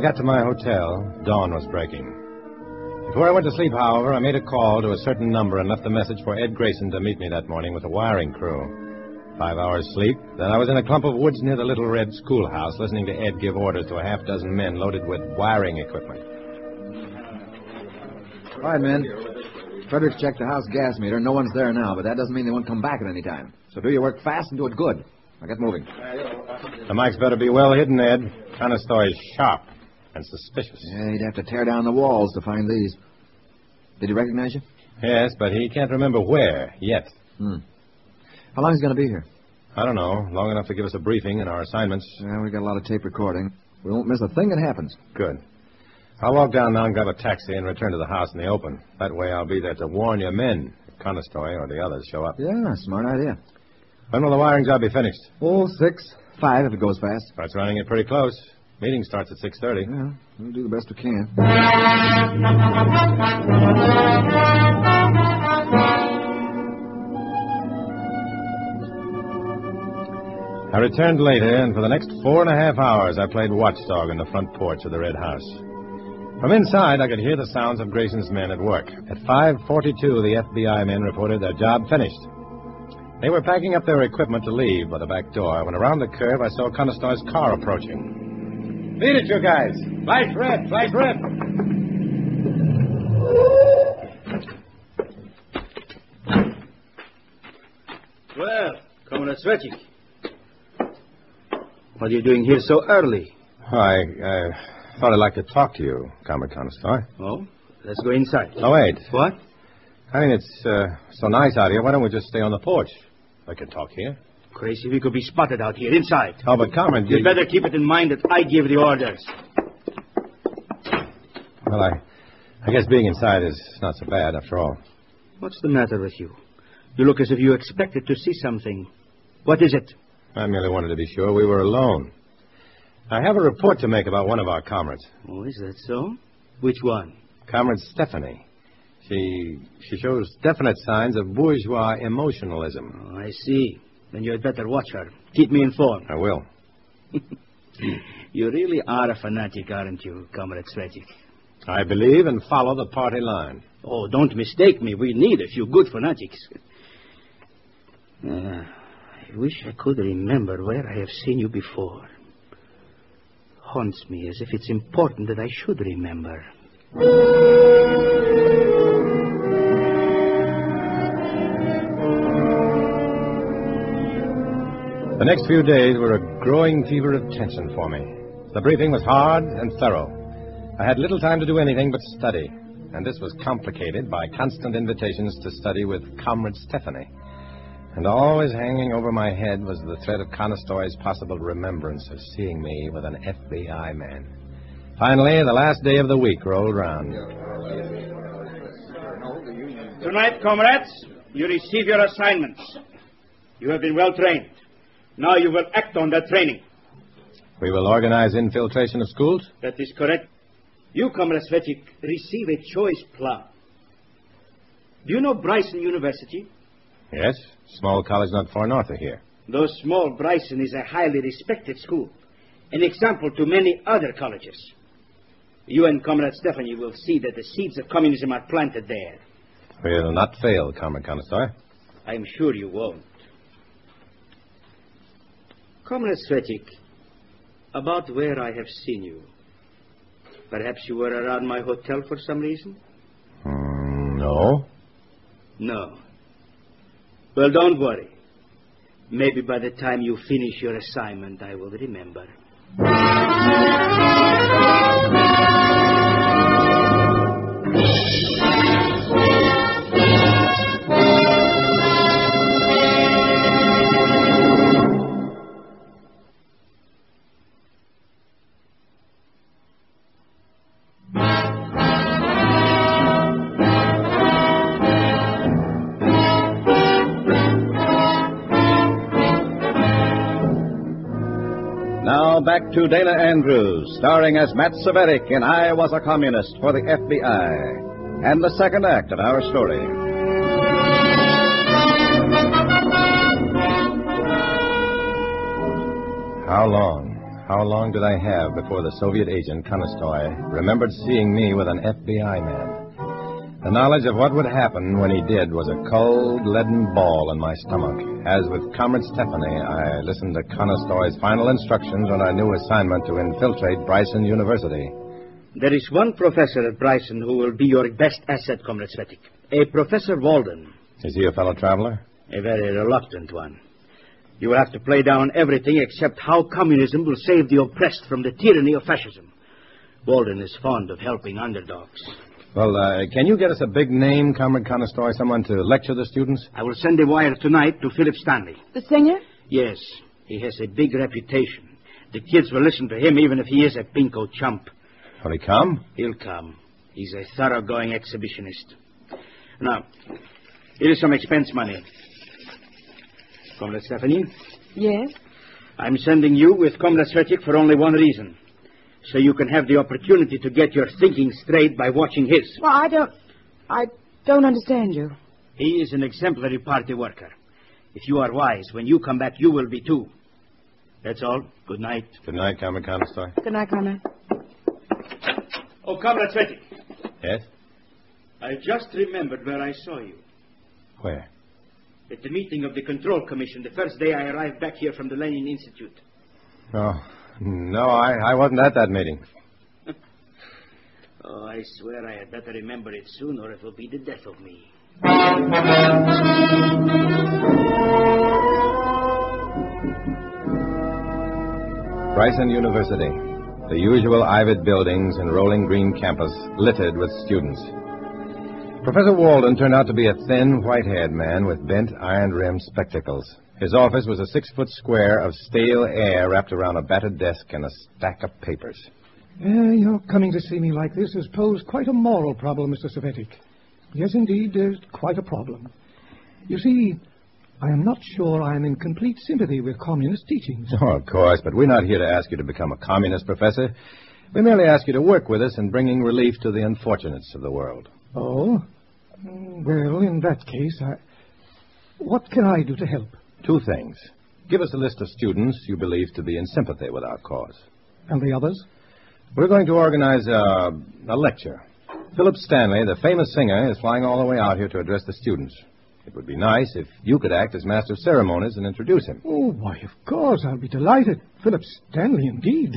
I got to my hotel, dawn was breaking. Before I went to sleep, however, I made a call to a certain number and left a message for Ed Grayson to meet me that morning with a wiring crew. Five hours sleep, then I was in a clump of woods near the Little Red schoolhouse listening to Ed give orders to a half dozen men loaded with wiring equipment. All right, men. Fredericks checked the house gas meter. No one's there now, but that doesn't mean they won't come back at any time. So do your work fast and do it good. Now get moving. The mics better be well hidden, Ed. Conestoy is sharp and suspicious. Yeah, he'd have to tear down the walls to find these. Did he recognize you? Yes, but he can't remember where yet. Hmm. How long is he going to be here? I don't know. Long enough to give us a briefing and our assignments. Yeah, we got a lot of tape recording. We won't miss a thing that happens. Good. I'll walk down now and grab a taxi and return to the house in the open. That way I'll be there to warn your men if Conestoy or the others show up. Yeah, smart idea. When will the wiring job be finished? Oh, six, five if it goes fast. That's running it pretty close. Meeting starts at 6.30. Yeah, we'll do the best we can. I returned later, and for the next four and a half hours, I played watchdog on the front porch of the Red House. From inside, I could hear the sounds of Grayson's men at work. At 5.42, the FBI men reported their job finished. They were packing up their equipment to leave by the back door when around the curve I saw Conestoy's car approaching. Beat it, you guys. Flash red, flash red. Well, Comrade Cvetic. What are you doing here so early? I, I thought I'd like to talk to you, Comrade Conistar. Oh, let's go inside. Oh, wait. What? I mean, it's uh, so nice out here. Why don't we just stay on the porch? I can talk here. Crazy, we could be spotted out here, inside. Oh, but Comrade, You'd you... better keep it in mind that I give the orders. Well, I, I guess being inside is not so bad, after all. What's the matter with you? You look as if you expected to see something. What is it? I merely wanted to be sure we were alone. I have a report to make about one of our comrades. Oh, is that so? Which one? Comrade Stephanie. She she shows definite signs of bourgeois emotionalism. Oh, I see. Then you had better watch her. Keep me informed. I will. You really are a fanatic, aren't you, Comrade Svechik? I believe and follow the party line. Oh, don't mistake me. We need a few good fanatics. Uh, I wish I could remember where I have seen you before. Haunts me as if it's important that I should remember. The next few days were a growing fever of tension for me. The briefing was hard and thorough. I had little time to do anything but study, and this was complicated by constant invitations to study with Comrade Stephanie. And always hanging over my head was the threat of Conestoy's possible remembrance of seeing me with an FBI man. Finally, the last day of the week rolled round. Tonight, comrades, you receive your assignments. You have been well trained. Now you will act on that training. We will organize infiltration of schools. That is correct. You, Comrade Svechik, receive a choice plan. Do you know Bryson University? Yes, small college not far north of here. Though small, Bryson is a highly respected school, an example to many other colleges. You and Comrade Stephanie will see that the seeds of communism are planted there. We'll not fail, Comrade Conestoy. I'm sure you won't. Comrade Svechik, about where I have seen you. Perhaps you were around my hotel for some reason? Mm, no. No. Well, don't worry. Maybe by the time you finish your assignment, I will remember. To Dana Andrews, starring as Matt Cvetic in I Was a Communist for the FBI, and the second act of our story. How long? How long did I have before the Soviet agent, Konostoy, remembered seeing me with an FBI man? The knowledge of what would happen when he did was a cold, leaden ball in my stomach. As with Comrade Stephanie, I listened to Konostoy's final instructions on our new assignment to infiltrate Bryson University. There is one professor at Bryson who will be your best asset, Comrade Cvetic. A Professor Walden. Is he a fellow traveler? A very reluctant one. You will have to play down everything except how communism will save the oppressed from the tyranny of fascism. Walden is fond of helping underdogs. Well, uh, can you get us a big name, Comrade Conostoy, someone to lecture the students? I will send a wire tonight to Philip Stanley. The singer? Yes, he has a big reputation. The kids will listen to him even if he is a pinko chump. Will he come? He'll come. He's a thoroughgoing exhibitionist. Now, here is some expense money. Comrade Stephanie, Yes? I'm sending you with Comrade Cvetic for only one reason. So you can have the opportunity to get your thinking straight by watching his. Well, I don't. I don't understand you. He is an exemplary party worker. If you are wise, when you come back, you will be too. That's all. Good night. Good night, Comrade Conostoy. Good night, Comrade. Oh, Comrade Cvetic, Yes? I just remembered where I saw you. Where? At the meeting of the Control Commission, the first day I arrived back here from the Lenin Institute. Oh, no, I, I wasn't at that meeting. oh, I swear I had better remember it soon, or it will be the death of me. Bryson University, the usual ivied buildings and rolling green campus littered with students. Professor Walden turned out to be a thin, white haired man with bent, iron rimmed spectacles. His office was a six-foot square of stale air wrapped around a battered desk and a stack of papers. Uh, your coming to see me like this has posed quite a moral problem, Mr. Cvetic. Yes, indeed, there's quite a problem. You see, I am not sure I am in complete sympathy with communist teachings. Oh, of course, but we're not here to ask you to become a communist, Professor. We merely ask you to work with us in bringing relief to the unfortunates of the world. Oh? Mm, Well, in that case, I. What can I do to help? Two things. Give us a list of students you believe to be in sympathy with our cause. And the others? We're going to organize a, a lecture. Philip Stanley, the famous singer, is flying all the way out here to address the students. It would be nice if you could act as master of ceremonies and introduce him. Oh, why, of course, I'll be delighted. Philip Stanley, indeed.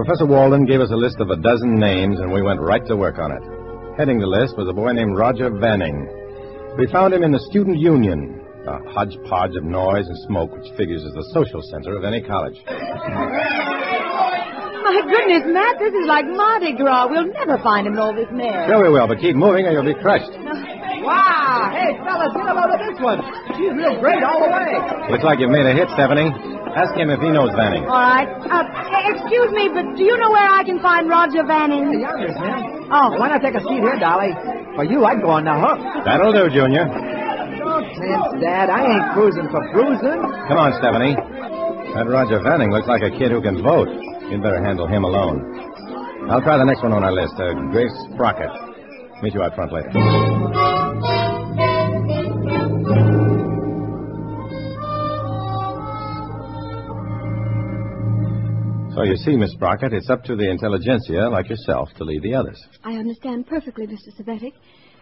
Professor Walden gave us a list of a dozen names, and we went right to work on it. Heading the list was a boy named Roger Vanning. We found him in the Student Union, a hodgepodge of noise and smoke which figures as the social center of any college. My goodness, Matt, this is like Mardi Gras. We'll never find him in all this mess. Sure we will, but keep moving or you'll be crushed. Wow! Hey, fellas, get a load of this one. She's real great all the way. Looks like you've made a hit, Stephanie. Ask him if he knows Vanning. All right. Uh, excuse me, but do you know where I can find Roger Vanning? Yeah, yes, ma'am. Oh, why not take a seat here, Dolly? For you, I'd go on the hook. That'll do, Junior. Don't tense, Dad. I ain't cruising for bruising. Come on, Stephanie. That Roger Vanning looks like a kid who can vote. You'd better handle him alone. I'll try the next one on our list, uh, Grace Sprocket. Meet you out front later. So you see, Miss Sprocket, it's up to the intelligentsia like yourself to lead the others. I understand perfectly, Mr. Cvetic.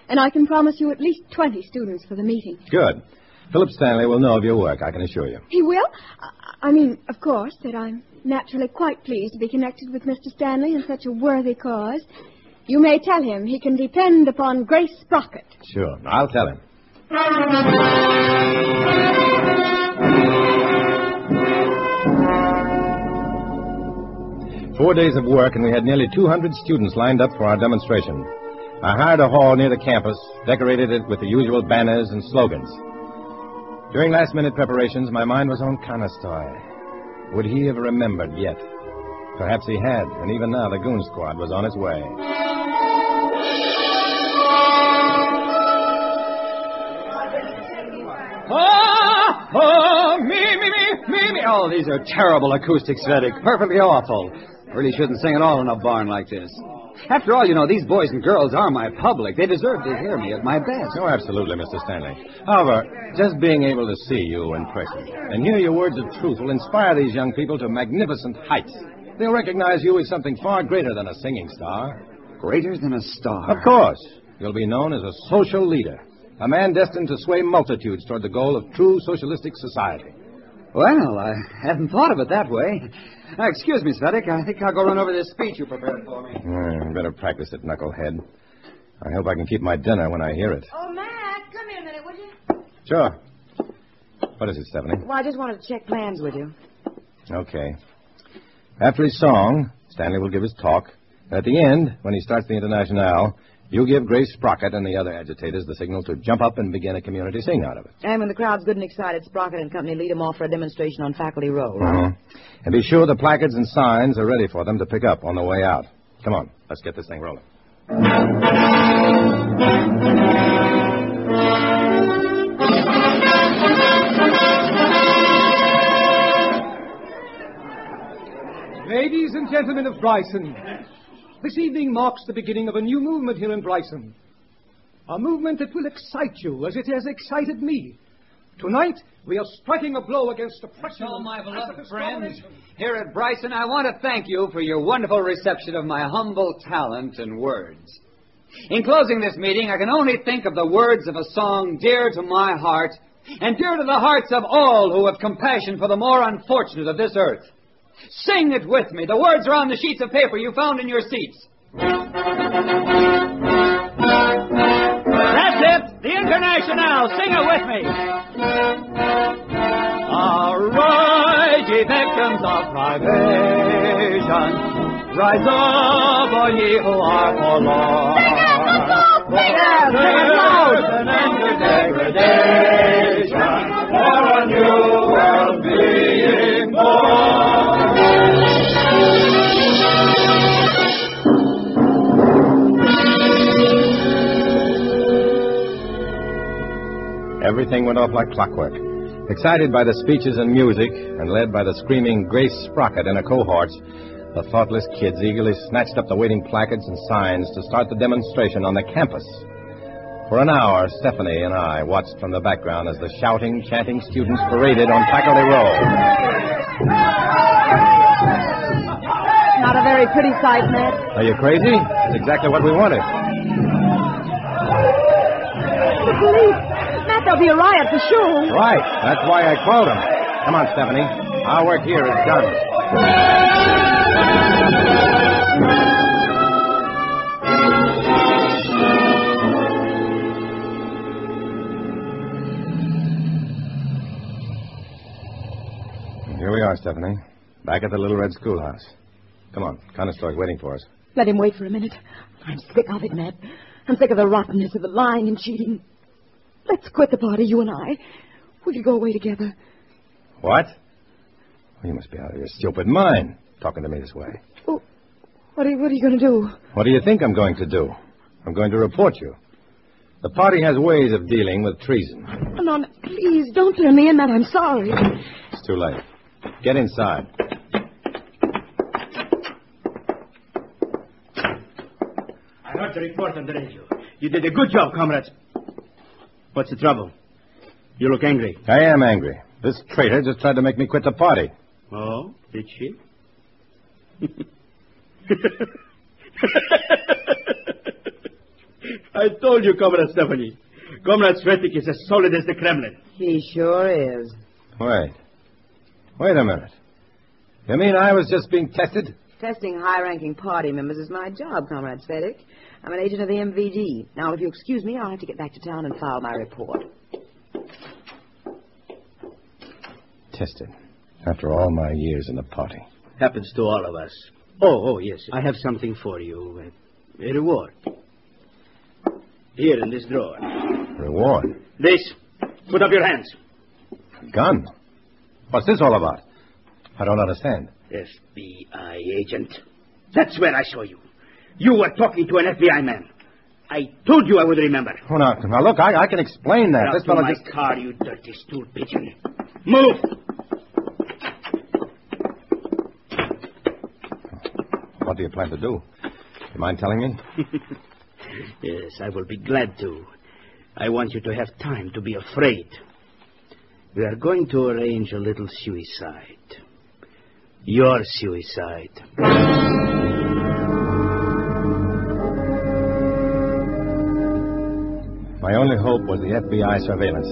And I can promise you at least 20 students for the meeting. Good. Philip Stanley will know of your work, I can assure you. He will? I- I mean, of course, that I'm naturally quite pleased to be connected with Mr. Stanley in such a worthy cause. You may tell him he can depend upon Grace Sprocket. Sure. I'll tell him. Four days of work, and we had nearly 200 students lined up for our demonstration. I hired a hall near the campus, decorated it with the usual banners and slogans. During last minute preparations, my mind was on Conestoy. Would he have remembered yet? Perhaps he had, and even now the goon squad was on its way. Ah! Oh, me, me, me, me, me. Oh, these are terrible acoustics, Vedic. Perfectly awful. Really shouldn't sing at all in a barn like this. After all, you know, these boys and girls are my public. They deserve to hear me at my best. Oh, absolutely, Mr. Stanley. However, just being able to see you in person and hear your words of truth will inspire these young people to magnificent heights. They'll recognize you as something far greater than a singing star. Greater than a star? Of course. You'll be known as a social leader, a man destined to sway multitudes toward the goal of true socialistic society. Well, I hadn't thought of it that way. Uh, excuse me, Cvetic. I think I'll go run over this speech you prepared for me. Hmm, better practice it, knucklehead. I hope I can keep my dinner when I hear it. Oh, Matt, come here a minute, would you? Sure. What is it, Stephanie? Well, I just wanted to check plans with you. Okay. After his song, Stanley will give his talk. At the end, when he starts the Internationale, you give Grace Sprocket and the other agitators the signal to jump up and begin a community sing out of it. And when the crowd's good and excited, Sprocket and Company lead them off for a demonstration on Faculty Row. Mhm. And be sure the placards and signs are ready for them to pick up on the way out. Come on, let's get this thing rolling. Ladies and gentlemen of Bryson, this evening marks the beginning of a new movement here in Bryson. A movement that will excite you as it has excited me. Tonight, we are striking a blow against oppression. Oh, my beloved friends, here at Bryson, I want to thank you for your wonderful reception of my humble talent and words. In closing this meeting, I can only think of the words of a song dear to my heart and dear to the hearts of all who have compassion for the more unfortunate of this earth. Sing it with me. The words are on the sheets of paper you found in your seats. That's it. The International, sing it with me. Arise, ye victims of privation. Rise up, all ye who are forlorn. Yes, sing it loud. An end to degradation, for a new world being Everything went off like clockwork. Excited by the speeches and music, and led by the screaming Grace Sprocket and her cohorts, the thoughtless kids eagerly snatched up the waiting placards and signs to start the demonstration on the campus. For an hour, Stephanie and I watched from the background as the shouting, chanting students paraded on Faculty Row. Not a very pretty sight, Matt. Are you crazy? It's exactly what we wanted. The police. Matt, there'll be a riot for sure. Right. That's why I called him. Come on, Stephanie. Our work here is done. Here we are, Stephanie. Back at the Little Red Schoolhouse. Come on, Conestoy's waiting for us. Let him wait for a minute. I'm sick of it, Matt. I'm sick of the rottenness of the lying and cheating. Let's quit the party, you and I. We could go away together. What? Well, you must be out of your stupid mind, talking to me this way. What are you, what are you going to do? What do you think I'm going to do? I'm going to report you. The party has ways of dealing with treason. Oh, no, no, please, don't turn me in, that. I'm sorry. It's too late. Get inside. I heard the report on the radio. You did a good job, comrades. What's the trouble? You look angry. I am angry. This traitor just tried to make me quit the party. Oh, did she? I told you, Comrade Stephanie. Comrade Cvetic is as solid as the Kremlin. He sure is. Wait. Wait a minute. You mean I was just being tested? Testing high-ranking party members is my job, Comrade Cvetic. I'm an agent of the MVD. Now, if you'll excuse me, I'll have to get back to town and file my report. Tested. After all my years in the party. Happens to all of us. Oh, oh, yes. I have something for you. A, a reward. Here in this drawer. Reward? This. Put up your hands. Gun? What's this all about? I don't understand. FBI agent. That's where I saw you. You were talking to an FBI man. I told you I would remember. Oh, now, now look, I, I can explain that. Get this fellow my just... car, you dirty stool pigeon. Move! What do you plan to do? You mind telling me? yes, I will be glad to. I want you to have time to be afraid. We are going to arrange a little suicide. Your suicide. My only hope was the FBI surveillance.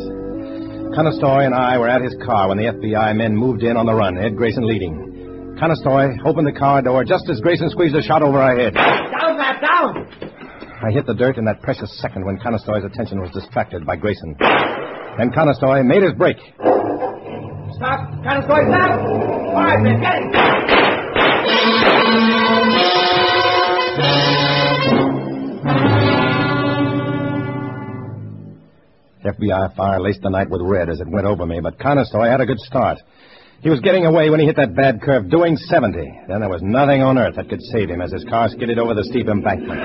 Conestoy and I were at his car when the FBI men moved in on the run, Ed Grayson leading. Conestoy opened the car door just as Grayson squeezed a shot over our head. Down, Matt, down! I hit the dirt in that precious second when Conestoy's attention was distracted by Grayson. Then Conestoy made his break. Stop! Conestoy, stop! All right, man, get him! FBI fire laced the night with red as it went over me, but Conestoy had a good start. He was getting away when he hit that bad curve, doing 70. Then there was nothing on earth that could save him as his car skidded over the steep embankment.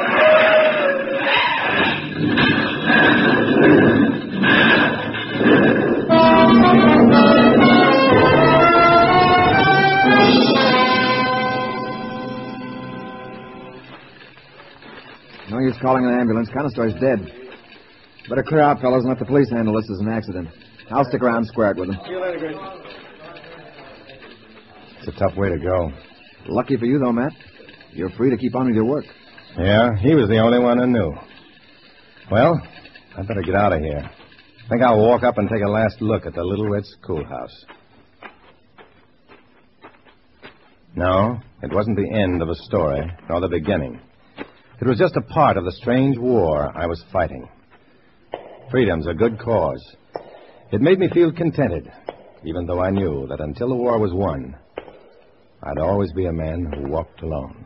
No use calling an ambulance. Conestoy's dead. Better clear out, fellows, and let the police handle this as an accident. I'll stick around and square it with them. It's a tough way to go. Lucky for you, though, Matt. You're free to keep on with your work. Yeah, he was the only one who knew. Well, I better get out of here. I think I'll walk up and take a last look at the Little Red Schoolhouse. No, it wasn't the end of a story, nor the beginning. It was just a part of the strange war I was fighting. Freedom's a good cause. It made me feel contented, even though I knew that until the war was won, I'd always be a man who walked alone.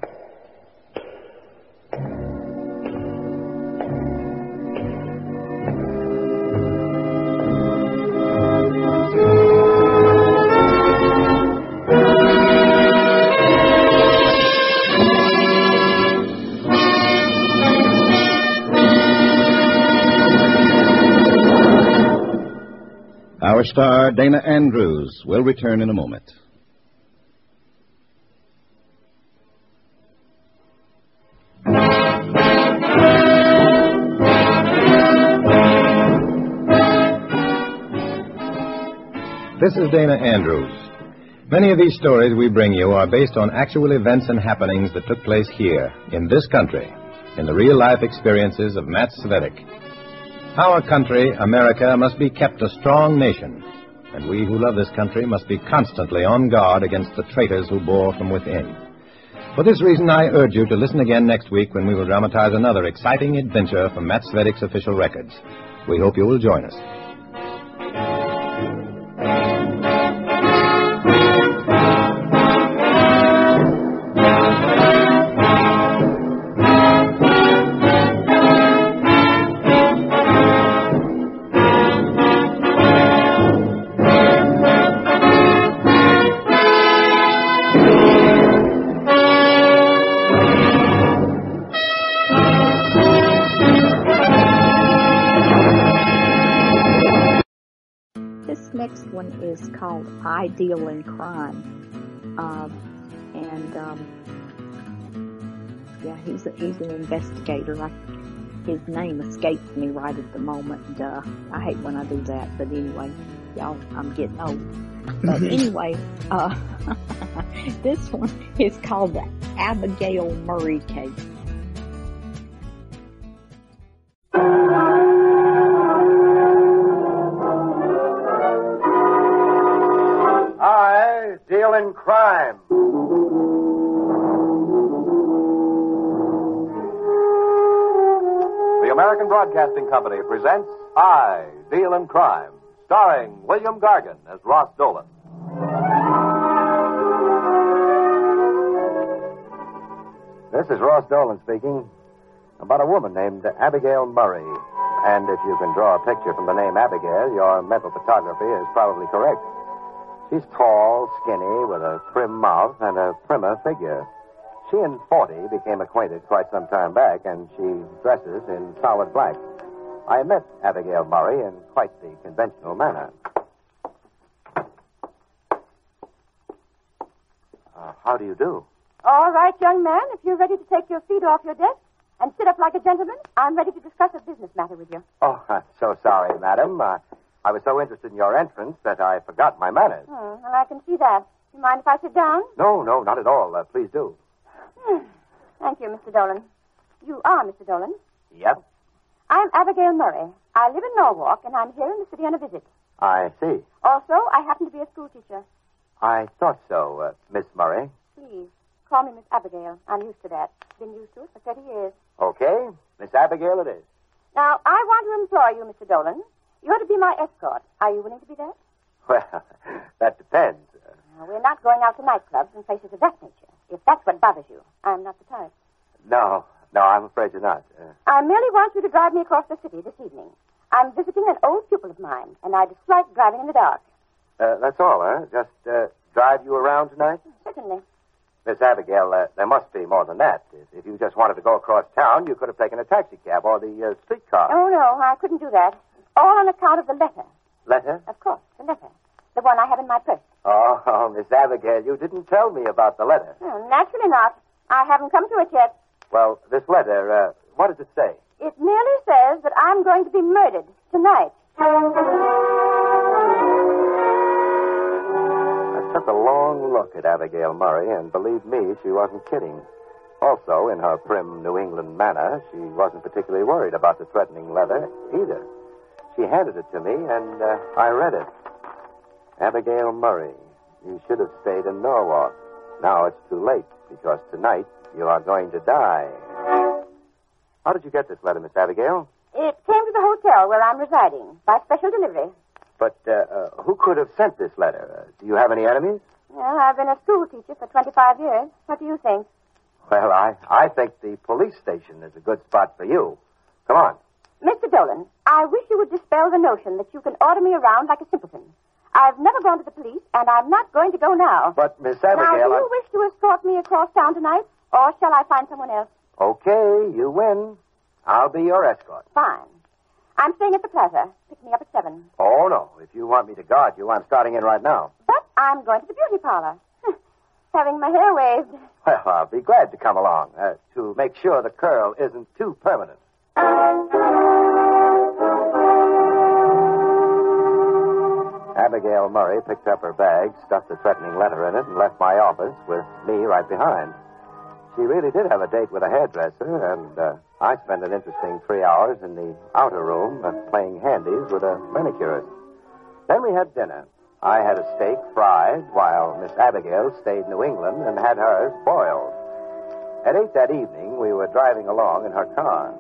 Our star, Dana Andrews, will return in a moment. This is Dana Andrews. Many of these stories we bring you are based on actual events and happenings that took place here, in this country, in the real life experiences of Matt Cvetic. Our country, America, must be kept a strong nation, and we who love this country must be constantly on guard against the traitors who bore from within. For this reason, I urge you to listen again next week when we will dramatize another exciting adventure from Matt Cvetic's official records. We hope you will join us. Is called I Deal in Crime. Um, and, um, yeah, he's, a, he's an investigator. I, his name escapes me right at the moment. Uh, I hate when I do that, but anyway, y'all, I'm getting old. But anyway, uh, this one is called the Abigail Murray case. Deal in crime. The American Broadcasting Company presents I Deal in Crime, starring William Gargan as Ross Dolan. This is Ross Dolan speaking about a woman named Abigail Murray. And if you can draw a picture from the name Abigail, your mental photography is probably correct. She's tall, skinny, with a prim mouth and a primmer figure. She and Forty became acquainted quite some time back, and she dresses in solid black. I met Abigail Murray in quite the conventional manner. Uh, how do you do? All right, young man, if you're ready to take your feet off your desk and sit up like a gentleman, I'm ready to discuss a business matter with you. Oh, I'm so sorry, madam. Uh, I was so interested in your entrance that I forgot my manners. Hmm, well, I can see that. Do you mind if I sit down? No, no, not at all. Uh, please do. Hmm. Thank you, Mr. Dolan. You are Mr. Dolan. Yep, I'm Abigail Murray. I live in Norwalk, and I'm here in the city on a visit. I see. Also, I happen to be a schoolteacher. I thought so, uh, Miss Murray. Please, call me Miss Abigail. I'm used to that. Been used to it for 30 years. Okay, Miss Abigail it is. Now, I want to employ you, Mr. Dolan. You're to be my escort. Are you willing to be that? Well, that depends. Now, we're not going out to nightclubs and places of that nature. If that's what bothers you, I'm not the type. No, no, I'm afraid you're not. Uh, I merely want you to drive me across the city this evening. I'm visiting an old pupil of mine, and I dislike driving in the dark. uh, that's all, huh? Just uh, drive you around tonight? Certainly. Miss Abigail, uh, there must be more than that. If, if you just wanted to go across town, you could have taken a taxi cab or the uh, streetcar. Oh, no, I couldn't do that. All on account of the letter. Letter? Of course, the letter. The one I have in my purse. Oh, oh, Miss Abigail, you didn't tell me about the letter. Oh, naturally not. I haven't come to it yet. Well, this letter, uh, what does it say? It merely says that I'm going to be murdered tonight. I took a long look at Abigail Murray, and believe me, she wasn't kidding. Also, in her prim New England manner, she wasn't particularly worried about the threatening letter either. She handed it to me, and uh, I read it. Abigail Murray, you should have stayed in Norwalk. Now it's too late, because tonight you are going to die. How did you get this letter, Miss Abigail? It came to the hotel where I'm residing by special delivery. But uh, uh, who could have sent this letter? Uh, do you have any enemies? Well, I've been a school teacher for 25 years. What do you think? Well, I, I think the police station is a good spot for you. Come on. Mr. Dolan, I wish you would dispel the notion that you can order me around like a simpleton. I've never gone to the police, and I'm not going to go now. But, Miss now, Abigail, do you wish to escort me across town tonight, or shall I find someone else? Okay, you win. I'll be your escort. Fine. I'm staying at the plaza. Pick me up at seven. Oh no, if you want me to guard you, I'm starting in right now. But I'm going to the beauty parlor. Having my hair waved. Well, I'll be glad to come along uh, to make sure the curl isn't too permanent. Abigail Murray picked up her bag, stuffed a threatening letter in it, and left my office with me right behind. She really did have a date with a hairdresser, and uh, I spent an interesting three hours in the outer room uh, playing handies with a manicurist. Then we had dinner. I had a steak fried, while Miss Abigail stayed in New England and had hers boiled. At eight that evening, we were driving along in her car.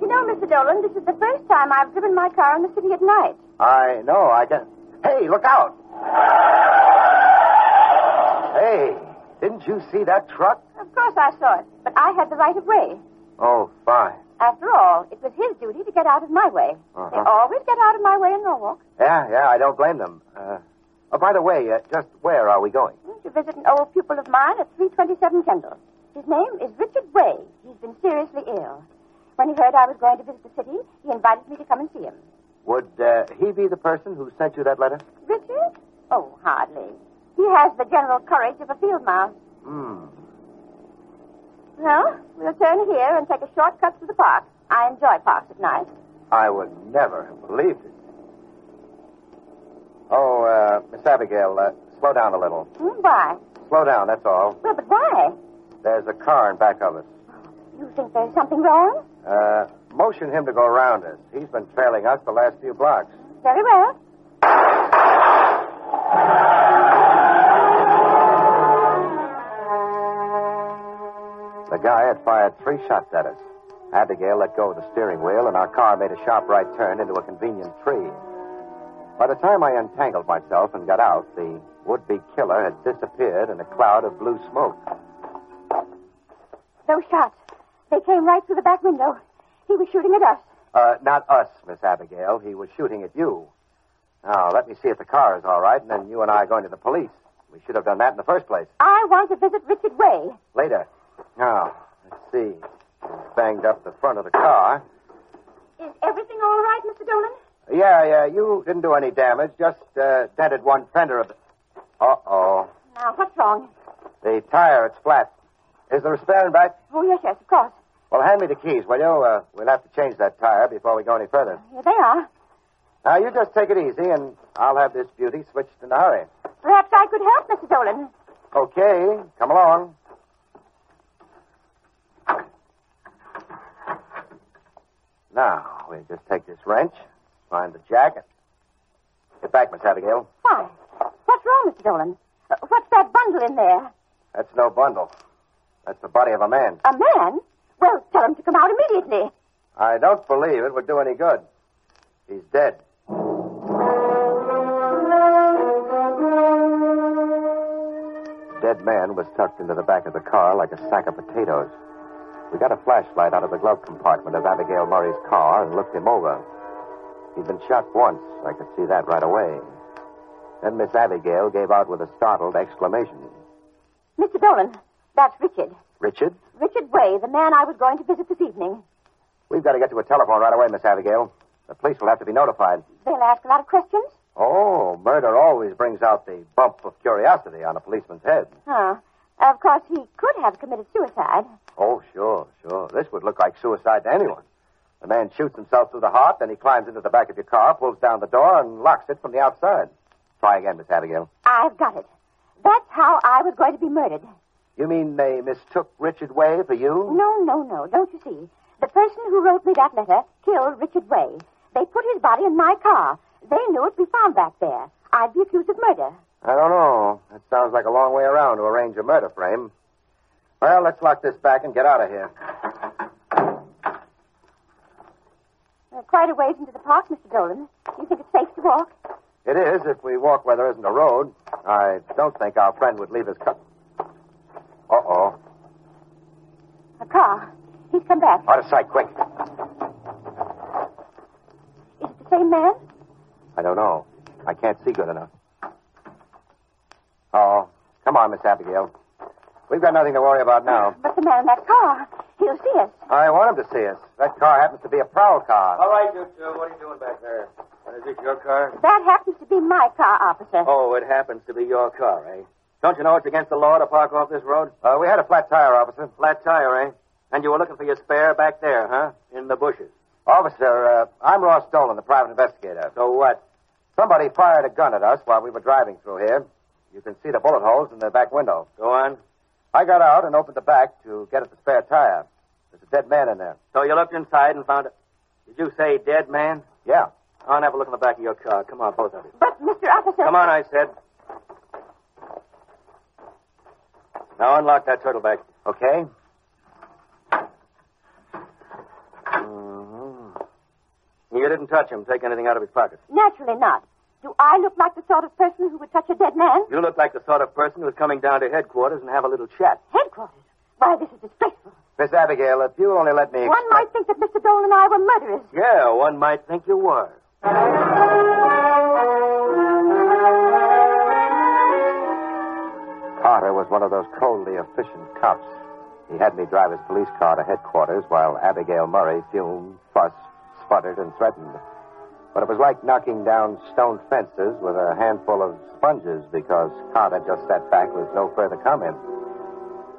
You know, Mr. Dolan, this is the first time I've driven my car in the city at night. I know, I can. Hey, look out! Hey, didn't you see that truck? Of course I saw it, but I had the right of way. Oh, fine. After all, it was his duty to get out of my way. Uh-huh. They always get out of my way in Norwalk. Yeah, yeah, I don't blame them. Uh, oh, by the way, uh, just where are we going? To visit an old pupil of mine at 327 Kendall. His name is Richard Way. He's been seriously ill. When he heard I was going to visit the city, he invited me to come and see him. Would uh, he be the person who sent you that letter? Richard? Oh, hardly. He has the general courage of a field mouse. Hmm. Well, we'll turn here and take a short cut to the park. I enjoy parks at night. I would never have believed it. Oh, uh, Miss Abigail, uh, slow down a little. Hmm, why? Slow down, that's all. Well, but why? There's a car in back of us. You think there's something wrong? Uh, motion him to go around us. He's been trailing us the last few blocks. Very well. The guy had fired three shots at us. Abigail let go of the steering wheel, and our car made a sharp right turn into a convenient tree. By the time I untangled myself and got out, the would-be killer had disappeared in a cloud of blue smoke. Those shots. They came right through the back window. He was shooting at us. Uh, not us, Miss Abigail. He was shooting at you. Now, let me see if the car is all right, and then you and I are going to the police. We should have done that in the first place. I want to visit Richard Way. Later. Now, let's see. He's banged up the front of the car. Is everything all right, Mr. Dolan? Yeah, yeah, you didn't do any damage. Just uh, dented one fender of the. Uh-oh. Now, what's wrong? The tire, it's flat. Is there a spare in back? Oh, yes, yes, of course. Well, hand me the keys, will you? Uh, we'll have to change that tire before we go any further. Here they are. Now, you just take it easy, and I'll have this beauty switched in a hurry. Perhaps I could help, Mr. Dolan. Okay, come along. Now, we'll just take this wrench, find the jacket. Get back, Miss Abigail. Why? What's wrong, Mr. Dolan? Uh, what's that bundle in there? That's no bundle. That's the body of a man. A man? Well, tell him to come out immediately. I don't believe it would do any good. He's dead. The dead man was tucked into the back of the car like a sack of potatoes. We got a flashlight out of the glove compartment of Abigail Murray's car and looked him over. He'd been shot once. I could see that right away. Then Miss Abigail gave out with a startled exclamation. Mr. Dolan, that's Richard. Richard? Richard Way, the man I was going to visit this evening. We've got to get to a telephone right away, Miss Abigail. The police will have to be notified. They'll ask a lot of questions. Oh, murder always brings out the bump of curiosity on a policeman's head. Huh. Of course, he could have committed suicide. Oh, sure, sure. This would look like suicide to anyone. The man shoots himself through the heart, then he climbs into the back of your car, pulls down the door, and locks it from the outside. Try again, Miss Abigail. I've got it. That's how I was going to be murdered. You mean they mistook Richard Way for you? No, no, no. Don't you see? The person who wrote me that letter killed Richard Way. They put his body in my car. They knew it. We found back there. I'd be accused of murder. I don't know. That sounds like a long way around to arrange a murder frame. Well, let's lock this back and get out of here. quite a ways into the park, Mr. Dolan. Do you think it's safe to walk? It is if we walk where there isn't a road. I don't think our friend would leave his car. Uh-oh. A car. He's come back. Out of sight, quick. Is it the same man? I don't know. I can't see good enough. Oh, come on, Miss Abigail. We've got nothing to worry about now. But the man in that car. He'll see us. I want him to see us. That car happens to be a prowl car. All right, you two. What are you doing back there? Is this your car? That happens to be my car, officer. Oh, it happens to be your car, eh? Don't you know it's against the law to park off this road? Uh, we had a flat tire, officer. Flat tire, eh? And you were looking for your spare back there, huh? In the bushes. Officer, uh, I'm Ross Dolan, the private investigator. So what? Somebody fired a gun at us while we were driving through here. You can see the bullet holes in the back window. Go on. I got out and opened the back to get at the spare tire. There's a dead man in there. So you looked inside and found it. Did you say dead man? Yeah. I'll have a look in the back of your car. Come on, both of you. But, Mr. Officer. Come on, I said. Now unlock that turtle back. Okay. Mm-hmm. You didn't touch him, take anything out of his pocket. Naturally not. Do I look like the sort of person who would touch a dead man? You look like the sort of person who's coming down to headquarters and have a little chat. Headquarters? Why, this is disgraceful. Miss Abigail, if you only let me. One might think that Mr. Dolan and I were murderers. Yeah, one might think you were. Carter was one of those coldly efficient cops. He had me drive his police car to headquarters while Abigail Murray fumed, fussed, sputtered, and threatened. But it was like knocking down stone fences with a handful of sponges because Carter just sat back with no further comment.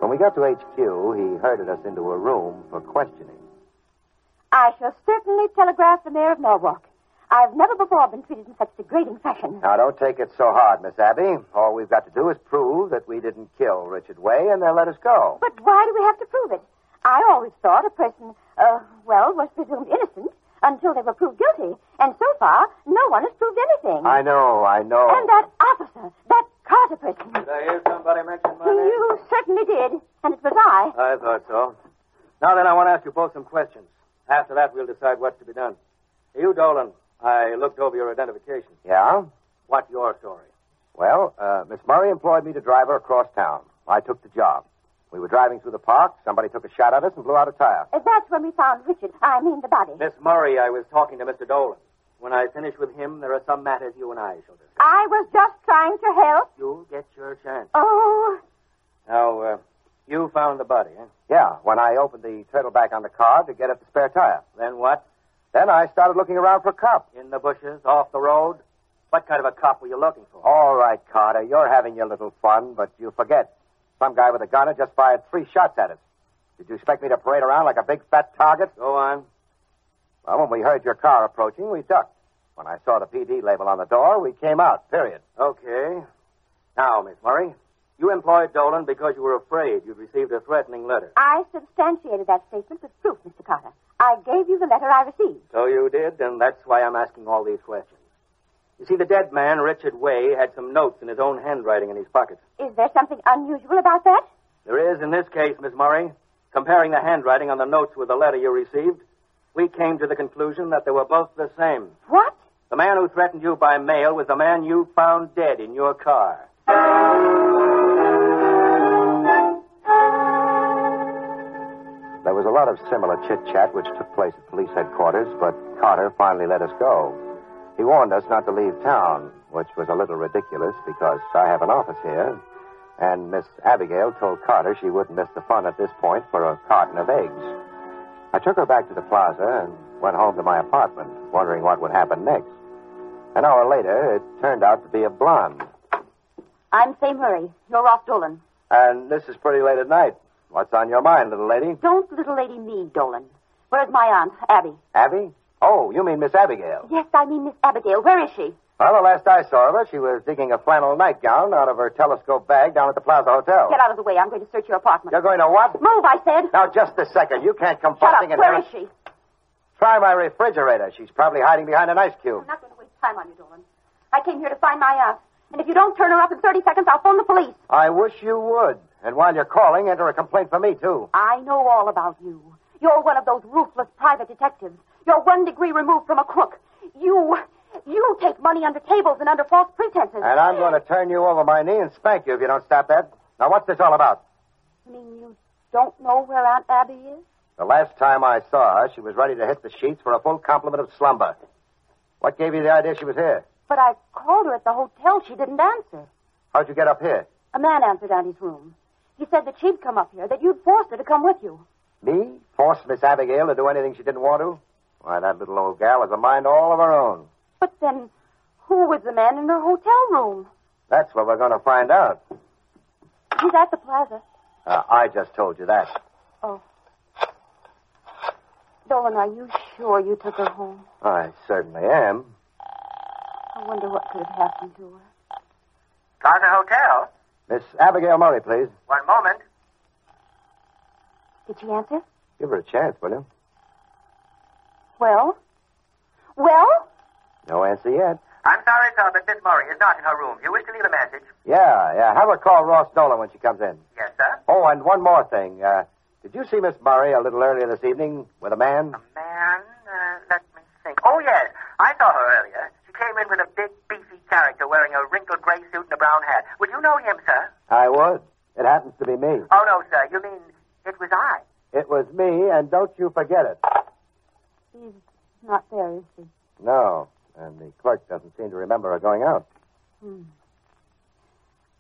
When we got to HQ, he herded us into a room for questioning. I shall certainly telegraph the mayor of Norwalk. I've never before been treated in such degrading fashion. Now, don't take it so hard, Miss Abby. All we've got to do is prove that we didn't kill Richard Way, and they'll let us go. But why do we have to prove it? I always thought a person, uh, well, was presumed innocent until they were proved guilty. And so far, no one has proved anything. I know, I know. And that officer, that Carter person. Did I hear somebody mention my name? You certainly did. And it was I. I thought so. Now then, I want to ask you both some questions. After that, we'll decide what's to be done. You, Dolan, I looked over your identification. Yeah? What's your story? Well, uh, Miss Murray employed me to drive her across town. I took the job. We were driving through the park. Somebody took a shot at us and blew out a tire. Uh, That's when we found Richard. I mean the body. Miss Murray, I was talking to Mr. Dolan. When I finish with him, there are some matters you and I shall discuss. I was just trying to help. You'll get your chance. Oh, Now, uh, you found the body, eh? Yeah, when I opened the turtle back on the car to get at the spare tire. Then what? Then I started looking around for a cop. In the bushes, off the road? What kind of a cop were you looking for? All right, Carter, you're having your little fun, but you forget. Some guy with a gun had just fired three shots at us. Did you expect me to parade around like a big fat target? Go on. Well, when we heard your car approaching, we ducked. When I saw the PD label on the door, we came out, period. Okay. Now, Miss Murray, you employed Dolan because you were afraid you'd received a threatening letter. I substantiated that statement with proof, Mr. Carter. I gave you the letter I received. So you did, and that's why I'm asking all these questions. You see, the dead man, Richard Way, had some notes in his own handwriting in his pockets. Is there something unusual about that? There is in this case, Miss Murray. Comparing the handwriting on the notes with the letter you received, we came to the conclusion that they were both the same. What? The man who threatened you by mail was the man you found dead in your car. Lot of similar chit chat which took place at police headquarters, but Carter finally let us go. He warned us not to leave town, which was a little ridiculous because I have an office here. And Miss Abigail told Carter she wouldn't miss the fun at this point for a carton of eggs. I took her back to the plaza and went home to my apartment, wondering what would happen next. An hour later, it turned out to be a blonde. I'm Fay Murray. You're Ross Dolan. And this is pretty late at night. What's on your mind, little lady? Don't little lady me, Dolan. Where's my aunt, Abby? Abby? Oh, you mean Miss Abigail. Yes, I mean Miss Abigail. Where is she? Well, the last I saw of her, she was digging a flannel nightgown out of her telescope bag down at the Plaza Hotel. Get out of the way. I'm going to search your apartment. You're going to what? Move, I said. Now, just a second. You can't come Shut up. Where here. is she? Try my refrigerator. She's probably hiding behind an ice cube. I'm not going to waste time on you, Dolan. I came here to find my aunt. And if you don't turn her up in 30 seconds, I'll phone the police. I wish you would. And while you're calling, enter a complaint for me, too. I know all about you. You're one of those ruthless private detectives You're one degree removed from a crook. You, you take money under tables and under false pretenses. And I'm going to turn you over my knee and spank you if you don't stop that. Now, what's this all about? You mean you don't know where Aunt Abby is? The last time I saw her, she was ready to hit the sheets for a full complement of slumber. What gave you the idea she was here? But I called her at the hotel. She didn't answer. How'd you get up here? A man answered Auntie's room. He said that she'd come up here, that you'd forced her to come with you. Me? Force Miss Abigail to do anything she didn't want to? Why, that little old gal has a mind all of her own. But then, who was the man in her hotel room? That's what we're going to find out. He's at the plaza. Uh, I just told you that. Oh. Dolan, are you sure you took her home? I certainly am. I wonder what could have happened to her. Plaza Hotel? Miss Abigail Murray, please. One moment. Did she answer? Give her a chance, will you? Well? Well? No answer yet. I'm sorry, sir, but Miss Murray is not in her room. You wish to leave a message? Yeah, yeah. Have her call Ross Dolan when she comes in. Yes, sir. Oh, and one more thing. Uh, did you see Miss Murray a little earlier this evening with a man? A man, uh, let me think. Oh, yes. I saw her earlier. She came in with a big, beefy character wearing a wrinkled gray suit and a brown hat. Would you know him, sir? I would. It happens to be me. Oh, no, sir. You mean it was I? It was me, and don't you forget it. He's not there, is he? No, and the clerk doesn't seem to remember her going out. Hmm.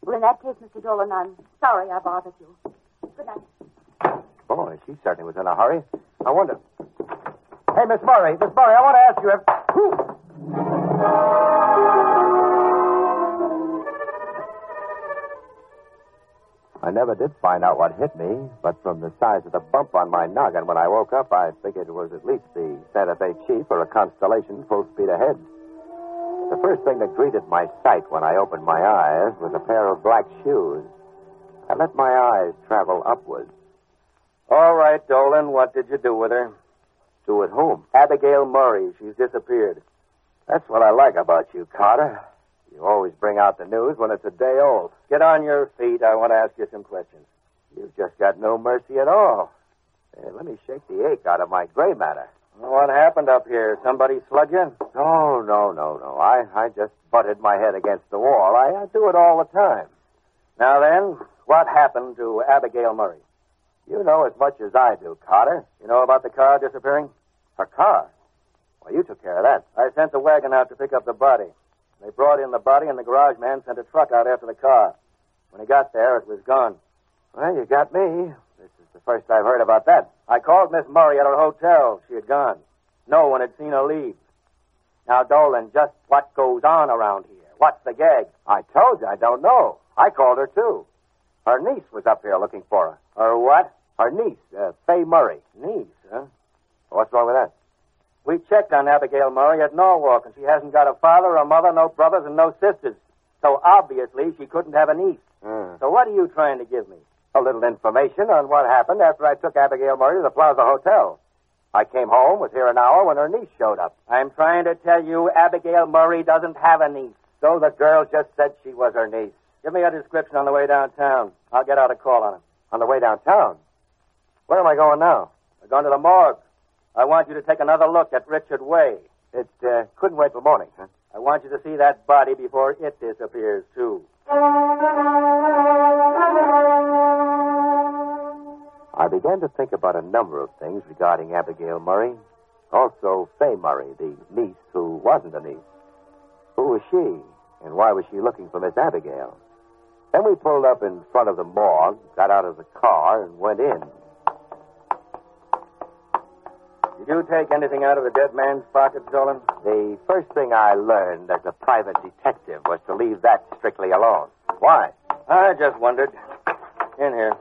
Well, in that case, Mr. Dolan, I'm sorry I bothered you. Good night. Boy, she certainly was in a hurry. I wonder. Hey, Miss Murray, Miss Murray, I want to ask you if. I never did find out what hit me, but from the size of the bump on my noggin when I woke up, I figured it was at least the Santa Fe Chief or a constellation full speed ahead. The first thing that greeted my sight when I opened my eyes was a pair of black shoes. I let my eyes travel upwards. All right, Dolan, what did you do with her? Do with whom? Abigail Murray. She's disappeared. That's what I like about you, Carter. You always bring out the news when it's a day old. Get on your feet. I want to ask you some questions. You've just got no mercy at all. Hey, let me shake the ache out of my gray matter. What happened up here? Somebody slug you? No, no, no, no. I, I just butted my head against the wall. I, I do it all the time. Now then, what happened to Abigail Murray? You know as much as I do, Carter. You know about the car disappearing? Her car? Well, you took care of that. I sent the wagon out to pick up the body. They brought in the body, and the garage man sent a truck out after the car. When he got there, it was gone. Well, you got me. This is the first I've heard about that. I called Miss Murray at her hotel. She had gone. No one had seen her leave. Now, Dolan, just what goes on around here? What's the gag? I told you I don't know. I called her, too. Her niece was up here looking for her. Her what? Her niece, uh, Fay Murray. Niece, huh? What's wrong with that? We checked on Abigail Murray at Norwalk, and she hasn't got a father, a mother, no brothers, and no sisters. So obviously she couldn't have a niece. Hmm. So what are you trying to give me? A little information on what happened after I took Abigail Murray to the Plaza Hotel. I came home, was here an hour when her niece showed up. I'm trying to tell you, Abigail Murray doesn't have a niece. So the girl just said she was her niece. Give me a description on the way downtown. I'll get out a call on her. On the way downtown? Where am I going now? I'm going to the morgue. I want you to take another look at Richard Way. It uh, couldn't wait till morning, huh? I want you to see that body before it disappears, too. I began to think about a number of things regarding Abigail Murray. Also, Fay Murray, the niece who wasn't a niece. Who was she, and why was she looking for Miss Abigail? Then we pulled up in front of the morgue, got out of the car, and went in. Did you take anything out of the dead man's pocket, Dolan? The first thing I learned as a private detective was to leave that strictly alone. Why? I just wondered. In here.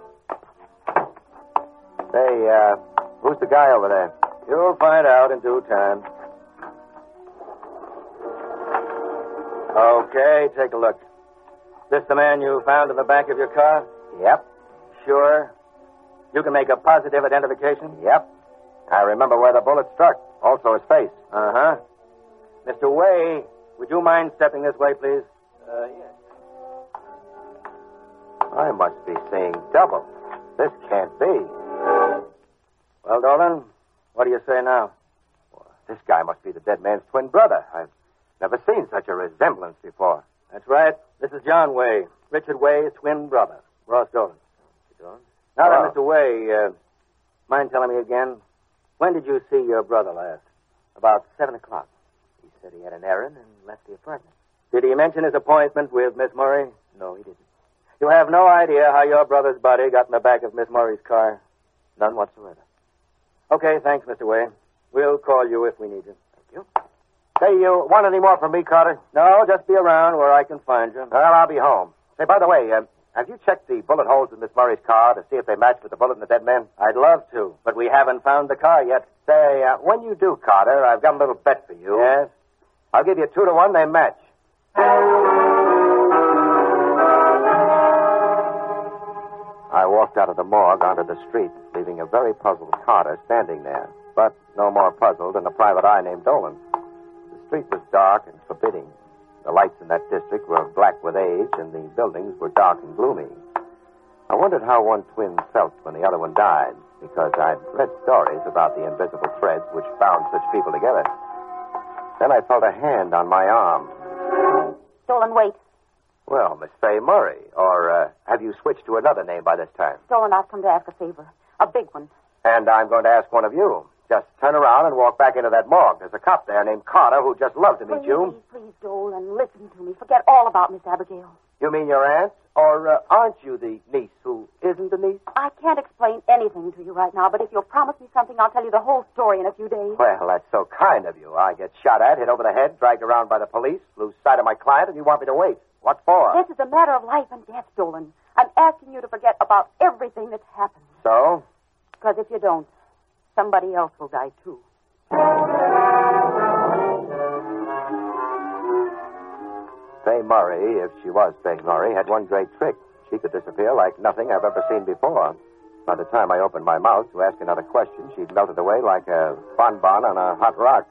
Say, uh, who's the guy over there? You'll find out in due time. Okay, take a look. This the man you found in the back of your car? Yep. Sure? You can make a positive identification? Yep. I remember where the bullet struck. Also his face. Uh huh. Mr. Way, would you mind stepping this way, please? Uh, yes. I must be seeing double. This can't be. Well, Dolan, what do you say now? This guy must be the dead man's twin brother. I've never seen such a resemblance before. That's right. This is John Way, Richard Way's twin brother, Ross Dolan. Dolan? Now then, Mr. Way, uh, mind telling me again, when did you see your brother last? About seven o'clock. He said he had an errand and left the apartment. Did he mention his appointment with Miss Murray? No, he didn't. You have no idea how your brother's body got in the back of Miss Murray's car? None whatsoever. Okay, thanks, Mr. Way. We'll call you if we need you. Thank you. Say, you want any more from me, Carter? No, just be around where I can find you. Well, I'll be home. Say, by the way, uh, have you checked the bullet holes in Miss Murray's car to see if they match with the bullet in the dead man? I'd love to, but we haven't found the car yet. Say, uh, when you do, Carter, I've got a little bet for you. Yes? I'll give you two to one. They match. I walked out of the morgue onto the street, leaving a very puzzled Carter standing there, but no more puzzled than a private eye named Dolan. The street was dark and forbidding. The lights in that district were black with age, and the buildings were dark and gloomy. I wondered how one twin felt when the other one died, because I'd read stories about the invisible threads which bound such people together. Then I felt a hand on my arm. Dolan, wait. Well, Miss Fay Murray, or uh, have you switched to another name by this time? Dolan, I've come to ask a favor. A big one. And I'm going to ask one of you. Just turn around and walk back into that morgue. There's a cop there named Carter who'd just love to meet you. Please, please, Dolan, listen to me. Forget all about Miss Abigail. You mean your aunt? Or uh, aren't you the niece who isn't the niece? I can't explain anything to you right now, but if you'll promise me something, I'll tell you the whole story in a few days. Well, that's so kind of you. I get shot at, hit over the head, dragged around by the police, lose sight of my client, and you want me to wait. What for? This is a matter of life and death, Dolan. I'm asking you to forget about everything that's happened. So? Because if you don't, somebody else will die, too. Fay Murray, if she was Fay Murray, had one great trick. She could disappear like nothing I've ever seen before. By the time I opened my mouth to ask another question, she'd melted away like a bonbon on a hot rock.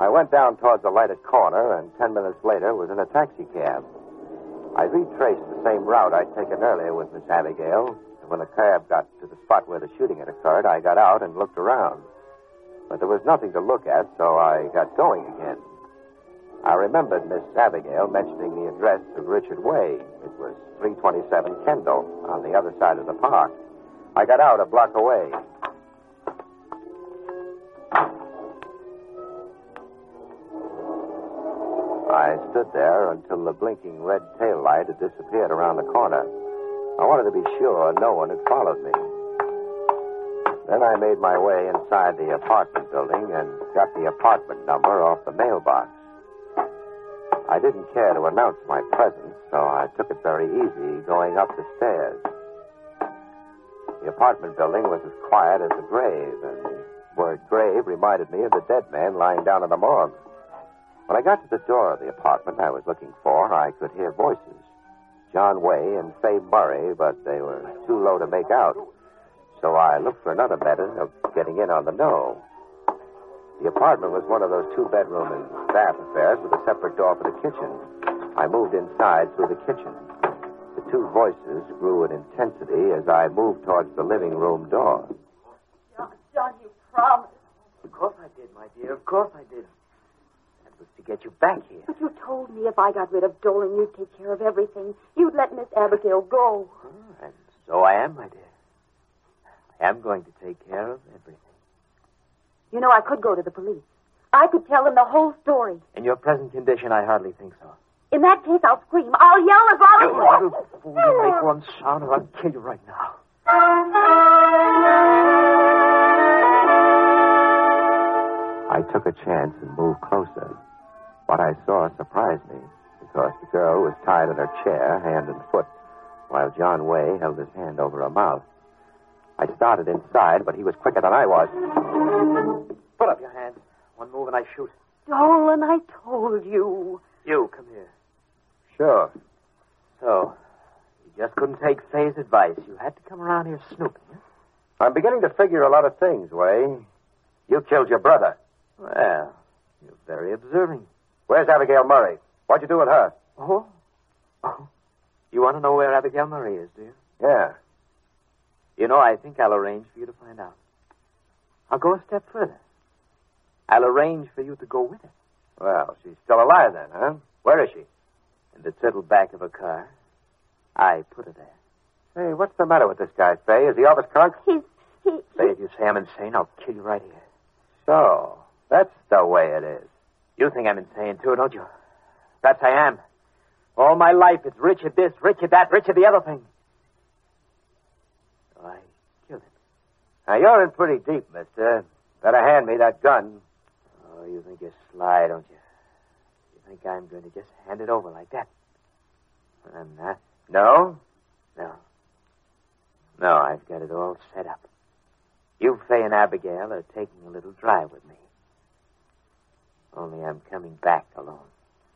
I went down towards the lighted corner, and ten minutes later was in a taxi cab. I retraced the same route I'd taken earlier with Miss Abigail, when the cab got to the spot where the shooting had occurred, I got out and looked around. But there was nothing to look at, so I got going again. I remembered Miss Abigail mentioning the address of Richard Way. It was 327 Kendall, on the other side of the park. I got out a block away. I stood there until the blinking red tail light had disappeared around the corner. I wanted to be sure no one had followed me. Then I made my way inside the apartment building and got the apartment number off the mailbox. I didn't care to announce my presence, so I took it very easy going up the stairs. The apartment building was as quiet as a grave, and the word grave reminded me of the dead man lying down in the morgue. When I got to the door of the apartment I was looking for, I could hear voices. John Way and Fay Murray, but they were too low to make out. So I looked for another method of getting in on the know. The apartment was one of those two bedroom and bath affairs with a separate door for the kitchen. I moved inside through the kitchen. The two voices grew in intensity as I moved towards the living room door. John, John, you promised. Of course I did, my dear. Of course I did. That was to get you back here. But you told me if I got rid of Dolan, you'd take care of everything. You'd let Miss Abigail go. Ah, and so I am, my dear. I am going to take care of everything. You know, I could go to the police. I could tell them the whole story. In your present condition, I hardly think so. In that case, I'll scream. I'll yell as loud You as little fool, you make one sound or I'll kill you right now. I took a chance and moved closer. What I saw surprised me because the girl was tied in her chair, hand and foot, while John Way held his hand over her mouth. I started inside, but he was quicker than I was. Put up your hands. One move and I shoot. Dolan, I told you. You, come here. Sure. So, you just couldn't take Fay's advice. You had to come around here snooping. Huh? I'm beginning to figure a lot of things, Way. You killed your brother. Well, you're very observing. Where's Abigail Murray? What'd you do with her? Oh? Oh. You want to know where Abigail Murray is, do you? Yeah. You know, I think I'll arrange for you to find out. I'll go a step further. I'll arrange for you to go with her. Well, she's still alive then, huh? Where is she? In the turtle back of a car. I put her there. Hey, what's the matter with this guy, Fay? Is he off his crunk? He's. He. Say, if you say I'm insane, I'll kill you right here. So, that's the way it is. You think I'm insane, too, don't you? Perhaps I am. All my life, it's Richard this, Richard that, Richard the other thing. So I killed him. Now, you're in pretty deep, mister. Better hand me that gun. Oh, you think you're sly, don't you? You think I'm going to just hand it over like that? Uh, I'm not. No? No. No, I've got it all set up. You, Fay, and Abigail are taking a little drive with me. Only I'm coming back alone.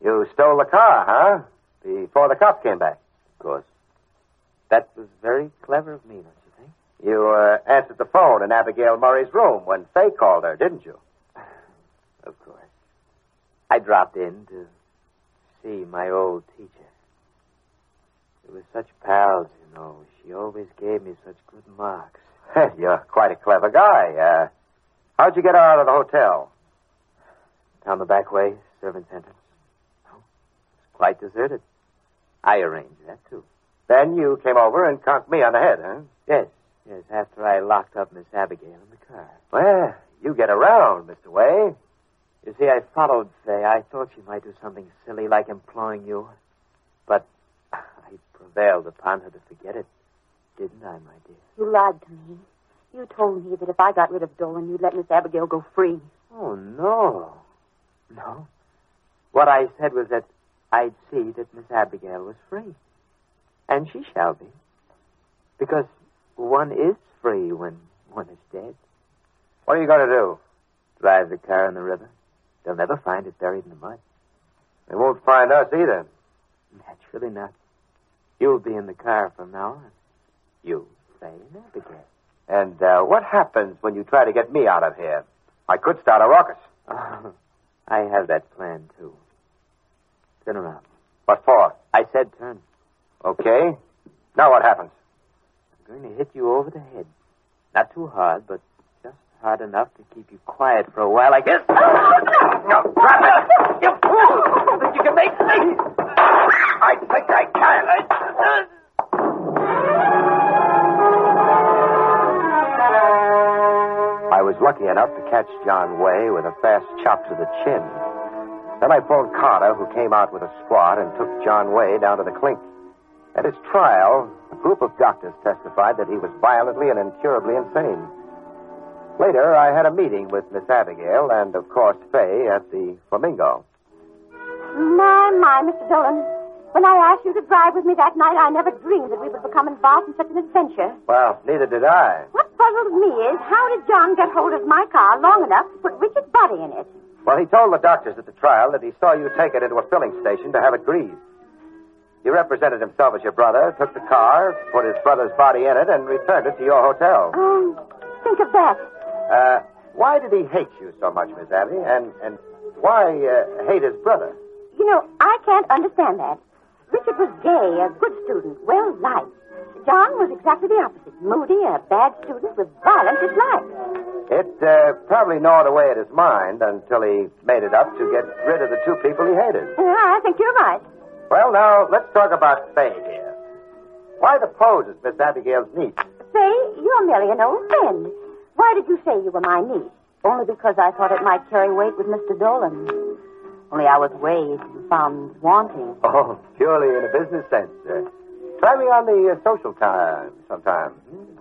You stole the car, huh? Before the cops came back. Of course. That was very clever of me, don't you think? You uh, answered the phone in Abigail Murray's room when Fay called her, didn't you? Of course. I dropped in to see my old teacher. We were such pals, you know. She always gave me such good marks. You're quite a clever guy. Uh, how'd you get her out of the hotel? Down the back way, servant's entrance. Oh, it's quite deserted. I arranged that, too. Then you came over and conked me on the head, huh? Yes, yes, after I locked up Miss Abigail in the car. Well, you get around, Mr. Way. You see, I followed Fay. I thought she might do something silly like employing you. But I prevailed upon her to forget it. Didn't I, my dear? You lied to me. You told me that if I got rid of Dolan, you'd let Miss Abigail go free. Oh, no. No. What I said was that I'd see that Miss Abigail was free. And she shall be. Because one is free when one is dead. What are you going to do? Drive the car in the river. They'll never find it buried in the mud. They won't find us either. Naturally not. You'll be in the car from now on. You, and Abigail. And uh, what happens when you try to get me out of here? I could start a ruckus. I have that plan, too. Turn around. What for? I said turn. Okay. Now what happens? I'm going to hit you over the head. Not too hard, but just hard enough to keep you quiet for a while like this. No, drop it! You fool! You think you can make me? I think I can. I was lucky enough to catch John Way with a fast chop to the chin. Then I phoned Carter, who came out with a squad and took John Way down to the clink. At his trial, a group of doctors testified that he was violently and incurably insane. Later, I had a meeting with Miss Abigail and, of course, Fay at the Flamingo. My, my, Mr. Dolan. When I asked you to drive with me that night, I never dreamed that we would become involved in such an adventure. Well, neither did I. What puzzles me is how did John get hold of my car long enough to put Richard's body in it? Well, he told the doctors at the trial that he saw you take it into a filling station to have it greased. He represented himself as your brother, took the car, put his brother's body in it, and returned it to your hotel. Oh, think of that. Uh, why did he hate you so much, Miss Abby? And and why uh, hate his brother? You know, I can't understand that. Richard was gay, a good student, well liked. John was exactly the opposite. Moody, a bad student with violent dislikes. It uh, probably gnawed away at his mind until he made it up to get rid of the two people he hated. Yeah, I think you're right. Well, now, let's talk about Fay here. Why the pose as Miss Abigail's niece? Say, you're merely an old friend. Why did you say you were my niece? Only because I thought it might carry weight with Mr. Dolan. Only I was weighed and found wanting. Oh, purely in a business sense. Uh, try me on the uh, social time sometime.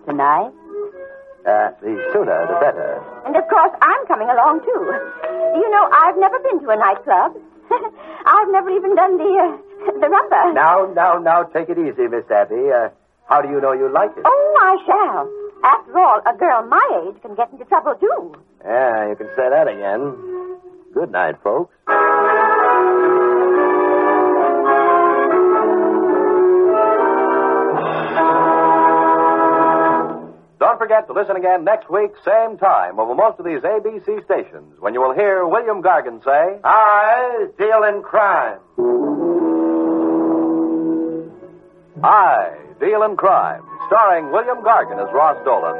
Tonight? Uh, the sooner, the better. And of course, I'm coming along, too. You know, I've never been to a nightclub. I've never even done the, uh, the rumba. Now, now, now, take it easy, Miss Abby. Uh, how do you know you like it? Oh, I shall. After all, a girl my age can get into trouble, too. Yeah, you can say that again. Good night, folks. Don't forget to listen again next week, same time, over most of these ABC stations, when you will hear William Gargan say, I deal in crime. I Deal in Crime, starring William Gargan as Ross Dolan,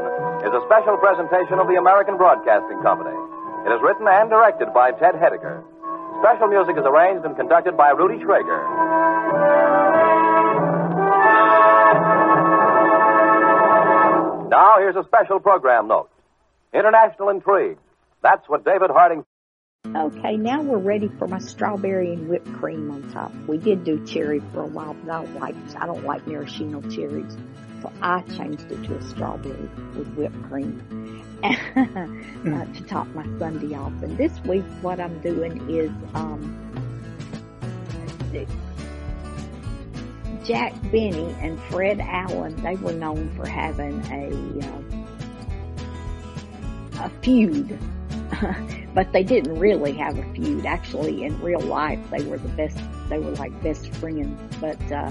is a special presentation of the American Broadcasting Company. It is written and directed by Ted Hediger. Special music is arranged and conducted by Rudy Schrager. Now, here's a special program note International Intrigue. That's what David Harding. Okay, now we're ready for my strawberry and whipped cream on top. We did do cherry for a while, but I don't like I don't like maraschino cherries, so I changed it to a strawberry with whipped cream uh, to top my Sunday off. And this week, what I'm doing is um, Jack Benny and Fred Allen. They were known for having a uh, a feud. but they didn't really have a feud. Actually, in real life, they were the best. They were like best friends. But uh,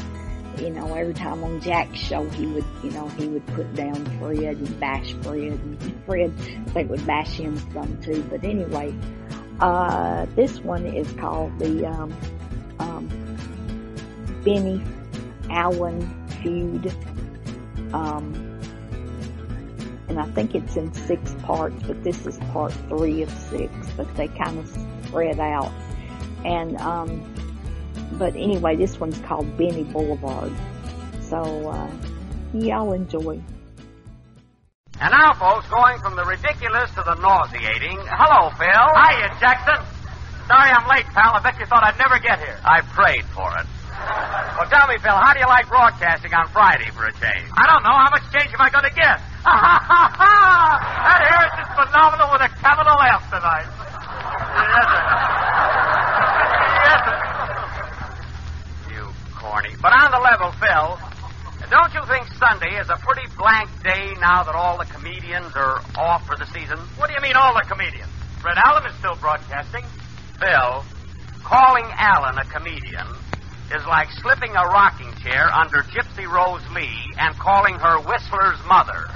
you know, every time on Jack's show, he would, you know, he would put down Fred and bash Fred, and Fred they would bash him some too. But anyway, uh, this one is called the um, um, Benny Allen feud. Um, and I think it's in six parts, but this is part three of six, but they kind of spread out. And, um, but anyway, this one's called Benny Boulevard. So, uh, y'all enjoy. And now, folks, going from the ridiculous to the nauseating. Hello, Phil. Hiya, Jackson. Sorry I'm late, pal. I bet you thought I'd never get here. I prayed for it. Well, tell me, Phil, how do you like broadcasting on Friday for a change? I don't know. How much change am I going to get? Ha ha ha ha! That Harris is phenomenal with a capital F tonight. Yes, sir. Yes, sir. You corny. But on the level, Phil, don't you think Sunday is a pretty blank day now that all the comedians are off for the season? What do you mean, all the comedians? Fred Allen is still broadcasting. Phil, calling Allen a comedian is like slipping a rocking chair under Gypsy Rose Lee and calling her Whistler's mother.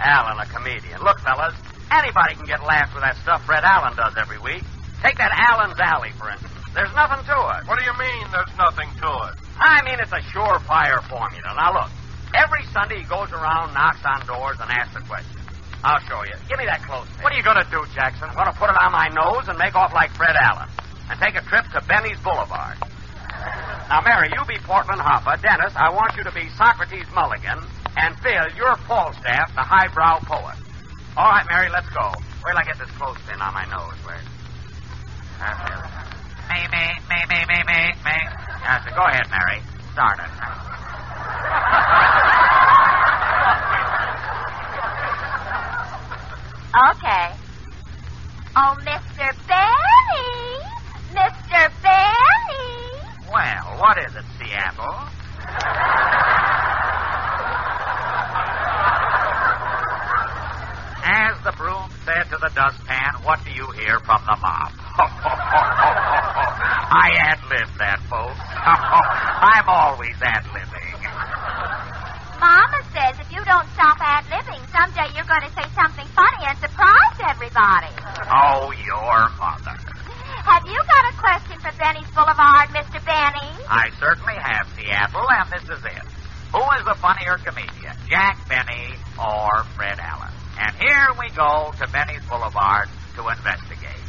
Allen, a comedian. Look, fellas, anybody can get laughs with that stuff Fred Allen does every week. Take that Allen's Alley, for instance. There's nothing to it. What do you mean there's nothing to it? I mean, it's a surefire formula. Now, look, every Sunday he goes around, knocks on doors, and asks a question. I'll show you. Give me that clothespin. What are you going to do, Jackson? I'm going to put it on my nose and make off like Fred Allen. And take a trip to Benny's Boulevard. Now, Mary, you be Portland Hoffa. Dennis, I want you to be Socrates Mulligan. And Phil, you're Falstaff, the highbrow poet. All right, Mary, let's go. Where till I get this clothespin on my nose? Where? Me, me, me, me, me. That's it. Go ahead, Mary. Start it. Okay. Oh, Mr. Benny! Mr. Benny! Well, what is it, Seattle? As the broom said to the dustpan, what do you hear from the mop? I ad libbed that, folks. I'm always ad libbing. Mama says if you don't stop ad libbing, someday you're going to say something funny and surprise everybody. Oh, your mother. Have you got a question for Benny's Boulevard, Mr. Benny? I certainly have, Seattle, and this is it. Who is the funnier comedian, Jack Benny or Fred Allen? And here we go to Benny's Boulevard to investigate.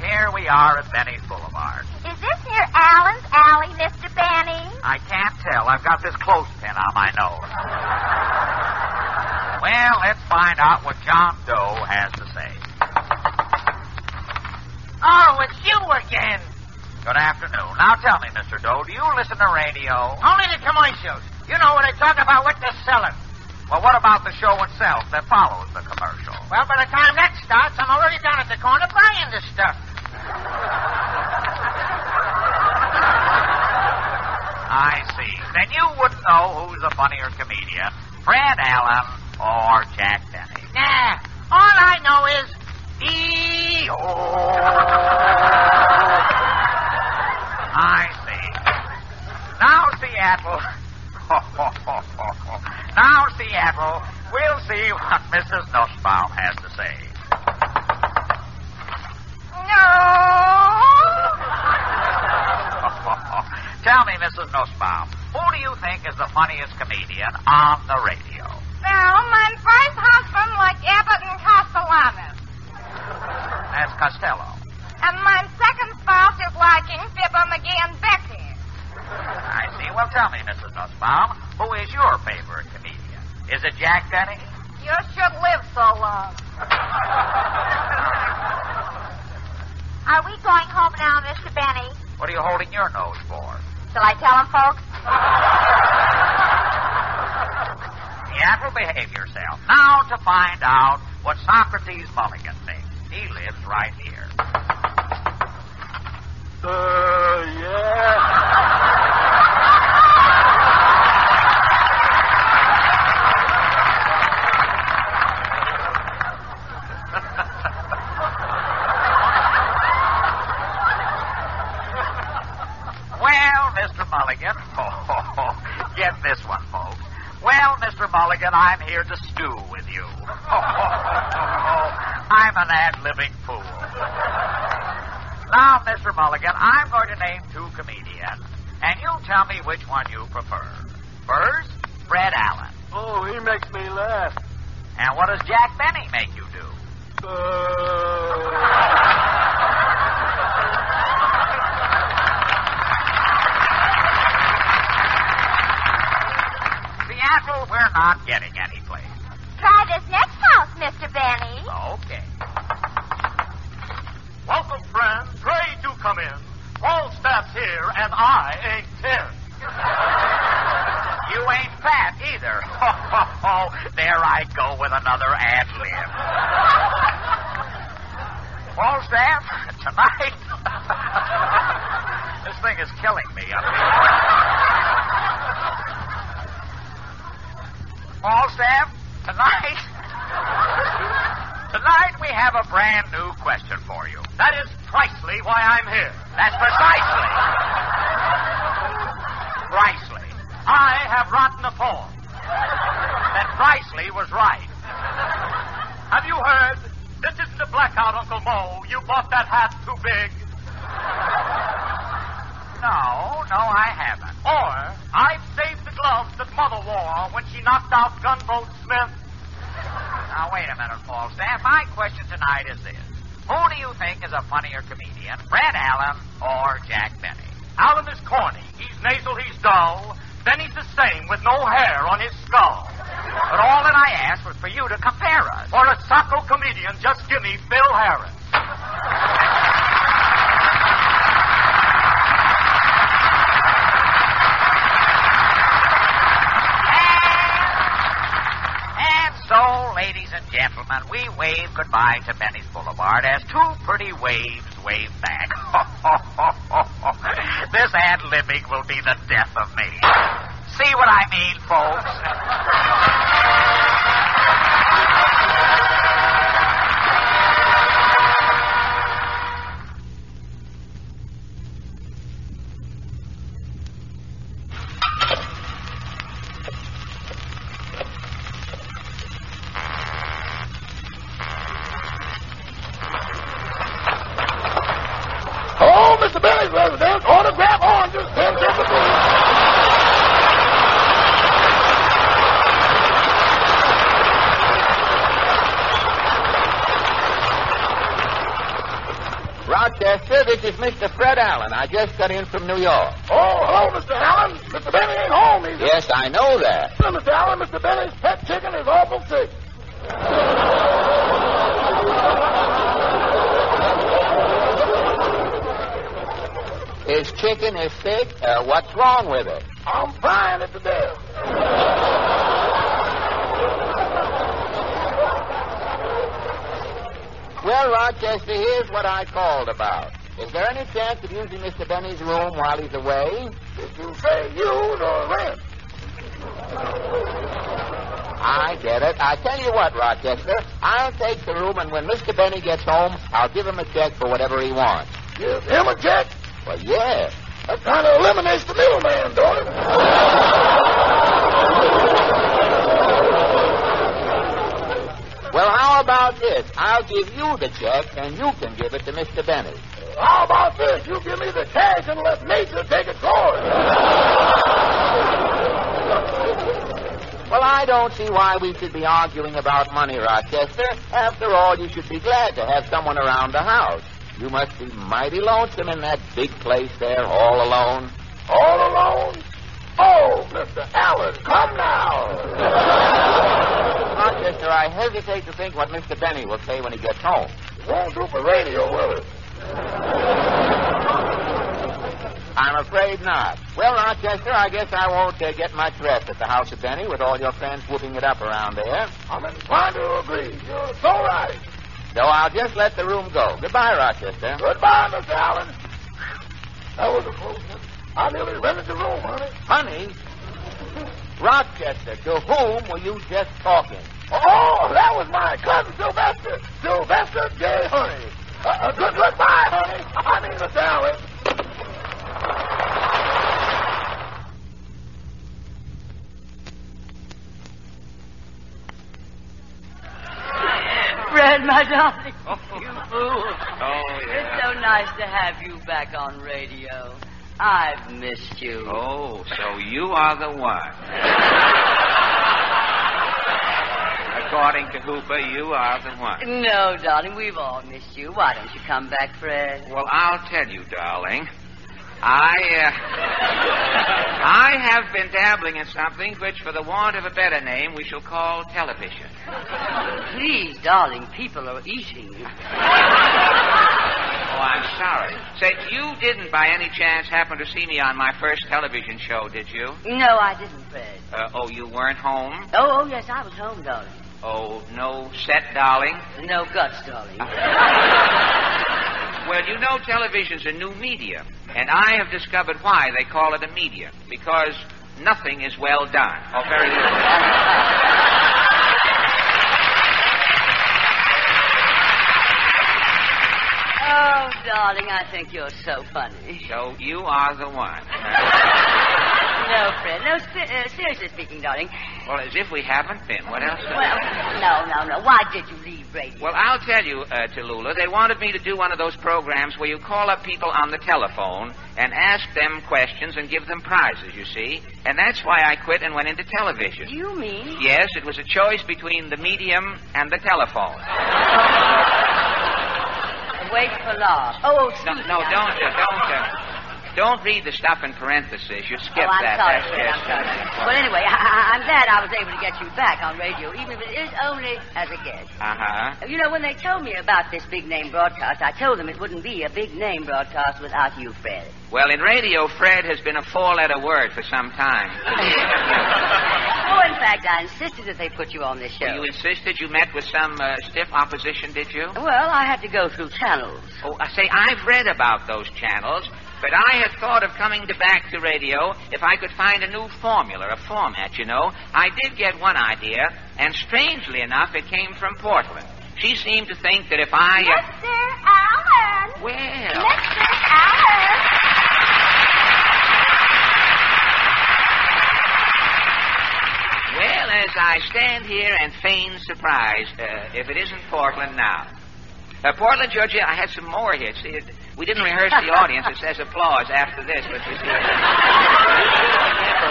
Here we are at Benny's Boulevard. Is this near Allen's Alley, Mr. Benny? I can't tell. I've got this clothespin on my nose. well, let's find out what John Doe has to say. Oh, it's you again. Good afternoon. Now tell me, Mr. Doe, do you listen to radio? Only the commercials. You know what they talk about what they're selling. Well, what about the show itself that follows the commercial? Well, by the time that starts, I'm already down at the corner buying the stuff. I see. Then you wouldn't know who's the funnier comedian, Fred Allen or Jack Benny. Nah. All I know is. E-oh. I see. Now, Seattle. now, Seattle, we'll see what Mrs. Nussbaum has to say. No! Tell me, Mrs. Nussbaum, who do you think is the funniest comedian on the radio? Well, my first husband liked Abbott and Castellanos. That's Costello. And my second spouse is liking Fibber, McGee, and Becky. I see. Well, tell me, Mrs. Nussbaum, who is your favorite comedian? Is it Jack Benny? You should live so long. Are we going home now, Mr. Benny? What are you holding your nose for? Shall I tell him, folks? Seattle, behave yourself. Now to find out what Socrates Mulligan thinks. He lives right here. Uh, yeah. Get this one, folks. Well, Mr. Mulligan, I'm here to stew with you. I'm an ad-libbing fool. Now, Mr. Mulligan, I'm going to name two comedians, and you'll tell me which one you prefer. First, Fred Allen. Oh, he makes me laugh. And what does Jack Benny make you do? Seattle, not getting any place. Try this next house, Mr. Benny. Okay. Welcome, friends. Pray do come in. Falstaff's here, and I ain't ten. You ain't fat either. Oh, there I go with another ad lib. Falstaff, tonight. this thing is killing me up here. Falstaff, tonight. Tonight we have a brand new question for you. That is precisely why I'm here. That's precisely. Precisely. I have rotten a poem. That Precisely was right. Have you heard? This isn't a blackout, Uncle Mo. You bought that hat too big. No, no, I haven't. Or, I've saved the gloves that Mother wore when she knocked out. Now, wait a minute, Falstaff. My question tonight is this. Who do you think is a funnier comedian, Fred Allen or Jack Benny? Allen is corny. He's nasal, he's dull. He's the same with no hair on his skull. But all that I asked was for you to compare us. For a socko wave goodbye to Benny's Boulevard as two pretty waves wave back. this ad libbing will be the death of me. See what I mean, folks? I just got in from New York. Oh, hello, Mr. Allen. Mr. Benny ain't home. Yes, I know that. Mr. Allen, Mr. Benny's pet chicken is awful sick. His chicken is sick. Uh, what's wrong with it? I'm frying it to death. Well, Rochester, here's what I called about. Is there any chance of using Mr. Benny's room while he's away? Did you say use or rent? I get it. I tell you what, Rochester, I'll take the room, and when Mr. Benny gets home, I'll give him a check for whatever he wants. Give him a check? Well, yeah. That kind of eliminates the middleman, don't it? Well, how about this? I'll give you the check, and you can give it to Mr. Benny. How about this? You give me the cash and let nature take its course. Well, I don't see why we should be arguing about money, Rochester. After all, you should be glad to have someone around the house. You must be mighty lonesome in that big place there, all alone. All alone? Oh, Mr. Allen, come now. Rochester, I hesitate to think what Mr. Benny will say when he gets home. It Won't do for radio, will it? I'm afraid not. Well, Rochester, I guess I won't uh, get much rest at the house of Benny with all your friends whooping it up around there. I'm inclined to agree. You're so right. So I'll just let the room go. Goodbye, Rochester. Goodbye, Mr. Allen. That was a close one. I nearly rented the room, honey. Honey? Rochester, to whom were you just talking? Oh, that was my cousin Sylvester. Sylvester J. Honey. Uh, uh, good goodbye, honey. I mean, Mr. Allen. Fred, my darling. You fool. Oh, It's so nice to have you back on radio. I've missed you. Oh, so you are the one. According to Hooper, you are the one. No, darling, we've all missed you. Why don't you come back, Fred? Well, I'll tell you, darling. I, uh, I have been dabbling in something which, for the want of a better name, we shall call television. Please, darling, people are eating. Oh, I'm sorry. Say, you didn't by any chance happen to see me on my first television show, did you? No, I didn't, Fred. Uh, oh, you weren't home? Oh, oh, yes, I was home, darling. Oh, no set, darling? No guts, darling. Well, you know television's a new media, and I have discovered why they call it a media Because nothing is well done. Oh, very little. Oh, darling, I think you're so funny. So you are the one. No, Fred. No, uh, seriously speaking, darling. Well, as if we haven't been. What else? Well, no, no, no. Why did you leave radio? Well, I'll tell you, uh, Tallulah, they wanted me to do one of those programs where you call up people on the telephone and ask them questions and give them prizes, you see. And that's why I quit and went into television. You mean? Yes, it was a choice between the medium and the telephone. Wait for love. Oh, No, excuse no, me. I'm don't, uh, don't, uh, don't read the stuff in parentheses. You skip oh, I'm that. sorry, That's Fred, I'm sorry. Well, anyway, I, I'm glad I was able to get you back on radio, even if it is only as a guest. Uh-huh. You know, when they told me about this big name broadcast, I told them it wouldn't be a big name broadcast without you, Fred. Well, in radio, Fred has been a four-letter word for some time. Oh, in fact, I insisted that they put you on this show. You insisted you met with some uh, stiff opposition, did you? Well, I had to go through channels. Oh, I say, I've read about those channels, but I had thought of coming to back to radio if I could find a new formula, a format, you know. I did get one idea, and strangely enough, it came from Portland. She seemed to think that if I. Uh, Mr. Allen. Well. Mr. Allen. well, as I stand here and feign surprise, uh, if it isn't Portland now. Uh, Portland, Georgia, I had some more here. See, it, we didn't rehearse the audience. It says applause after this, but you see.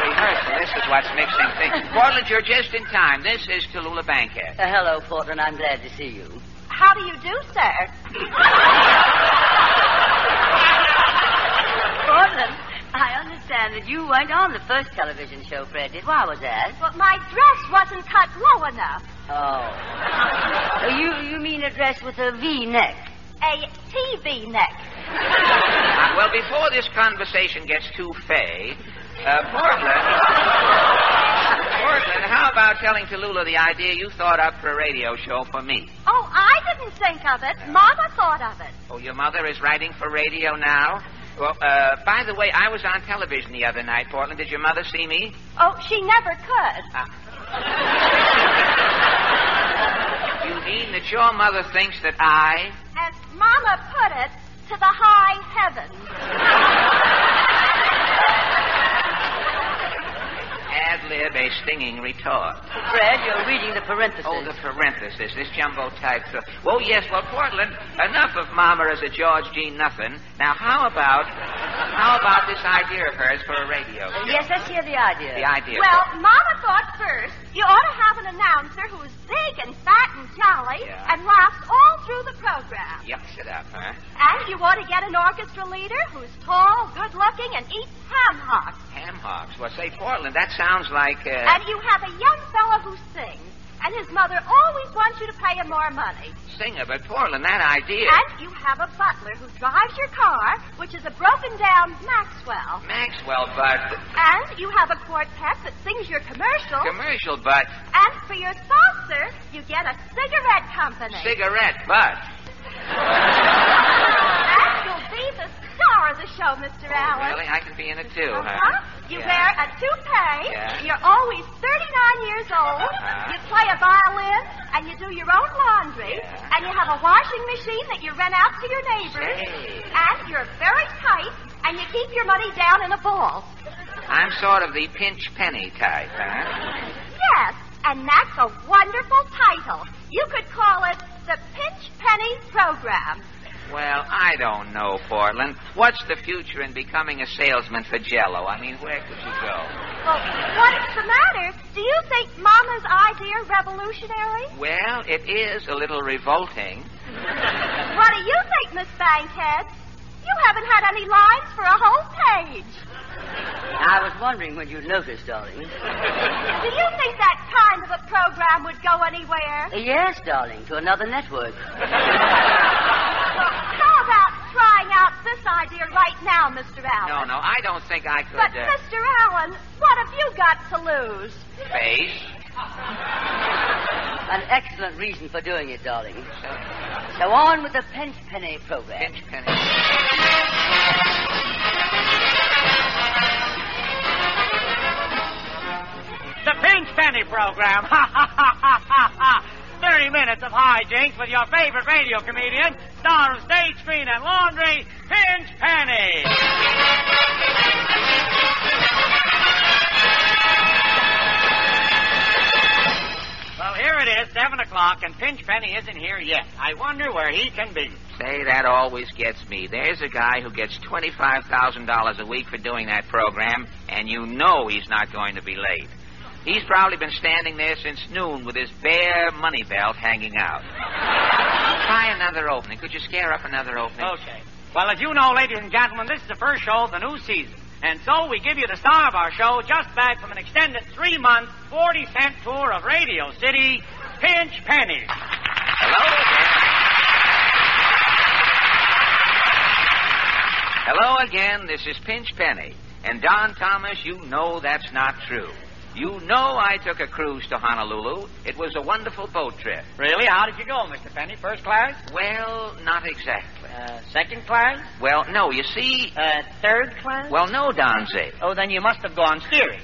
rehearsal. This is what's mixing things. Portland, you're just in time. This is Tallulah Bankhead. Uh, hello, Portland. I'm glad to see you. How do you do, sir? Portland, I understand that you weren't on the first television show Fred did. Why was that? But my dress wasn't cut low enough. Oh. Oh, you you mean a dress with a V neck? A TV neck. Uh, well, before this conversation gets too fey, uh, Portland. Portland, how about telling Tallulah the idea you thought up for a radio show for me? Oh, I didn't think of it. Mama thought of it. Oh, your mother is writing for radio now? Well, uh, by the way, I was on television the other night, Portland. Did your mother see me? Oh, she never could. You mean that your mother thinks that I. As Mama put it, to the high heavens. Ad lib a stinging retort. Fred, you're reading the parentheses. Oh, the parenthesis, this jumbo type. tr- Oh, yes, well, Portland, enough of Mama as a George G. Nothing. Now, how about, how about this idea of hers for a radio show? Yes, let's hear the idea. The idea. Well, Mama thought first you ought to have an announcer who's big and fat and jolly Yeah. and laughs all through the program. Yucks it up, huh? And you want to get an orchestra leader who's tall, good looking, and eats ham hocks. Ham hocks. Well, say, Portland, that sounds like, uh... And you have a young fellow who sings. And his mother always wants you to pay him more money. singer, but Portland, that idea... And you have a butler who drives your car, which is a broken down Maxwell. Maxwell, but... And you have a quartet that sings your commercial. Commercial, but... And for your sponsor, you get a cigarette company. Cigarette, but... And you'll be the star of the show, Mr. Allen. Really? I can be in it too, huh? Huh? You Yeah. wear a toupee. Yeah. You're always 39 years old. Uh-huh. You play a violin, and you do your own laundry. And you have a washing machine that you rent out to your neighbors. Say. And you're very tight, and you keep your money down in a ball. I'm sort of the pinch penny type, huh? Yes, and that's a wonderful title. You could call it the Pinch Penny Program. Well, I don't know, Portland. What's the future in becoming a salesman for Jello? I mean, where could you go? Well, what's the matter? Do you think Mama's idea revolutionary? Well, it is a little revolting. What do you think, Miss Bankhead? You haven't had any lines for a whole page. I was wondering when you'd notice, darling. Do you think that kind of a program would go anywhere? Yes, darling, to another network. Well, how about trying out this idea right now, Mr. Allen? No, no, I don't think I could. But, uh, Mr. Allen, what have you got to lose? face. An excellent reason for doing it, darling. So on with the Pinch Penny program. Pinch Penny. The Pinch Penny program. Ha ha ha ha ha ha. 30 minutes of hijinks with your favorite radio comedian, star of stage, screen, and laundry, Pinch Penny. Well, here it is, 7 o'clock, and Pinch Penny isn't here yet. I wonder where he can be. Say, that always gets me. There's a guy who gets $25,000 a week for doing that program, and you know he's not going to be late. He's probably been standing there since noon with his bare money belt hanging out. Try another opening. Could you scare up another opening? Okay. Well, as you know, ladies and gentlemen, this is the first show of the new season. And so we give you the star of our show just back from an extended three month, 40 cent tour of Radio City, Pinch Penny. Hello Hello again, this is Pinch Penny. And Don Thomas, you know that's not true. You know I took a cruise to Honolulu. It was a wonderful boat trip. Really? How did you go, Mr. Penny? First class? Well, not exactly. Uh, second class? Well, no, you see. Uh, third class? Well, no, Donze. Oh, then you must have gone steerage.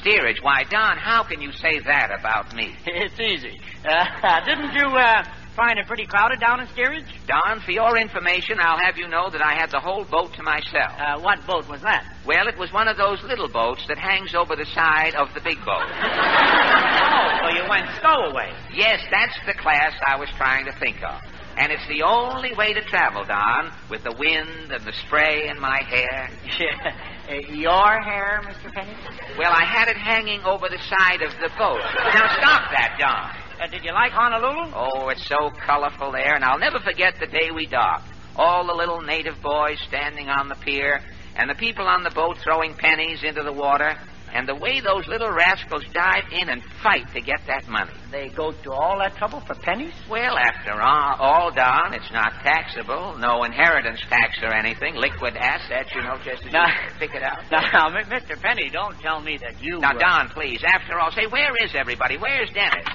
Steerage? Why, Don, how can you say that about me? It's easy. Uh, didn't you uh, find it pretty crowded down in steerage? Don, for your information, I'll have you know that I had the whole boat to myself. Uh, what boat was that? Well, it was one of those little boats that hangs over the side of the big boat. Oh, so you went stowaway. Yes, that's the class I was trying to think of. And it's the only way to travel, Don, with the wind and the spray in my hair. Uh, your hair, Mr. Penny? Well, I had it hanging over the side of the boat. Now, stop that, Don. Uh, did you like Honolulu? Oh, it's so colorful there, and I'll never forget the day we docked. All the little native boys standing on the pier, and the people on the boat throwing pennies into the water, and the way those little rascals dive in and fight to get that money. They go to all that trouble for pennies? Well, after all, all Don, it's not taxable, no inheritance tax or anything, liquid assets, you know, just as Now- you pick it out. Now, Mr. Penny, don't tell me that you. Now, uh, Don, please, after all, say, where is everybody? Where's Dennis?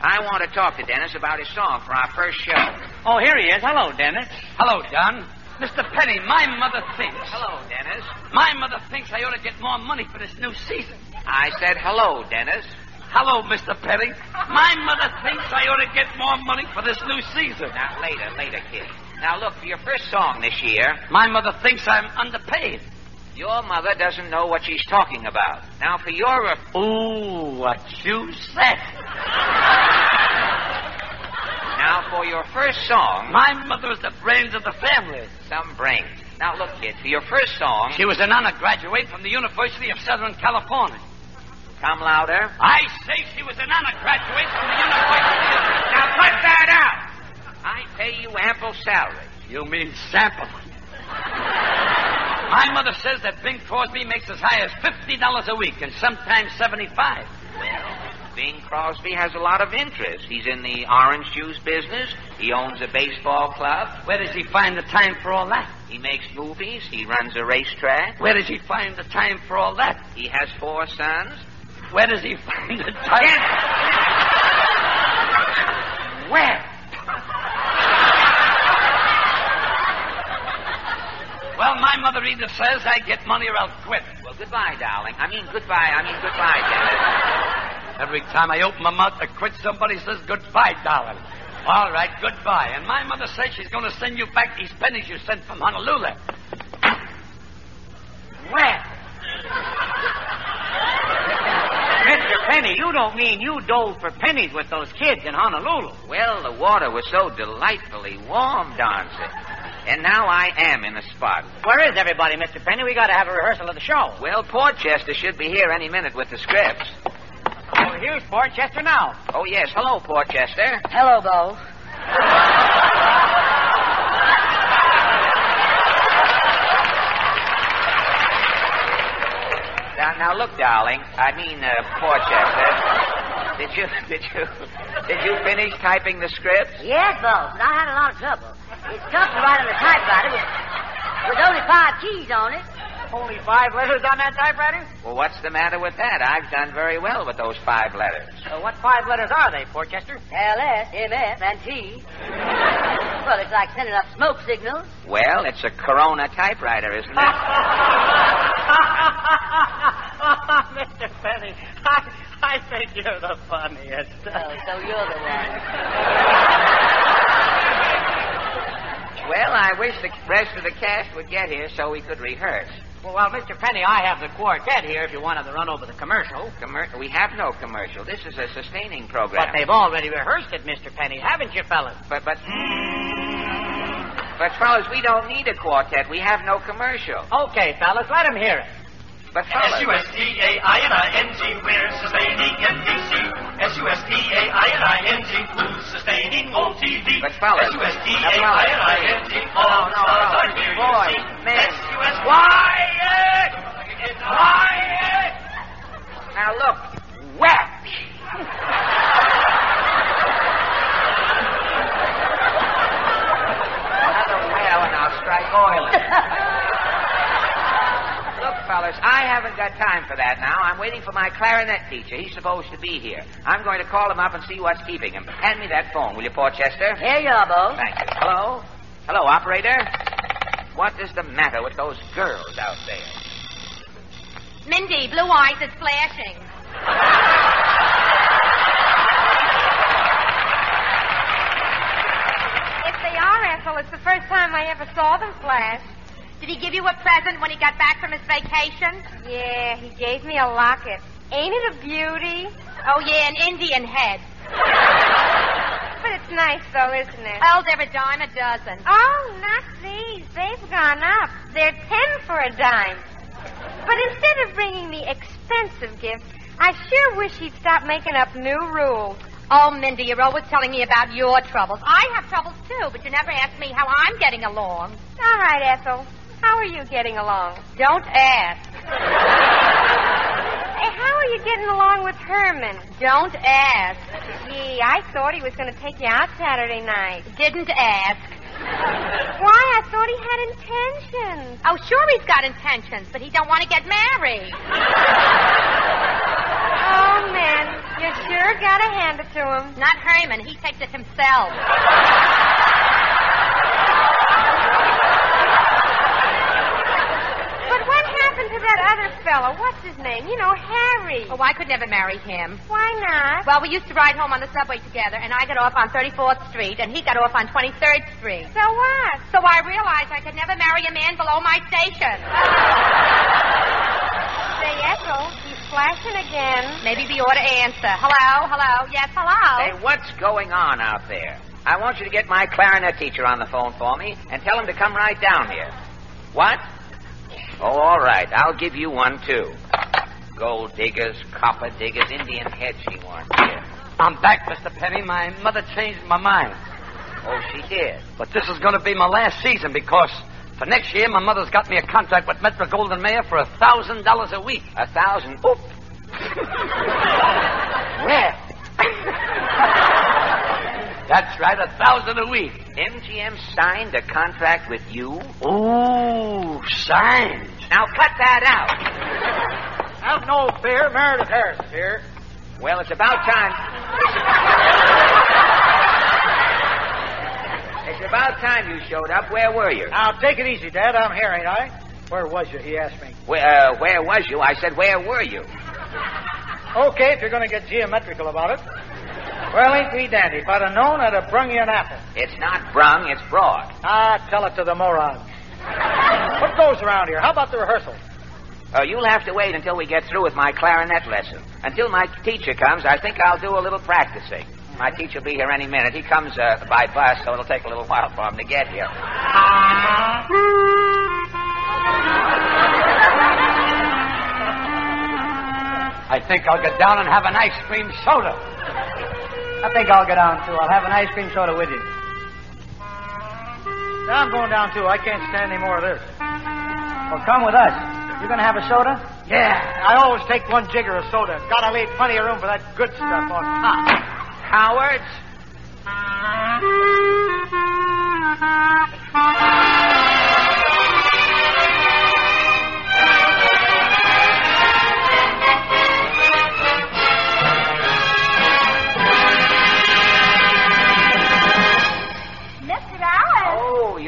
I want to talk to Dennis about his song for our first show. Oh, here he is. Hello, Dennis. Hello, Don. Mr. Penny, my mother thinks. Hello, Dennis. My mother thinks I ought to get more money for this new season. I said hello, Dennis. Hello, Mr. Penny. My mother thinks I ought to get more money for this new season. Now, later, later, kid. Now, look, for your first song this year, My mother thinks I'm underpaid. Your mother doesn't know what she's talking about. Now, for your. Ooh, what you said. Now, for your first song. My mother was the brains of the family. Some brains. Now, look, kid, for your first song. She was an undergraduate from the University of Southern California. Come louder. I say she was an undergraduate from the University of... Now, put that out! I pay you ample salary. You mean sample. My mother says that Bing Crosby makes as high as $50 a week and sometimes 75 Well, Bing Crosby has a lot of interest. He's in the orange juice business. He owns a baseball club. Where does he find the time for all that? He makes movies. He runs a racetrack. Where does he find the time for all that? He has four sons. Where does he find the time? Where? Well, my mother either says I get money or I'll quit. Well, goodbye, darling. I mean, goodbye. I mean, goodbye, Dennis. Every time I open my mouth to quit, somebody says goodbye, darling. All right, goodbye. And my mother says she's going to send you back these pennies you sent from Honolulu. Where? Mr. Penny, you don't mean you doled for pennies with those kids in Honolulu. Well, the water was so delightfully warm, Darcy. And now I am in the spot. Where is everybody, Mr. Penny? We got to have a rehearsal of the show. Well, Portchester should be here any minute with the scripts. Oh, here's Portchester now. Oh, yes. Hello, Portchester. Hello, Bo. Now, now look, darling. I mean, uh, Portchester. Did you, did you, did you finish typing the scripts? Yes, Bo, but I had a lot of trouble. It's tough to write on the typewriter with, with only five keys on it. Only five letters on that typewriter? Well, what's the matter with that? I've done very well with those five letters. Uh, what five letters are they, Portchester? L, S, M, F, and T. well, it's like sending up smoke signals. Well, it's a Corona typewriter, isn't it? Mr. Penny, I, I think you're the funniest. Oh, so you're the one. well, I wish the rest of the cast would get here so we could rehearse. Well, well, Mr. Penny, I have the quartet here if you wanted to run over the commercial. Commer- we have no commercial. This is a sustaining program. But they've already rehearsed it, Mr. Penny, haven't you, fellas? But, but. But, fellas, we don't need a quartet. We have no commercial. Okay, fellas, let 'em hear it. But, fellas. S-U-S-T-A-I-N-I-N-G, we're sustaining NBC. S-U-S-T-A-I-N-I-N-G, who's sustaining OTV. But, fellas. S-U-S-T-A-I-N-I-N-G, No, all no, stars no. are here, you Boys, see. men. S-U-S- Quiet! Quiet! Now, look. Whack! Another well, and I'll strike oil in it. Look, fellas, I haven't got time for that now. I'm waiting for my clarinet teacher. He's supposed to be here. I'm going to call him up and see what's keeping him. Hand me that phone, will you, Portchester? Here you are, Bo. Thank you. Hello? Hello, operator? What is the matter with those girls out there? Mindy, blue eyes is flashing. If they are, Ethel, it's the first time I ever saw them flash. Did he give you a present when he got back from his vacation? Yeah, he gave me a locket. Ain't it a beauty? Oh, yeah, an Indian head. But it's nice, though, isn't it? They're a dime a dozen. Oh, not these. They've gone up. They're ten for a dime. But instead of bringing me expensive gifts, I sure wish he'd stop making up new rules. Oh, Mindy, you're always telling me about your troubles. I have troubles, too, but you never ask me how I'm getting along. All right, Ethel. How are you getting along? Don't ask. Hey, how are you getting along with Herman? Don't ask. Gee, I thought he was going to take you out Saturday night. Didn't ask. Why? I thought he had intentions. Oh, sure he's got intentions, but he don't want to get married. Oh, man, you sure got to hand it to him. Not Herman. He takes it himself. But what happened happened to that other fellow? What's his name? You know, Harry. Oh, I could never marry him. Why not? Well, we used to ride home on the subway together, and I got off on 34th Street, and he got off on 23rd Street. So what? So I realized I could never marry a man below my station. Say, Ethel, he's flashing again. Maybe we ought to answer. Hello, hello, yes, hello. Say, what's going on out there? I want you to get my clarinet teacher on the phone for me and tell him to come right down here. What? Oh, all right. I'll give you one, too. Gold diggers, copper diggers, Indian heads she wants here. I'm back, Mr. Penny. My mother changed my mind. Oh, she did. But this is going to be my last season because for next year my mother's got me a contract with Metro Goldwyn Mayer for a thousand dollars a week. A thousand? Oop. Where? That's right, a thousand a week. MGM signed a contract with you? Oh, signed. Now cut that out. Have no fear. Meredith Harris is here. Well, it's about time. It's about time you showed up. Where were you? Now, take it easy, Dad. I'm here, ain't I? Where was you? He asked me. Where, uh, where was you? I said, where were you? Okay, if you're going to get geometrical about it. Well, ain't we dandy? If I'd have known, I'd have brung you an apple. It's not brung, it's brought. Ah, tell it to the morons. what goes around here? How about the rehearsal? Uh, you'll have to wait until we get through with my clarinet lesson. Until my teacher comes, I think I'll do a little practicing. My teacher will be here any minute. He comes uh, by bus, so it'll take a little while for him to get here. I think I'll get down and have an ice cream soda. I think I'll get down, too. I'll have an ice cream soda with you. Yeah, I'm going down, too. I can't stand any more of this. Well, come with us. You gonna have a soda? Yeah, I always take one jigger of soda. Gotta leave plenty of room for that good stuff on top. Howard? Mr.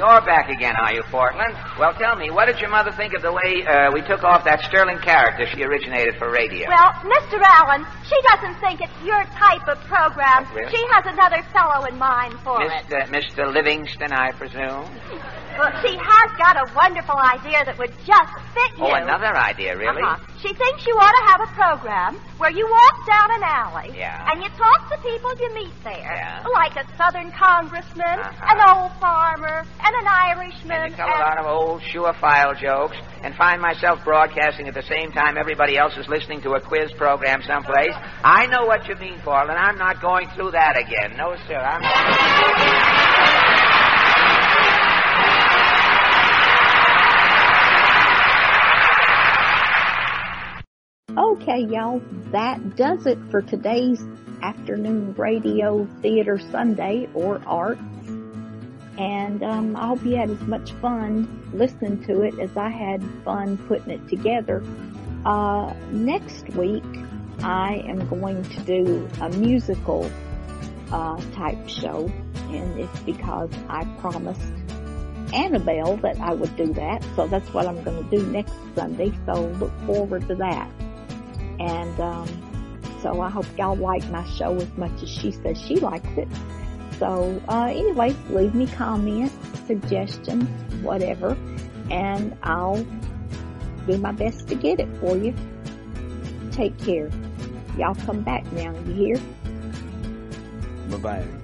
you're back again, are you, Portland? Well, tell me, what did your mother think of the way uh, we took off that Sterling character she originated for radio? Well, Mr. Allen, she doesn't think it's your type of program. Really? She has another fellow in mind for it. Mr. Mr. Livingston, I presume? Well, she has got a wonderful idea that would just fit you. Oh, another idea, really? Uh-huh. She thinks you ought to have a program where you walk down an alley Yeah. and you talk to people you meet there, Yeah. like a Southern congressman, Uh-huh. an old farmer, and an Irishman. And a lot of old surefire jokes and find myself broadcasting at the same time everybody else is listening to a quiz program someplace. I know what you mean, Portland. I'm not going through that again. No, sir. I'm Okay, y'all, that does it for today's afternoon radio theater Sundae or arts. And um, I hope you had as much fun listening to it as I had fun putting it together. Uh, next week, I am going to do a musical uh, type show, and it's because I promised Annabelle that I would do that. So that's what I'm going to do next Sunday. So look forward to that. And um, so I hope y'all like my show as much as she says she likes it. So uh, anyway, leave me comments, suggestions, whatever, and I'll do my best to get it for you. Take care. Y'all come back now, you hear? Bye bye.